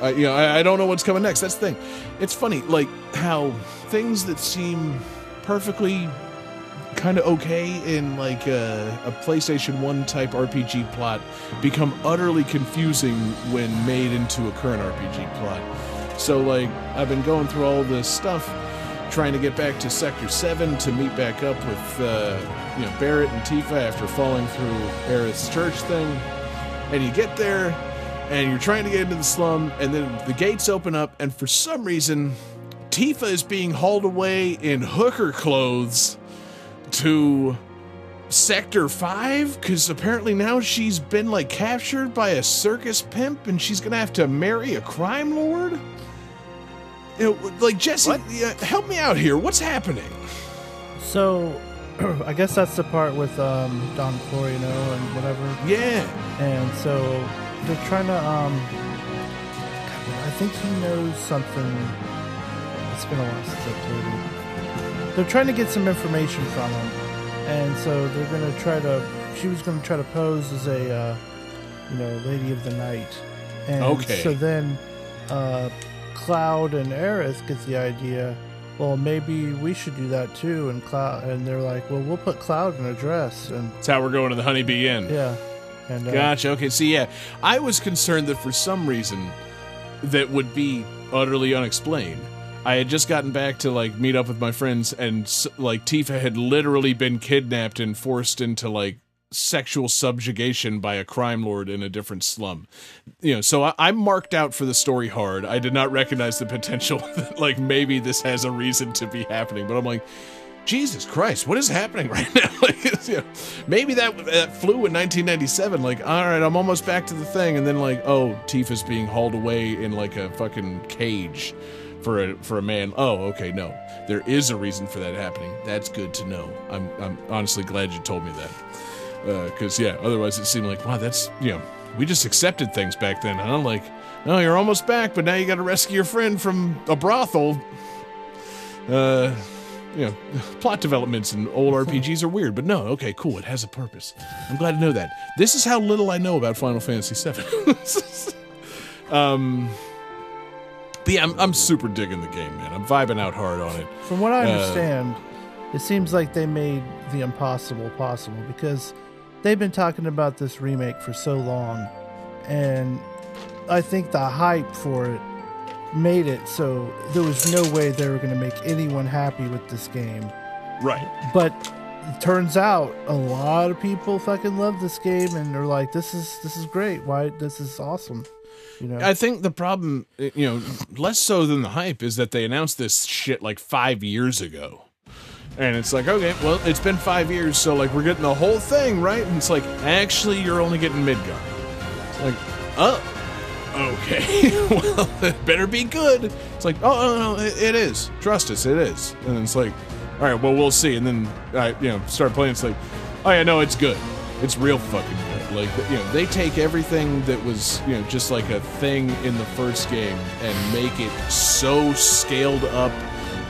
I you know, I, I don't know what's coming next. That's the thing. It's funny, like how things that seem perfectly kind of okay in like a, a PlayStation 1 type RPG plot become utterly confusing when made into a current RPG plot. So like I've been going through all this stuff trying to get back to Sector 7 to meet back up with uh, you know Barret and Tifa after falling through Aerith's church thing. And you get there and you're trying to get into the slum and then the gates open up and for some reason Tifa is being hauled away in hooker clothes to Sector 5 because apparently now she's been like captured by a circus pimp and she's gonna have to marry a crime lord. You know, like Jesse, yeah, help me out here. What's happening? So, I guess that's the part with um, Don Florino and whatever. Yeah, And so they're trying to. Um, I think he knows something. It's been a while since I played it. They're trying to get some information from him, and so they're gonna try to. She was gonna try to pose as a, uh, you know, lady of the night. And Okay. So then, uh, Cloud and Aerith get the idea. Well, maybe we should do that too. And Cloud, and they're like, well, we'll put Cloud in a dress, and that's how we're going to the Honeybee Inn. yeah, and uh, Gotcha. Okay. See, yeah, I was concerned that for some reason that would be utterly unexplained. I had just gotten back to like meet up with my friends, and like Tifa had literally been kidnapped and forced into like sexual subjugation by a crime lord in a different slum. You know, so I, I'm marked out for the story hard. I did not recognize the potential that like maybe this has a reason to be happening, but I'm like. Jesus Christ, what is happening right now? like, you know, maybe that that flew in 1997. Like, all right, I'm almost back to the thing, and then like, oh, Tifa's being hauled away in like a fucking cage for a for a man. Oh, okay, no, there is a reason for that happening. That's good to know. I'm I'm honestly glad you told me that, because yeah, otherwise it seemed like wow, that's you know, we just accepted things back then, huh? Like, oh, you're almost back, but now you got to rescue your friend from a brothel. Uh you know, plot developments in old RPGs are weird, but no, okay, cool. It has a purpose. I'm glad to know that. This is how little I know about Final Fantasy VII. um, but yeah, I'm, I'm super digging the game, man. I'm vibing out hard on it. From what I Uh, understand, it seems like they made the impossible possible because they've been talking about this remake for so long, and I think the hype for it made it so there was no way they were going to make anyone happy with this game. Right. But it turns out a lot of people fucking love this game and they're like, "This is this is great. Why this is awesome." You know, I think the problem, uh, you know, less so than the hype, is that they announced this shit like five years ago. And it's like, okay, well, it's been five years, so like we're getting the whole thing, right? And it's like, actually, you're only getting Midgar. It's like, oh, okay, well, it better be good. It's like, oh, no, no, it, it is. Trust us, it is. And it's like, all right, well, we'll see. And then I, you know, start playing. It's like, oh yeah, no, it's good. It's real fucking good. Like, you know, they take everything that was, you know, just like a thing in the first game and make it so scaled up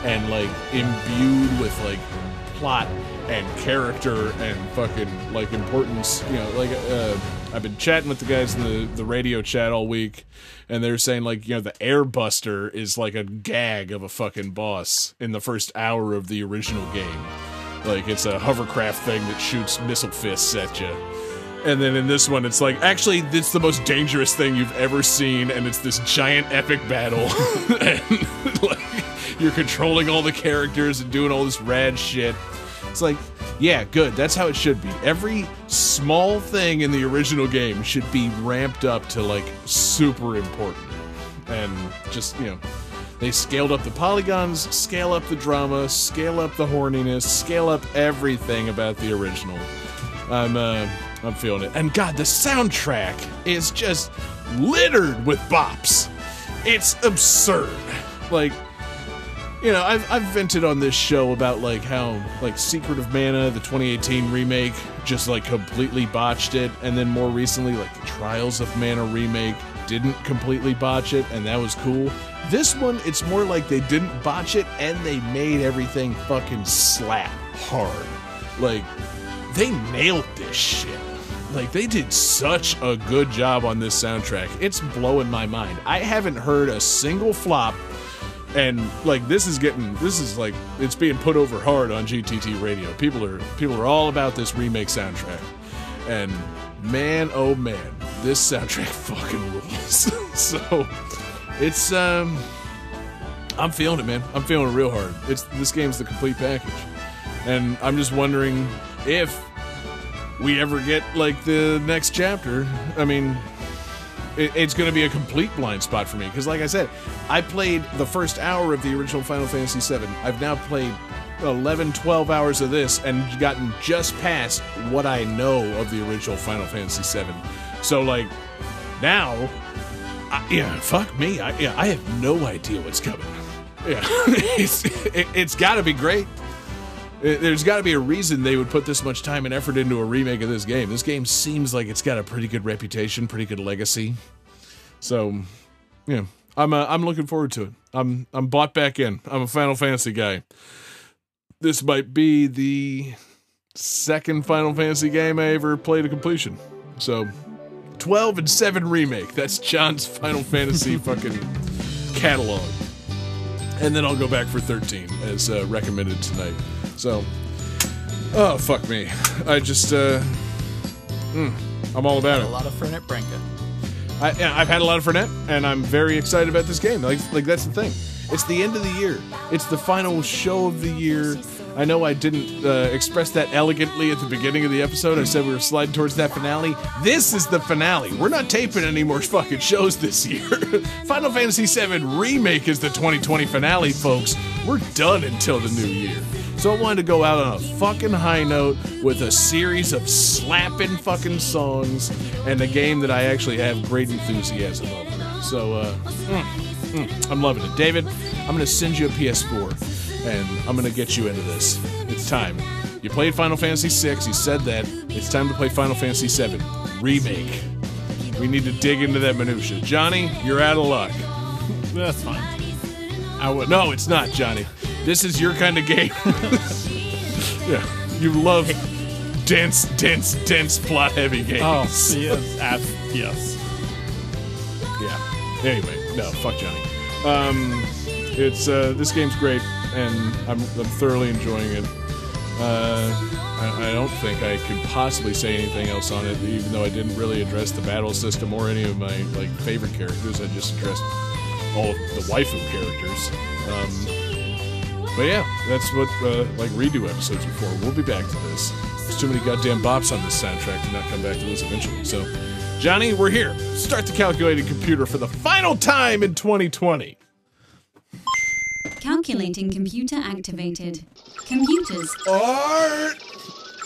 and like imbued with like plot and character and fucking like importance. You know, like uh, I've been chatting with the guys in the the radio chat all week, and they're saying like you know the Airbuster is like a gag of a fucking boss in the first hour of the original game. Like it's a hovercraft thing that shoots missile fists at you. And then in this one, it's like actually, it's the most dangerous thing you've ever seen, and it's this giant epic battle, and like you're controlling all the characters and doing all this rad shit. It's like, yeah, good. That's how it should be. Every small thing in the original game should be ramped up to like super important, and just you know, they scaled up the polygons, scale up the drama, scale up the horniness, scale up everything about the original. I'm uh, I'm feeling it. And God, the soundtrack is just littered with bops. It's absurd. Like, you know, I've I've vented on this show about like how like Secret of Mana, the 2018 remake, just like completely botched it, and then more recently, like the Trials of Mana remake didn't completely botch it, and that was cool. This one, it's more like they didn't botch it and they made everything fucking slap hard. Like, they nailed this shit. Like they did such a good job on this soundtrack. It's blowing my mind. I haven't heard a single flop and like this is getting this is like it's being put over hard on GTT radio. People are people are all about this remake soundtrack. And man oh man, this soundtrack fucking rules. so it's um I'm feeling it, man. I'm feeling it real hard. It's this game's the complete package. And I'm just wondering if we ever get like the next chapter. I mean, it, it's going to be a complete blind spot for me because, like I said, I played the first hour of the original Final Fantasy VII. I've now played 11, 12 hours of this and gotten just past what I know of the original Final Fantasy VII. So, like, now, I, yeah, fuck me. I, yeah, I have no idea what's coming. Yeah, it's it, it's got to be great. There's got to be a reason they would put this much time and effort into a remake of this game. This game seems like it's got a pretty good reputation, pretty good legacy. So, yeah, I'm uh, I'm looking forward to it. I'm I'm bought back in. I'm a Final Fantasy guy. This might be the second Final Fantasy game I ever played to completion. So, 12 and 7 remake. That's John's Final Fantasy fucking catalog. And then I'll go back for 13 as uh, recommended tonight. So, oh, fuck me. I just, uh, mm, I'm all about it. A lot of Fernet Branca. I, yeah, I've had a lot of Fernet, and I'm very excited about this game. Like, like that's the thing. It's the end of the year. It's the final show of the year. I know I didn't uh, express that elegantly at the beginning of the episode. I said we were sliding towards that finale. This is the finale. We're not taping any more fucking shows this year. Final Fantasy VII Remake is the 2020 finale, folks. We're done until the new year. So I wanted to go out on a fucking high note with a series of slapping fucking songs and a game that I actually have great enthusiasm over. So, uh, mm, mm, I'm loving it. David, I'm going to send you a PS4 and I'm to get you into this. It's time. You played Final Fantasy VI, you said that. It's time to play Final Fantasy VII Remake. We need to dig into that minutia. Johnny, you're out of luck. That's fine. I would. No, it's not, Johnny. This is your kind of game. yeah, you love dense, dense, dense plot heavy games. Oh, yes, abs- yes. Yeah. Anyway, no, fuck Johnny. Um, it's uh, this game's great, and I'm, I'm thoroughly enjoying it. Uh, I, I don't think I could possibly say anything else on it, even though I didn't really address the battle system or any of my like favorite characters. I just addressed all of the waifu characters. Um, but yeah, that's what uh, like redo episodes before. We'll be back to this. There's too many goddamn bops on this soundtrack to not come back to this eventually. So, Johnny, we're here. Start the calculating computer for the final time in 2020. Calculating computer activated. Computers. Art.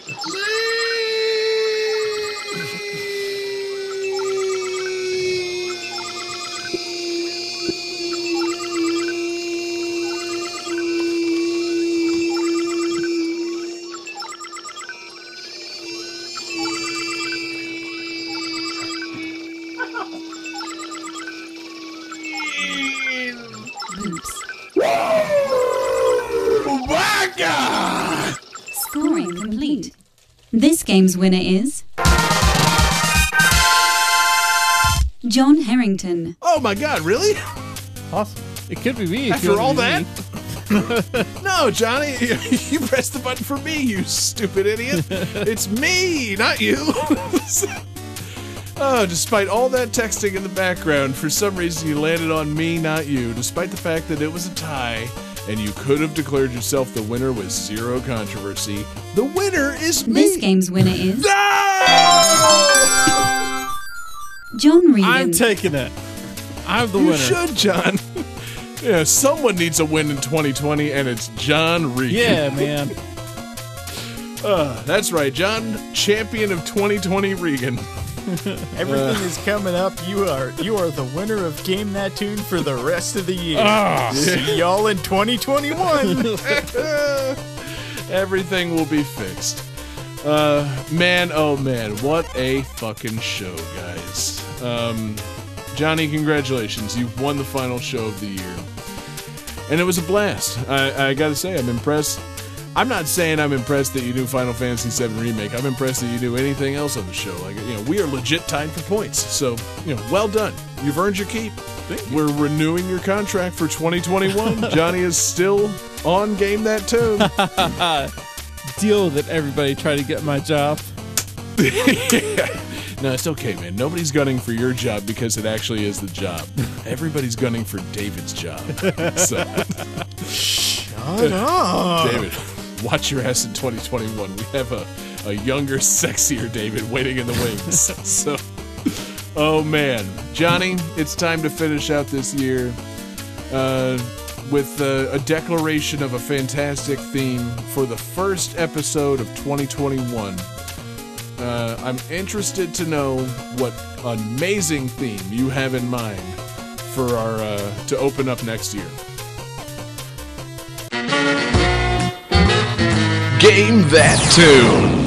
Boops. Game's winner is. John Harrington. Oh my god, really? Awesome. It could be me. After you want all that? no, Johnny, you pressed the button for me, you stupid idiot. It's me, not you. oh, despite all that texting in the background, for some reason you landed on me, not you, despite the fact that it was a tie and you could have declared yourself the winner with zero controversy. The winner is me. This game's winner is Ah! John Regan. I'm taking it. I'm the winner. You winner. should, John. yeah, someone needs a win in 2020, and it's John Regan. Yeah, man. Uh, that's right, John, champion of 2020 Regan. Everything is coming up. You are you are the winner of Game That Tune for the rest of the year. Ah. See y'all in 2021. Everything will be fixed. Uh, man, oh man, what a fucking show, guys. Um, Johnny, congratulations. You've won the final show of the year. And it was a blast. I, I gotta say, I'm impressed. I'm not saying I'm impressed that you knew Final Fantasy VII Remake. I'm impressed that you knew anything else on the show. Like, you know, we are legit tied for points. So, you know, well done. You've earned your keep. We're renewing your contract for 2021. Johnny is still on Game That Tune. Deal with it, everybody. Try to get my job. No, it's okay, man. Nobody's gunning for your job because it actually is the job. Everybody's gunning for David's job. So, Shut up. David, watch your ass in 2021. We have a, a younger, sexier David waiting in the wings. So, oh man, Johnny, it's time to finish out this year uh, with uh, a declaration of a fantastic theme for the first episode of 2021. Uh, I'm interested to know what amazing theme you have in mind for our uh, to open up next year. Game that tune.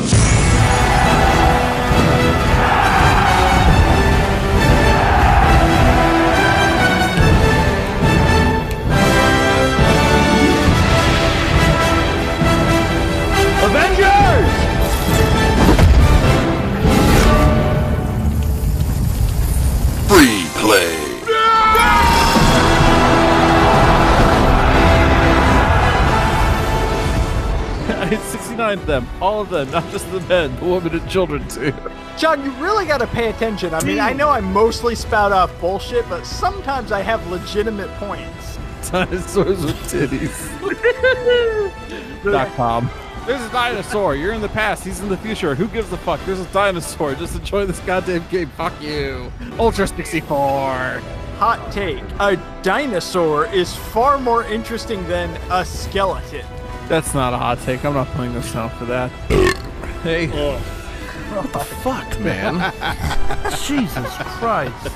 All of them. Not just the men, the women, and children, too. John, you really got to pay attention. I mean, I know I mostly spout off bullshit, but sometimes I have legitimate points. Dinosaurs with titties. Dot com. There's a dinosaur. You're in the past. He's in the future. Who gives a fuck? There's a dinosaur. Just enjoy this goddamn game. Fuck you. Ultra 64. Hot take. A dinosaur is far more interesting than a skeleton. That's not a hot take. I'm not playing this down for that. hey. what the Fuck, man. Jesus Christ.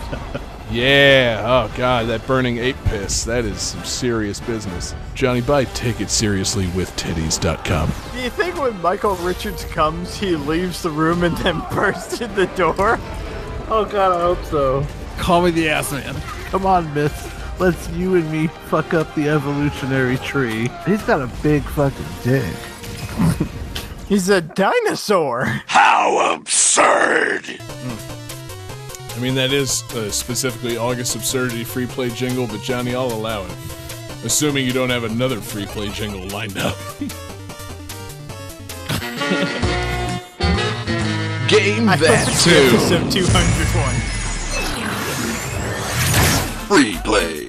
Yeah. Oh god, that burning ape piss. That is some serious business. Johnny, buy tickets seriously with titties.com. Do you think when Michael Richards comes, he leaves the room and then bursts in the door? Oh god, I hope so. Call me the ass man. Come on, miss. Let's you and me fuck up the evolutionary tree. He's got a big fucking dick. He's a dinosaur. How absurd! I mean, that is uh, specifically August Absurdity free play jingle, but Johnny, I'll allow it. Assuming you don't have another free play jingle lined up. Game I hope that it's episode 201. Free play.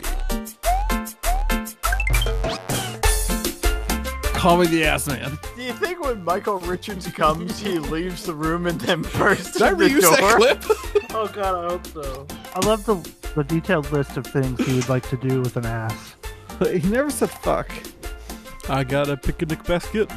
Call me the ass man. Do you think when Michael Richards comes, he leaves the room and then bursts Did I the reuse door? that clip? Oh god, I hope so. I love the the detailed list of things he would like to do with an ass. But He never said fuck. I got a picnic basket.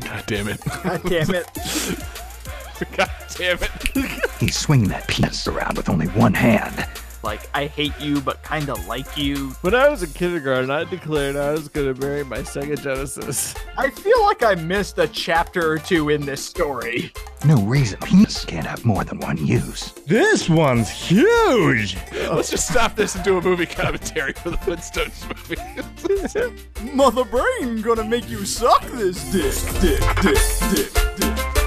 God damn it. God damn it. God damn it. He's swinging that penis around with only one hand. Like, I hate you, but kinda like you. When I was in kindergarten, I declared I was going to marry my Sega Genesis. I feel like I missed a chapter or two in this story. No reason penis can't have more than one use. This one's huge! Let's just stop this and do a movie commentary for the Flintstones movie. Mother Brain gonna make you suck this dick, dick, dick, dick, dick.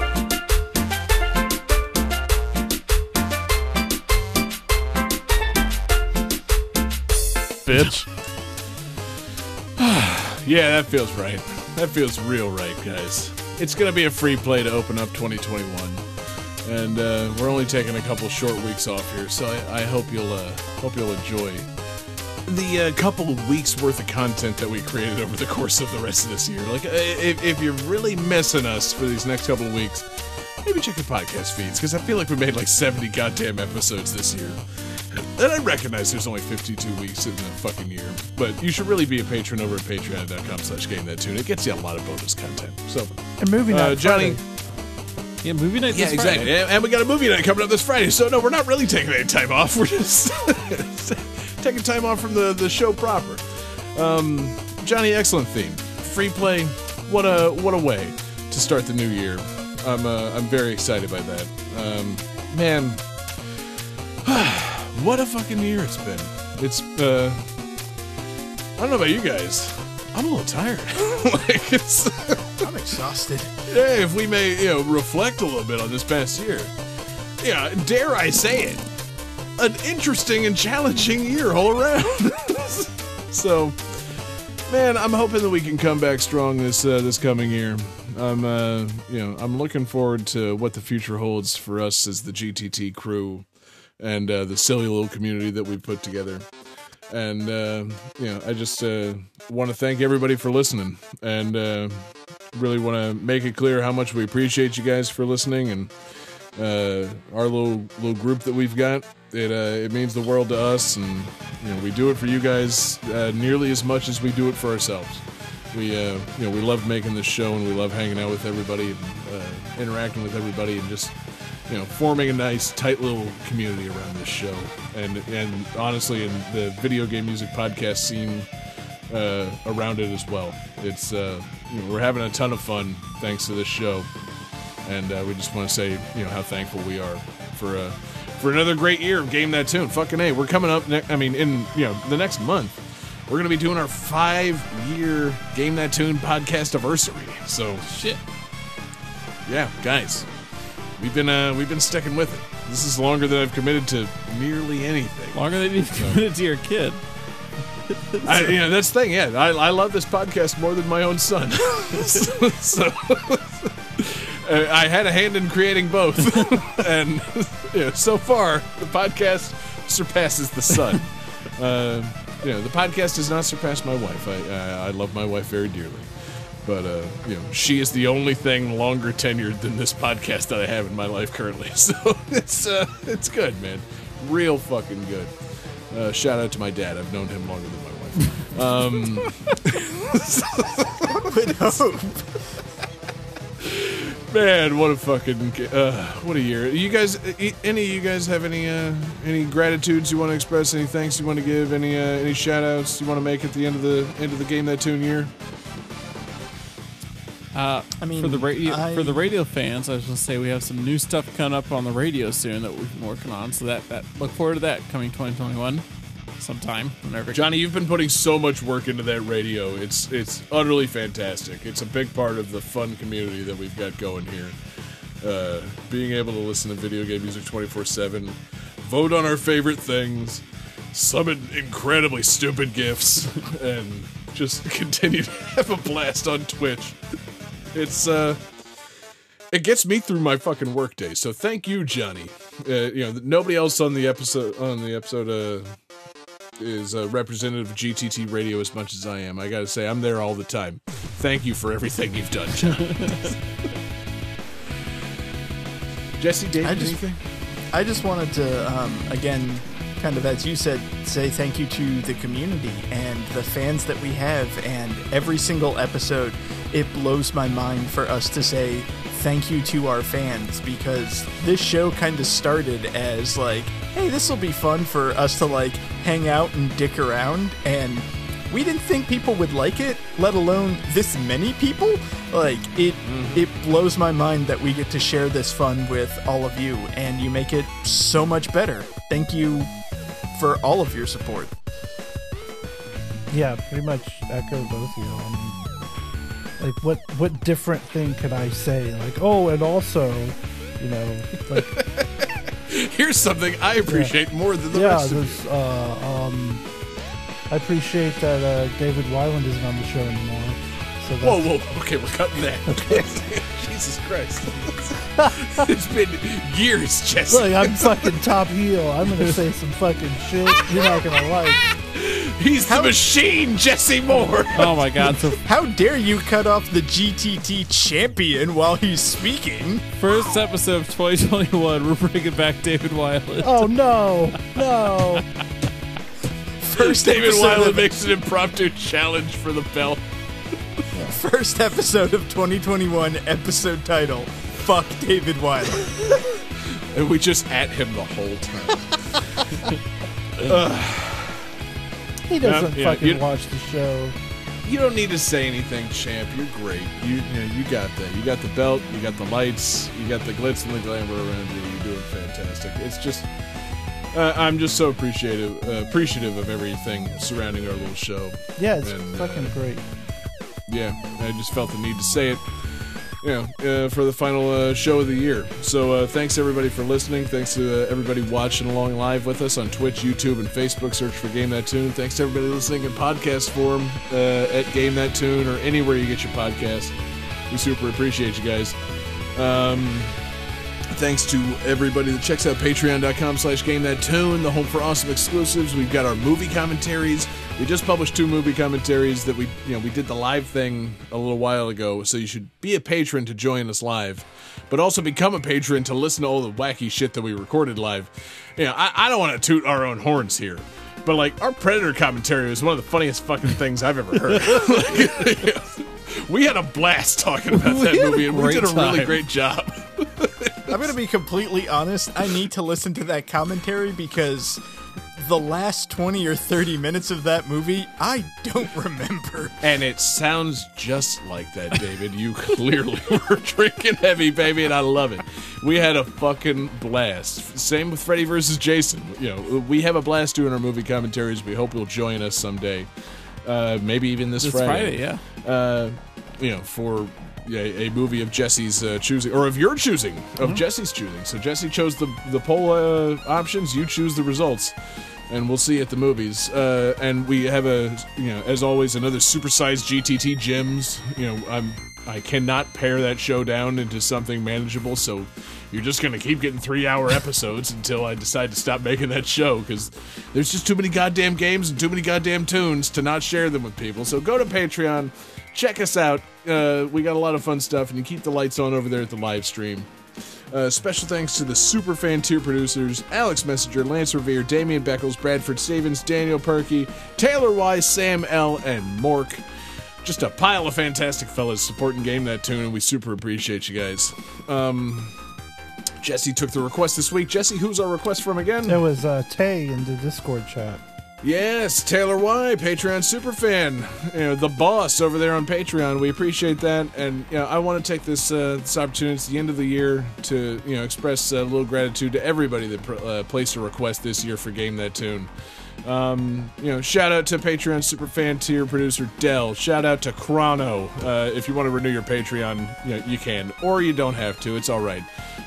Bitch. Yeah, that feels right. That feels real right, guys. It's gonna be a free play to open up 2021, and uh, we're only taking a couple short weeks off here, so I, I hope you'll uh, hope you'll enjoy the uh, couple of weeks worth of content that we created over the course of the rest of this year. Like, uh, if, if you're really missing us for these next couple of weeks, maybe check the podcast feeds because I feel like we made like 70 goddamn episodes this year. And I recognize there's only 52 weeks in the fucking year, but you should really be a patron over at patreon.com slash game that tune. It gets you a lot of bonus content. So, And movie uh, night Johnny. Friday. Yeah, movie night. Yeah, this exactly. Friday. And, and we got a movie night coming up this Friday. So, no, we're not really taking any time off. We're just taking time off from the, the show proper. Um, Johnny, excellent theme. Free play. What a what a way to start the new year. I'm uh, I'm very excited by that. Um, man, what a fucking year it's been. It's uh, I don't know about you guys. I'm a little tired. like it's. I'm exhausted. Yeah, if we may, you know, reflect a little bit on this past year. Yeah, dare I say it, an interesting and challenging year all around. so, man, I'm hoping that we can come back strong this uh, this coming year. I'm, uh, you know, I'm looking forward to what the future holds for us as the GTT crew and uh, the silly little community that we put together. And uh, you know, I just uh, want to thank everybody for listening, and uh, really want to make it clear how much we appreciate you guys for listening and uh, our little little group that we've got. It it means the world to us, and you know we do it for you guys nearly as much as we do it for ourselves. We uh, you know we love making this show, and we love hanging out with everybody, and uh, interacting with everybody, and just you know forming a nice tight little community around this show. And and honestly, in the video game music podcast scene uh, around it as well. It's uh, you know, we're having a ton of fun thanks to this show, and uh, we just want to say you know how thankful we are for uh, for another great year of Game That Tune. Fucking a, we're coming up. Ne- I mean, in you know the next month, we're gonna be doing our five year Game That Tune podcast anniversary. So Shit. yeah, guys, we've been uh, we've been sticking with it. This is longer than I've committed to nearly anything. Longer than you've committed to your kid. I, you know, that's the thing. Yeah, I, I love this podcast more than my own son. so, uh, I had a hand in creating both, and you know, so far the podcast surpasses the son. Uh, you know, the podcast does not surpass my wife. I, I, I love my wife very dearly, but uh, you know, she is the only thing longer tenured than this podcast that I have in my life currently. So it's uh, it's good, man. Real fucking good. Uh, shout out to my dad. I've known him longer than my wife. Um, hope. Man, what a fucking uh, what a year! You guys, e- any of you guys have any uh, any gratitudes you want to express? Any thanks you want to give? Any uh, any shout outs you want to make at the end of the end of the game that tune year? Uh, I mean, for the radio I- for the radio fans, I was going to say we have some new stuff coming up on the radio soon that we've been working on. So that that look forward to that coming 2021 sometime whenever. Johnny, you've been putting so much work into that radio. It's it's utterly fantastic. It's a big part of the fun community that we've got going here. Uh, being able to listen to video game music 24 7, vote on our favorite things, summon incredibly stupid gifts, and just continue to have a blast on Twitch. It's uh it gets me through my fucking workday. So thank you, Johnny. Uh, you know, nobody else on the episode on the episode uh is a representative of GTT Radio as much as I am. I gotta say, I'm there all the time. Thank you for everything you've done, John. Jesse, Dave, I just- anything? I just wanted to, um, again, kind of as you said, say thank you to the community and the fans that we have. And every single episode, it blows my mind for us to say thank you to our fans because this show kind of started as like, hey, this will be fun for us to like hang out and dick around. And we didn't think people would like it, let alone this many people. Like it, mm-hmm. it blows my mind that we get to share this fun with all of you, and you make it so much better. Thank you for all of your support. Yeah, pretty much echo both of you. I mean, like, what what different thing could I say? Like, oh, and also, you know, like, Here's something I appreciate more than the yeah, rest of you. there's, uh, um, I appreciate that uh, David Wyland isn't on the show anymore. So that's, Whoa, whoa. Okay, we're cutting that. Jesus Christ. it's been years, Jesse. Look, I'm fucking top heel. I'm gonna say some fucking shit you're not gonna like. He's the machine, Jesse Moore. Oh my god! So How dare you cut off the GTT champion while he's speaking? first episode of 2021, we're bringing back David Wyland. Oh no, no. First David episode of, makes an impromptu challenge for the belt. first episode of 2021, episode title. Fuck David Weiler. And we just at him the whole time. He doesn't yeah, fucking watch the show. You don't need to say anything, champ. You're great. You, you, know, you got that. You got the belt. You got the lights. You got the glitz and the glamour around you. You're doing fantastic. It's just, uh, I'm just so appreciative, uh, appreciative of everything surrounding our little show. Yeah, it's And, uh, fucking great. yeah, I just felt the need to say it. You know, uh, for the final uh, show of the year. So uh, thanks everybody for listening. Thanks to uh, everybody watching along live with us on Twitch, YouTube, and Facebook. Search for Game That Tune. Thanks to everybody listening in podcast form uh, at Game That Tune or anywhere you get your podcast. We super appreciate you guys. Um, thanks to everybody that checks out patreon.com slash game that tune the home for awesome exclusives. We've got our movie commentaries. We just published two movie commentaries that we you know we did the live thing a little while ago so you should be a patron to join us live but also become a patron to listen to all the wacky shit that we recorded live. You know i, I don't want to toot our own horns here but like our predator commentary was one of the funniest fucking things i've ever heard. Like, we had a blast talking about that movie and we did a really great job I'm gonna be completely honest. I need to listen to that commentary because the last 20 or 30 minutes of that movie, I don't remember. And it sounds just like that, David. You clearly were drinking heavy, baby, and I love it. We had a fucking blast. Same with Freddy versus Jason. You know, we have a blast doing our movie commentaries. We hope you'll join us someday. Uh, maybe even this, This Friday. Friday, yeah. Uh, you know, for a, a movie of Jesse's uh, choosing, or of your choosing, of Jesse's choosing. So Jesse chose the the poll uh, options. You choose the results, and we'll see at the movies. Uh, and we have a, you know, as always, another supersized GTT gems. You know, I'm I cannot pare that show down into something manageable. So you're just gonna keep getting three hour episodes until I decide to stop making that show because there's just too many goddamn games and too many goddamn tunes to not share them with people. So go to Patreon, check us out. Uh, we got a lot of fun stuff, and you keep the lights on over there at the live stream. Uh, special thanks to the super fan tier producers Alex Messenger, Lance Revere, Damian Beckles, Bradford Stevens, Daniel Perky, Taylor Wise, Sam L, and Mork. Just a pile of fantastic fellas supporting Game That Tune, and we super appreciate you guys. Um, Jesse took the request this week. Jesse, who's our request from again? It was uh, Tay in the Discord chat. Yes, Taylor Y, Patreon superfan, you know, the boss over there on Patreon. We appreciate that, and you know, I want to take this uh, this opportunity. It's the end of the year to you know express a little gratitude to everybody that pr- uh, placed a request this year for Game That Tune. Um, you know, shout out to Patreon superfan tier producer Dell. Shout out to Chrono. Uh, if you want to renew your Patreon, you know, you can, or you don't have to. It's all right.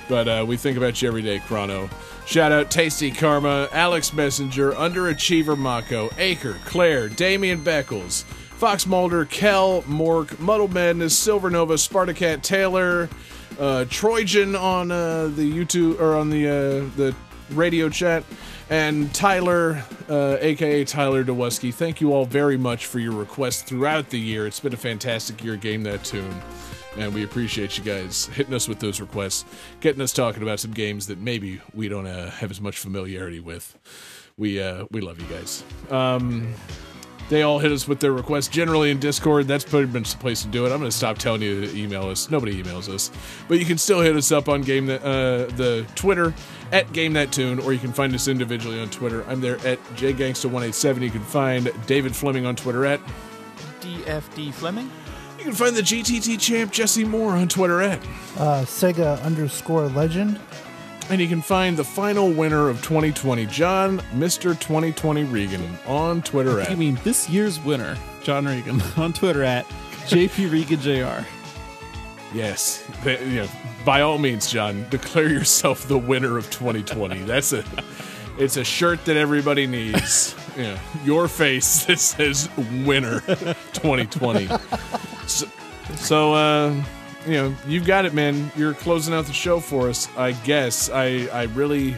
But uh, we think about you every day, Chrono. Shout out Tasty Karma, Alex Messenger, Underachiever Mako, Aker, Claire, Damian Beckles, Fox Mulder, Kel, Mork, Muddle Madness, Silver Nova, Spartacat Taylor, uh, Trojan on uh, the YouTube or on the uh, the radio chat, and Tyler, uh, aka Tyler Dewusky. Thank you all very much for your requests throughout the year. It's been a fantastic year. Game that tune. And we appreciate you guys hitting us with those requests, getting us talking about some games that maybe we don't uh, have as much familiarity with. We uh, we love you guys. Um, they all hit us with their requests generally in Discord. That's pretty much the place to do it. I'm going to stop telling you to email us. Nobody emails us, but you can still hit us up on game that, uh, the Twitter at Game That Tune, or you can find us individually on Twitter. I'm there at jgangsta187. You can find David Fleming on Twitter at. DFD Fleming? You can find the GTT champ Jesse Moore on Twitter at. Uh, Sega underscore legend. And you can find the final winner of 2020, John, Mr. 2020 Regan, on Twitter at. I mean, this year's winner, John Regan, on Twitter at JP Regan Jr. Yes, Th- you know, by all means, John, declare yourself the winner of 2020. That's a It's a shirt that everybody needs. yeah, your face that says "Winner 2020." So, so uh, you know, you've got it, man. You're closing out the show for us. I guess. I I really,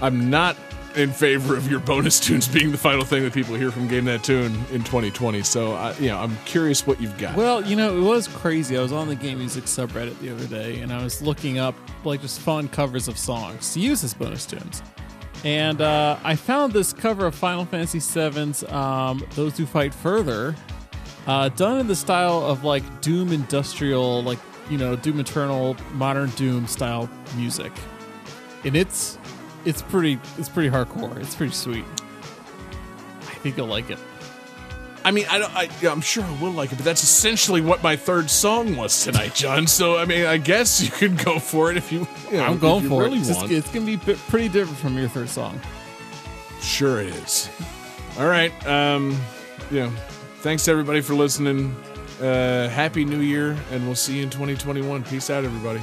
I'm not in favor of your bonus tunes being the final thing that people hear from Game That Tune in 2020. So, I, you know, I'm curious what you've got. Well, you know, it was crazy. I was on the game music subreddit the other day, and I was looking up like just fun covers of songs to use as bonus tunes. And uh, I found this cover of Final Fantasy VII's um, "Those Who Fight Further," uh, done in the style of like Doom industrial, like you know, Doom Eternal, modern Doom style music, and it's it's pretty it's pretty hardcore. It's pretty sweet. I think you'll like it. I mean, I don't. I, I'm sure I will like it, but that's essentially what my third song was tonight, John. So, I mean, I guess you can go for it if you. you know, I'm going you for really it. It's, it's gonna be pretty different from your third song. Sure it is. All right. Um, know, thanks everybody for listening. Uh, happy New Year, and we'll see you in 2021. Peace out, everybody.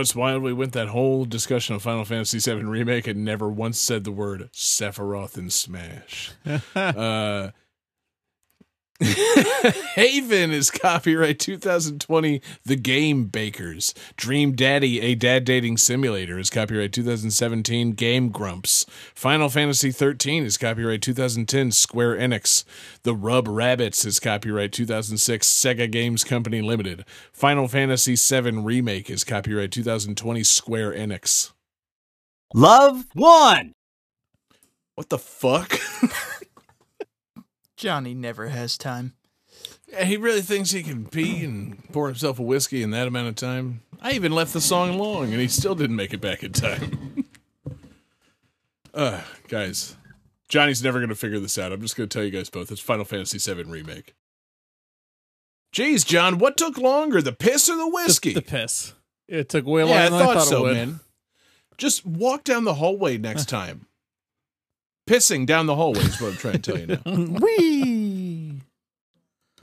It's wild? We went that whole discussion of Final Fantasy VII Remake and never once said the word Sephiroth in Smash. uh, Haven is copyright 2020 The Game Bakers. Dream Daddy, a dad dating simulator, is copyright 2017 Game Grumps. Final Fantasy 13 is copyright 2010 Square Enix. The Rub Rabbits is copyright 2006 Sega Games Company Limited. Final Fantasy 7 Remake is copyright 2020 Square Enix. Love 1. What the fuck? Johnny never has time. Yeah, he really thinks he can pee and pour himself a whiskey in that amount of time. I even left the song long, and he still didn't make it back in time. uh, guys, Johnny's never going to figure this out. I'm just going to tell you guys both. It's Final Fantasy VII Remake. Jeez, John, what took longer, the piss or the whiskey? The, the piss. It took way yeah, longer I thought, I thought so, it would. man. Just walk down the hallway next time. Pissing down the hallway is what I'm trying to tell you now. Wee.